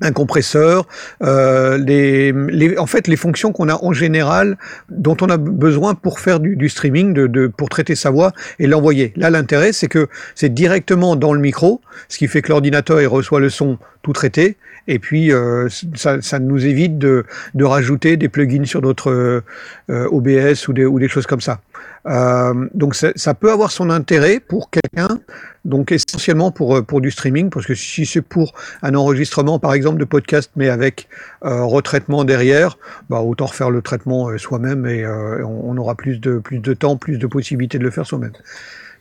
un compresseur, euh, les, les, en fait les fonctions qu'on a en général, dont on a besoin pour faire du, streaming, de, pour traiter sa voix et l'envoyer. Là, l'intérêt, c'est que c'est directement dans le micro, ce qui fait que l'ordinateur il reçoit le son tout traité, et puis euh, ça, ça nous évite de, de rajouter des plugins sur d'autres euh, OBS ou des, ou des choses comme ça. Euh, donc ça, peut avoir son intérêt pour quelqu'un, donc essentiellement pour, euh, pour du streaming, parce que si c'est pour un enregistrement par exemple de podcast, mais avec retraitement derrière, bah, autant refaire le traitement soi-même et on, on, aura plus de, plus de temps, plus de possibilités de le faire soi-même.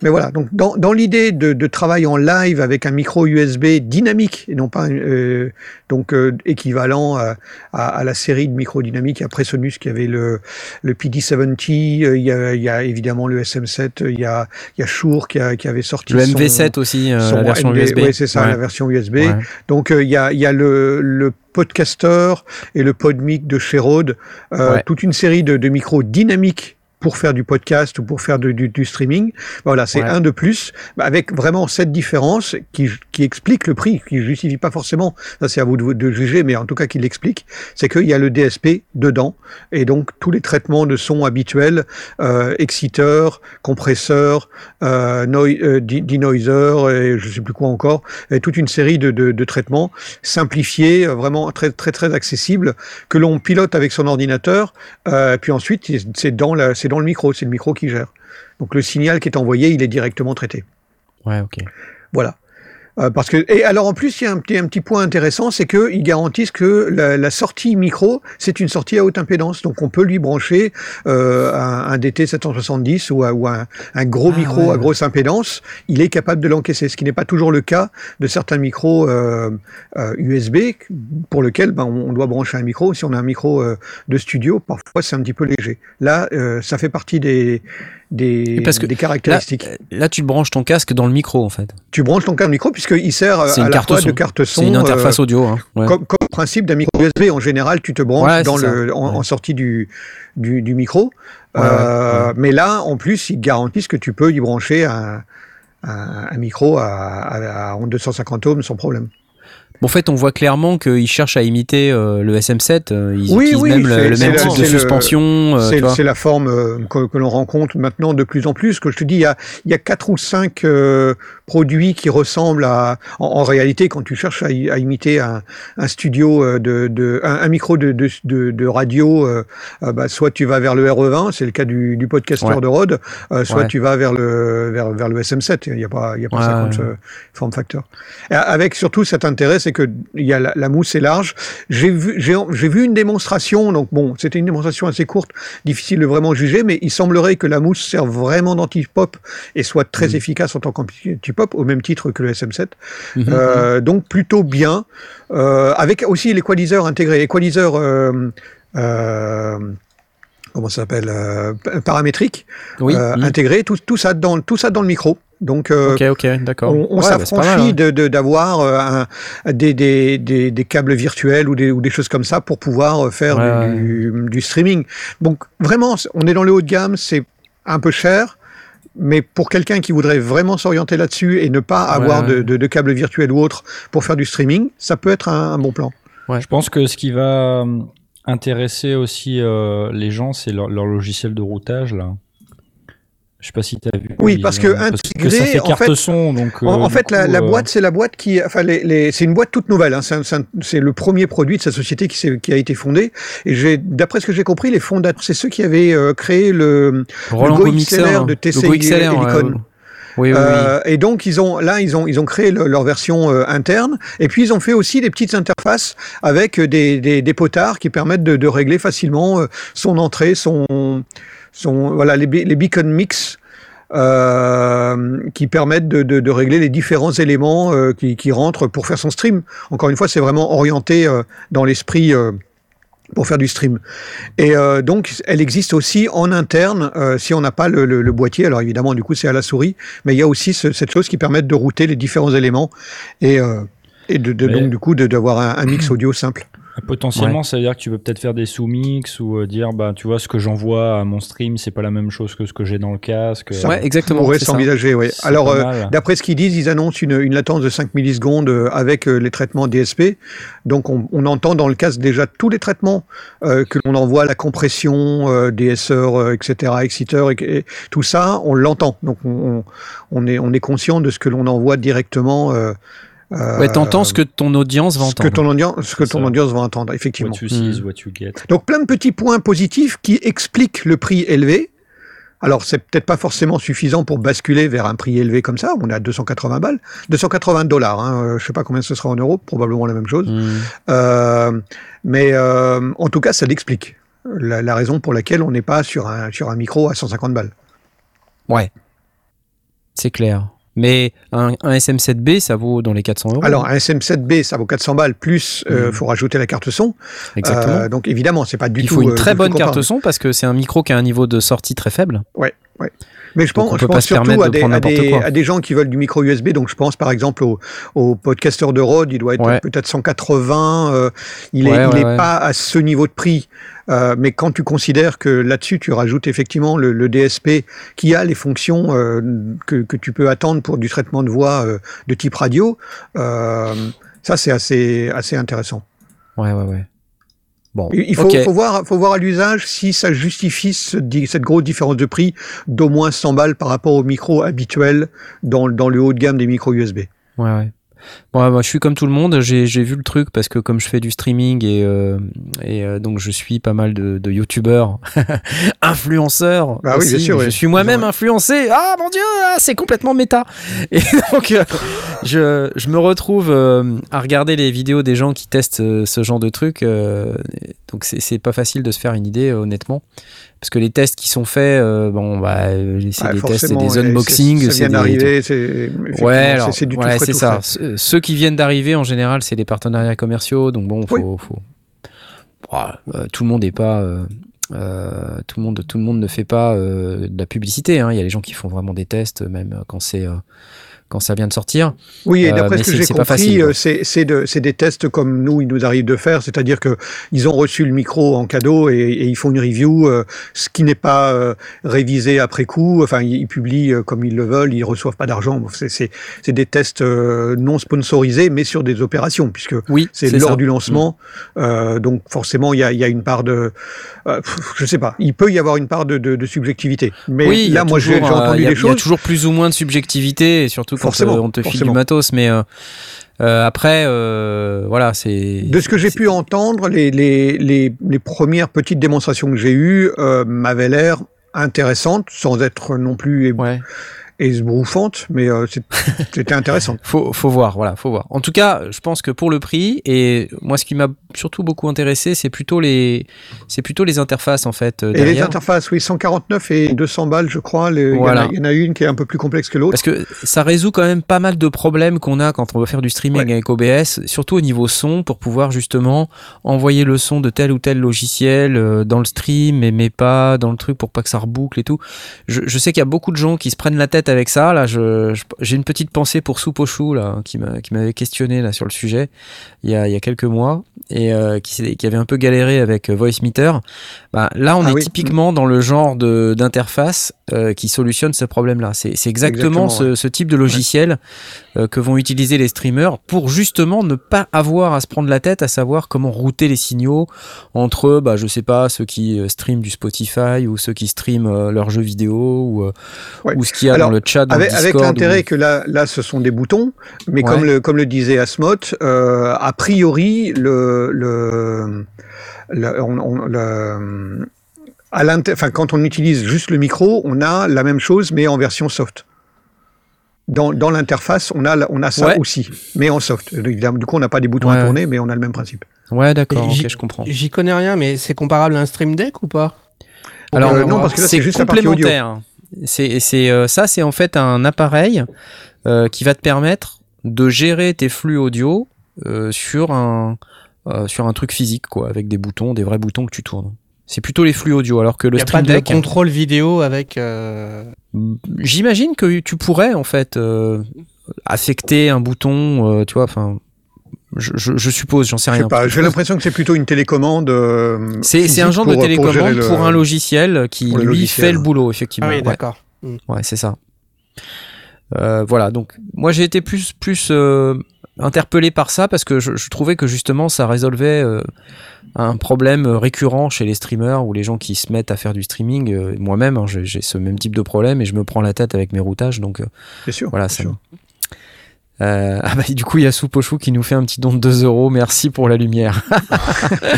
Mais voilà, donc dans, dans l'idée de, de, travail en live avec un micro USB dynamique et non pas euh, donc euh, équivalent à, à, à, la série de micros dynamiques après Sonus qui avait le, le PD70, euh, il y, a, il y a évidemment le SM7, il y a, il y a Shure qui, a, qui avait sorti le son, MV7 aussi, son la version MV, USB. Oui, c'est ça, ouais. la version USB. Ouais. Donc il y a, il y a le, le podcaster et le PodMic de chez Rode, euh, ouais. toute une série de, de micros dynamiques pour faire du podcast ou pour faire de, du, du, streaming. Voilà, c'est ouais. un de plus, avec vraiment cette différence qui, qui explique le prix, qui justifie pas forcément, ça c'est à vous de, de, juger, mais en tout cas qui l'explique, c'est qu'il y a le DSP dedans, et donc tous les traitements de son habituels, euh, exciteur, compresseur, euh, euh, denoiser, et je sais plus quoi encore, et toute une série de, de, de traitements simplifiés, euh, vraiment très très très accessibles, que l'on pilote avec son ordinateur, euh, puis ensuite c'est dans la c'est dans le micro, c'est le micro qui gère. Donc le signal qui est envoyé, il est directement traité. Ouais, ok. Voilà. Euh, parce que et alors en plus il y a un petit, un petit point intéressant, c'est qu'ils garantissent que la, la sortie micro c'est une sortie à haute impédance, donc on peut lui brancher euh, un, un, DT 770 ou, ou un, un, gros ah, micro ouais, à grosse impédance, il est capable de l'encaisser, ce qui n'est pas toujours le cas de certains micros euh, USB pour lequel ben, on doit brancher un micro. Si on a un micro de studio, parfois c'est un petit peu léger. Là, ça fait partie des des, parce que des caractéristiques. Là, là, tu branches ton casque dans le micro en fait. Tu branches ton casque micro puisqu'il sert à la fois son. de carte son. C'est une interface euh, audio. Hein. Ouais. Comme, comme, principe d'un micro USB, en général, tu te branches ouais, dans le, en, ouais. en, sortie du, du, du micro. Euh, mais là, en plus, ils garantissent que tu peux y brancher un, un, un micro à, à, à 250 ohms sans problème. Bon, en fait, on voit clairement qu'ils cherchent à imiter euh, le SM7. Euh, ils oui, utilisent oui, même le, le même type de suspension. C'est la forme euh, que, que l'on rencontre maintenant de plus en plus. Que je te dis, il y a, il y a quatre ou cinq euh, produits qui ressemblent à. En, en, réalité, quand tu cherches à, à imiter un, un, studio de, de un, un micro de, de, de, de radio, bah, soit tu vas vers le RE20, c'est le cas du, du podcaster ouais. de Rode, soit ouais. tu vas vers le vers, vers le SM7. Il n'y a pas, il y a pas ouais, 50 form factor. Et avec surtout cet intérêt, c'est que y a la, la mousse est large. J'ai vu, j'ai vu une démonstration, donc bon, c'était une démonstration assez courte, difficile de vraiment juger, mais il semblerait que la mousse serve vraiment d'anti-pop et soit très mmh. efficace en tant qu'anti-pop, au même titre que le SM7. Mmh. Euh, donc plutôt bien, euh, avec aussi l'équaliseur intégré, équaliseur euh, comment ça s'appelle paramétrique oui, mmh. intégré tout, tout ça dans tout ça dans le micro donc, euh, ok, ok, d'accord. On, on ouais, s'affranchit bah, d'avoir euh, des, des, des, des, câbles virtuels ou des, ou des choses comme ça pour pouvoir euh, faire ouais, du, ouais. du, streaming. Donc, vraiment, on est dans le haut de gamme, c'est un peu cher. Mais pour quelqu'un qui voudrait vraiment s'orienter là-dessus et ne pas avoir de, de, de câbles virtuels ou autres pour faire du streaming, ça peut être un, un bon plan. Ouais. Je pense que ce qui va intéresser aussi euh, les gens, c'est leur, leur, logiciel de routage là. Je sais pas si tu as vu. Oui, parce que intégré, que ça fait carte en fait, son, donc. Euh, en, en fait, coup, la, la, boîte, c'est la boîte qui, enfin, les, les, c'est une boîte toute nouvelle. Hein, c'est le premier produit de cette société qui, qui a été fondée. Et j'ai, d'après ce que j'ai compris, les fondateurs, c'est ceux qui avaient euh, créé le, Roland le Go XLR de TCI le XLR, Helicon. Oui, oui, euh, et donc ils ont là ils ont ils ont créé le, leur version euh, interne et puis ils ont fait aussi des petites interfaces avec des, des, des potards qui permettent de, de régler facilement euh, son entrée, son son voilà les, les beacon mix euh, qui permettent de, de, de, régler les différents éléments euh, qui, qui, rentrent pour faire son stream. Encore une fois, c'est vraiment orienté euh, dans l'esprit pour faire du stream. Et euh, donc, elle existe aussi en interne euh, si on n'a pas le, le- le boîtier. Alors évidemment, du coup, c'est à la souris, mais il y a aussi ce- cette chose qui permet de router les différents éléments et, euh, et de, de- Mais- donc du coup d'avoir un, un mix audio simple. Potentiellement, ça veut dire que tu peux peut-être faire des sous-mix ou euh, dire, bah, tu vois, ce que j'envoie à mon stream, c'est pas la même chose que ce que j'ai dans le casque. Ça Ouais, exactement. pourrait c'est ça. s'envisager, oui. Alors, euh, d'après ce qu'ils disent, ils annoncent une, une latence de 5 millisecondes euh, avec euh, les traitements DSP. Donc, on, on entend dans le casque déjà tous les traitements euh, que l'on envoie, la compression, euh, DSR, euh, etc., exciteur, et, et tout ça, on l'entend. Donc, on, on- on est, on est conscient de ce que l'on envoie directement. Euh, Ouais, t'entends ce que ton audience va ce que entendre. ton audience, ce que ton audience va entendre, effectivement. What you see is Hmm. what you get. Donc plein de petits points positifs qui expliquent le prix élevé. Alors c'est peut-être pas forcément suffisant pour basculer vers un prix élevé comme ça. On est à 280 balles, 280 dollars. Hein. Euh, Je sais pas combien ce sera en euros, probablement la même chose. Hmm. Euh, mais euh, en tout cas, ça l'explique. La, la raison pour laquelle on n'est pas sur un sur un micro à 150 balles. Ouais. C'est clair. Mais un, un SM7B, ça vaut dans les 400 euros. Alors un SM7B, ça vaut 400 balles plus, euh, Mhm. faut rajouter la carte son. Exactement. Euh, donc évidemment, c'est pas du Il tout. faut une euh, très bonne carte son parce que c'est un micro qui a un niveau de sortie très faible. Mais je Donc, pense, je pense surtout à de des, à, des, quoi. à des gens qui veulent du micro USB. Donc je pense par exemple au, au podcaster de Rode, il doit être Ouais. peut-être 180. euh, il est, Ouais, ouais. pas à ce niveau de prix. Euh, mais quand tu considères que là-dessus tu rajoutes effectivement le, le DSP qui a les fonctions euh, que, que tu peux attendre pour du traitement de voix euh, de type radio, euh, ça c'est assez assez intéressant. Ouais, ouais, ouais. Bon. Il faut, voir, faut voir à l'usage si ça justifie ce cette grosse différence de prix d'au moins 100 balles par rapport au micro habituel dans, dans le haut de gamme des micros USB. Ouais, ouais. Bon, moi, je suis comme tout le monde. J'ai vu le truc parce que comme je fais du streaming et, euh, et euh, donc je suis pas mal de, de youtubeurs, influenceurs. Ah oui, aussi. bien sûr, Je oui. suis moi-même influencé. Ah mon dieu, ah, c'est complètement méta. Et donc euh, je, je me retrouve à regarder les vidéos des gens qui testent ce genre de trucs. euh, donc c'est pas facile de se faire une idée, honnêtement. Parce que les tests qui sont faits, euh, bon, bah, euh, c'est Ah, des tests, c'est des unboxings. c'est- Ça vient d'arriver, c'est Ouais, c'est- du tout c'est ça. Ceux qui viennent d'arriver, en général, c'est des partenariats commerciaux, donc bon, faut, Oui. faut- euh, tout le monde n'est pas, euh, tout le monde, tout le monde ne fait pas de la publicité. hein. Il y a les gens qui font vraiment des tests, même quand c'est, quand ça vient de sortir. Oui, et Euh, d'après ce que j'ai compris, euh, c'est c'est de- c'est des tests comme nous, il nous arrive de faire, c'est-à-dire que ils ont reçu le micro en cadeau et, et ils font une review, euh, ce qui n'est pas euh, révisé après coup. Enfin, ils, ils publient comme ils le veulent, ils reçoivent pas d'argent. C'est- des tests non sponsorisés, mais sur des opérations, puisque Oui, c'est lors ça. du lancement. Euh, donc forcément, il y a, y a une part de, je sais pas, il peut y avoir une part de, de, de subjectivité. Mais oui, là, moi, j'ai entendu il y a- des Il y a choses. toujours plus ou moins de subjectivité, et surtout Forcément, on te file forcément. du matos. Mais euh, euh, après, euh, voilà, c'est. De ce que j'ai pu entendre, les, les, les, les premières petites démonstrations que j'ai eues euh, m'avaient l'air intéressantes, sans être non plus ébr- Ouais. esbrouffantes, mais euh, c'était intéressant. Faut, faut voir, voilà, faut voir. En tout cas, je pense que pour le prix, et moi, ce qui m'a surtout beaucoup intéressé, c'est plutôt les, c'est plutôt les interfaces en fait. euh, Et les interfaces, oui, 149 et 200 balles, je crois. les- Il y en a- Voilà. il y, en a une qui est un peu plus complexe que l'autre. Parce que ça résout quand même pas mal de problèmes qu'on a quand on veut faire du streaming Ouais. avec OBS, surtout au niveau son, pour pouvoir justement envoyer le son de tel ou tel logiciel euh, dans le stream, mais, mais pas dans le truc pour pas que ça reboucle et tout. Je, je sais qu'il y a beaucoup de gens qui se prennent la tête avec ça. Là, je, je- j'ai une petite pensée pour Soupe au chou, là, qui m'a- qui m'avait questionné là sur le sujet il y a, il y a quelques mois et euh, qui, avait un peu galéré avec euh, Voice Meter. Bah, là, on Ah est oui. typiquement dans le genre de d'interface euh, qui solutionne ce problème-là. C'est exactement, Exactement, ce, ouais. ce type de logiciel euh, que vont utiliser les streamers pour justement ne pas avoir à se prendre la tête à savoir comment router les signaux entre, bah, je sais pas, ceux qui streament du Spotify ou ceux qui streament leurs jeux vidéo ou, Ouais. ou ce qu'il y a Alors, dans le chat, dans Avec, avec l'intérêt ou- que là, là, ce sont des boutons, mais comme, le, comme le disait Asmot, a priori, le, le, le- on- on- le- à enfin, quand on utilise juste le micro, on a la même chose, mais en version soft. Dans, dans l'interface, on a, la- on a ça Ouais. aussi, mais en soft. Du coup, on n'a pas des boutons Ouais. à tourner, mais on a le même principe. Ouais, d'accord, je comprends. J'y connais rien, mais c'est comparable à un Stream Deck ou pas? Alors Euh, non, parce que là, c'est juste complémentaire. C'est, c'est, euh, ça, c'est en fait un appareil euh, qui va te permettre de gérer tes flux audio euh, sur un, euh, sur un truc physique, quoi, avec des boutons, des vrais boutons que tu tournes. C'est plutôt les flux audio, alors que le n'y a pas Stream de Deck. contrôle vidéo avec. euh, J'imagine que tu pourrais en fait euh, affecter un bouton, euh, tu vois, enfin, je, je- je suppose, j'en sais Je rien. sais pas, j'ai l'impression que c'est plutôt une télécommande. euh, C'est c'est un genre pour- de pour télécommande pour, le- un logiciel qui lui logiciel. fait le boulot, effectivement. Ah oui, Ouais. d'accord. Ouais, c'est ça. Euh, voilà, donc moi j'ai été plus plus euh, interpellé par ça parce que je, je trouvais que justement ça résolvait euh, un problème récurrent chez les streamers ou les gens qui se mettent à faire du streaming. Euh, Moi-même, hein, j'ai ce même type de problème et je me prends la tête avec mes routages, donc euh, sûr. voilà. Ça sûr. Euh, ah bah, du coup, il y a Soupochou qui nous fait un petit don de 2 euros. Merci pour la lumière.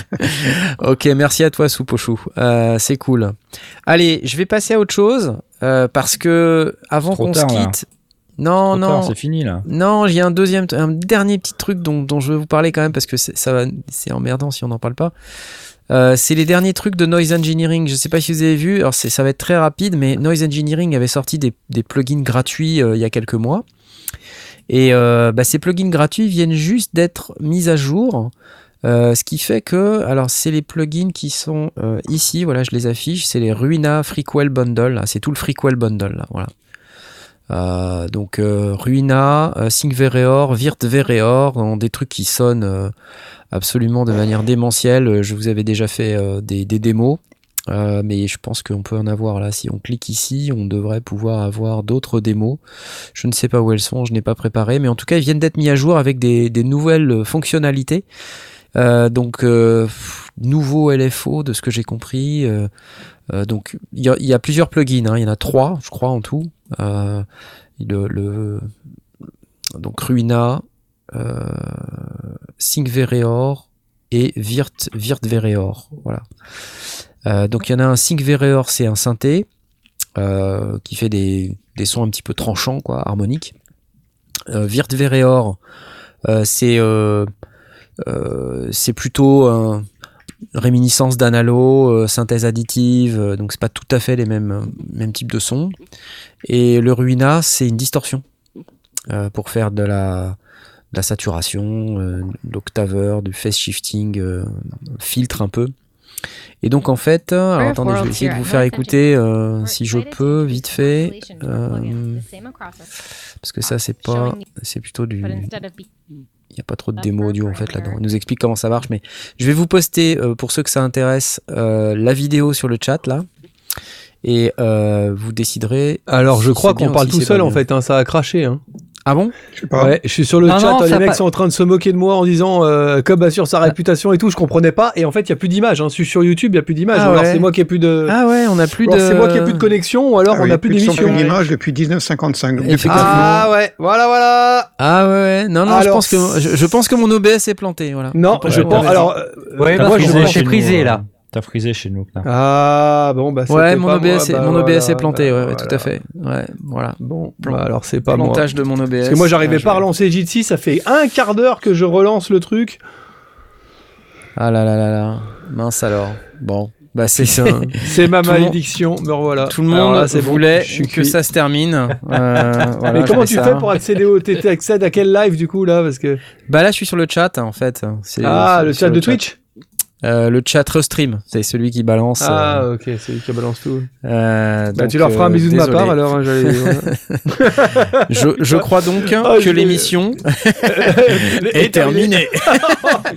ok, merci à toi, Soupochou. Euh, c'est cool. Allez, je vais passer à autre chose euh, parce que avant qu'on se quitte. Non, non, c'est fini là. non, j'ai un deuxième, un dernier petit truc dont, dont je vais vous parler quand même parce que c'est- ça va, c'est emmerdant si on n'en parle pas. Euh, c'est les derniers trucs de Noise Engineering. Je sais pas si vous avez vu. Alors ça va être très rapide, mais Noise Engineering avait sorti des, des plugins gratuits euh, il y a quelques mois. Et euh, bah, ces plugins gratuits viennent juste d'être mis à jour. Ce qui fait que, alors c'est les plugins qui sont ici, voilà, je les affiche, c'est les Ruina Freakwell Bundle, là, c'est tout le Freakwell Bundle, là, voilà. Euh, donc euh, Ruina, euh, ont des trucs qui sonnent euh, absolument de manière démentielle. Euh, Je vous avais déjà fait des, des démos, mais je pense qu'on peut en avoir là. Si on clique ici, on devrait pouvoir avoir d'autres démos. Je ne sais pas où elles sont, je n'ai pas préparé, mais en tout cas, ils viennent d'être mis à jour avec des, des nouvelles fonctionnalités. Donc nouveau LFO de ce que j'ai compris. Donc il y, y a plusieurs plugins, hein. il y en a trois, je crois en tout. Euh, donc Ruina, euh, Syncvereor et Virt Virtvereor. Voilà. Euh, donc il y en a un Syncvereor, c'est un synthé qui fait des, sons un petit peu tranchants, quoi, harmoniques. Virtvereor, c'est c'est plutôt un, réminiscence d'analo, euh, synthèse additive, euh, donc c'est pas tout à fait les mêmes, euh, mêmes types de sons. Et le Ruina, c'est une distorsion pour faire de la, de la saturation, euh, de l'octaveur, du phase shifting, euh, filtre un peu. Et donc en fait, alors attendez, je vais essayer de vous faire écouter euh, si je peux vite fait, parce que ça c'est pas, c'est plutôt du, n'y a pas trop de démo audio en fait là-dedans. Il nous explique comment ça marche, mais je vais vous poster euh, pour ceux que ça intéresse euh, la vidéo sur le chat là, et euh, vous déciderez. Alors, je crois qu'on parle tout seul en fait, hein, ça a craché. Hein. Ah bon? Je sais pas. Ouais, je suis sur le Non, chat, non, les mecs pas- sont en train de se moquer de moi en disant euh, Cobb assure sa réputation et tout, je comprenais pas. Et en fait, il y a plus d'image. Hein. Je suis sur YouTube, il y a plus d'image. Ah ou alors ouais. c'est moi qui ai plus de. Ah ouais, on a plus alors de. c'est moi qui ai plus de connexion, ou alors Ah on oui, a plus d'émission. plus d'image depuis 1955. Donc, depuis Effectivement. quatre mois. Ah ouais, voilà, voilà. Ah ouais, ouais. non, non, je pense que je, je pense que mon OBS est planté, voilà. Non, je pense. Alors, euh, Ouais, moi, je frisé euh, là. T'as frisé chez nous. là. ah bon, bah Ouais, mon pas OBS, moi, est, bah, mon voilà, OBS est planté, bah, ouais, voilà. tout à fait. Ouais, voilà. Bon, Plan- bah, alors c'est pas moi. Plantage de mon OBS. Parce que moi, j'arrivais Ouais, pas à relancer Jitsi, ça fait un quart d'heure que je relance le truc. Ah là là là là. Mince alors. Bon, bah c'est ça. C'est ma malédiction, me revoilà. Tout le Alors monde là, bon, voulait je suis que ça se termine. Euh, voilà, Mais comment tu ça. fais pour accéder au TT accède à quel live du coup là parce que Bah là, je suis sur le chat en fait. C'est- ah le chat de Twitch Euh, le chat Restream, c'est celui qui balance. ah euh, ok c'est lui qui balance tout euh, bah donc, tu leur feras un euh, bisou de ma part alors hein. Je, je crois donc Ah, que l'émission est terminée.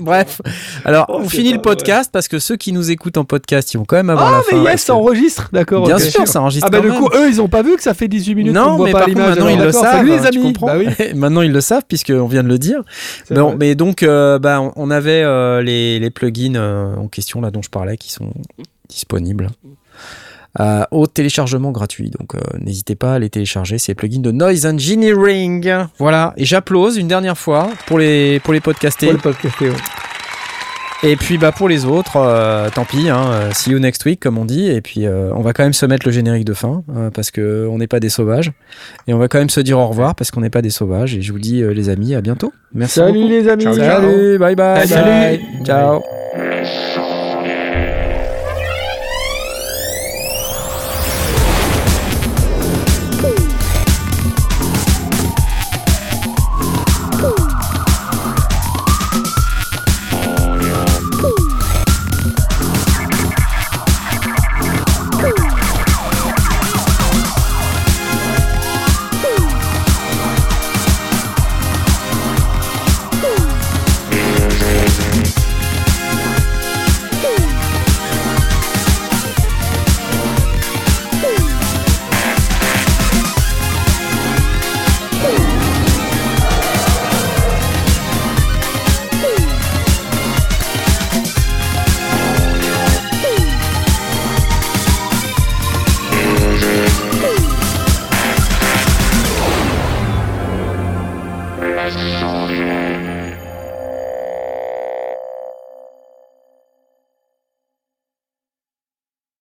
Bref, alors Oh, on finit pas le podcast parce que ceux qui nous écoutent en podcast, ils vont quand même avoir ah la fin. mais yes ça que- enregistre d'accord Bien sûr, ça enregistre ah bah du coup eux ils ont pas vu que ça fait 18 minutes qu'on Non, voit mais pas par contre, l'image maintenant alors, ils le savent. les amis bah maintenant ils le savent puisqu'on vient de le dire. mais donc, bah, on- avait les, plugins en question là dont je parlais qui sont disponibles euh, au téléchargement gratuit. Donc, euh, n'hésitez pas à les télécharger. C'est les plugins de Noise Engineering. Voilà. Et j'applause une dernière fois pour les pour les podcastés. Pour ouais. Et puis bah pour les autres, euh, tant pis. Hein, euh, see you next week comme on dit. Et puis euh, on va quand même se mettre le générique de fin euh, parce que on n'est pas des sauvages. Et on va quand même se dire au revoir parce qu'on n'est pas des sauvages. Et je vous dis euh, les amis à bientôt. Merci. salut beaucoup. les amis Ciao, ciao. Salut, bye bye. Salut. bye. Ciao. Thank you.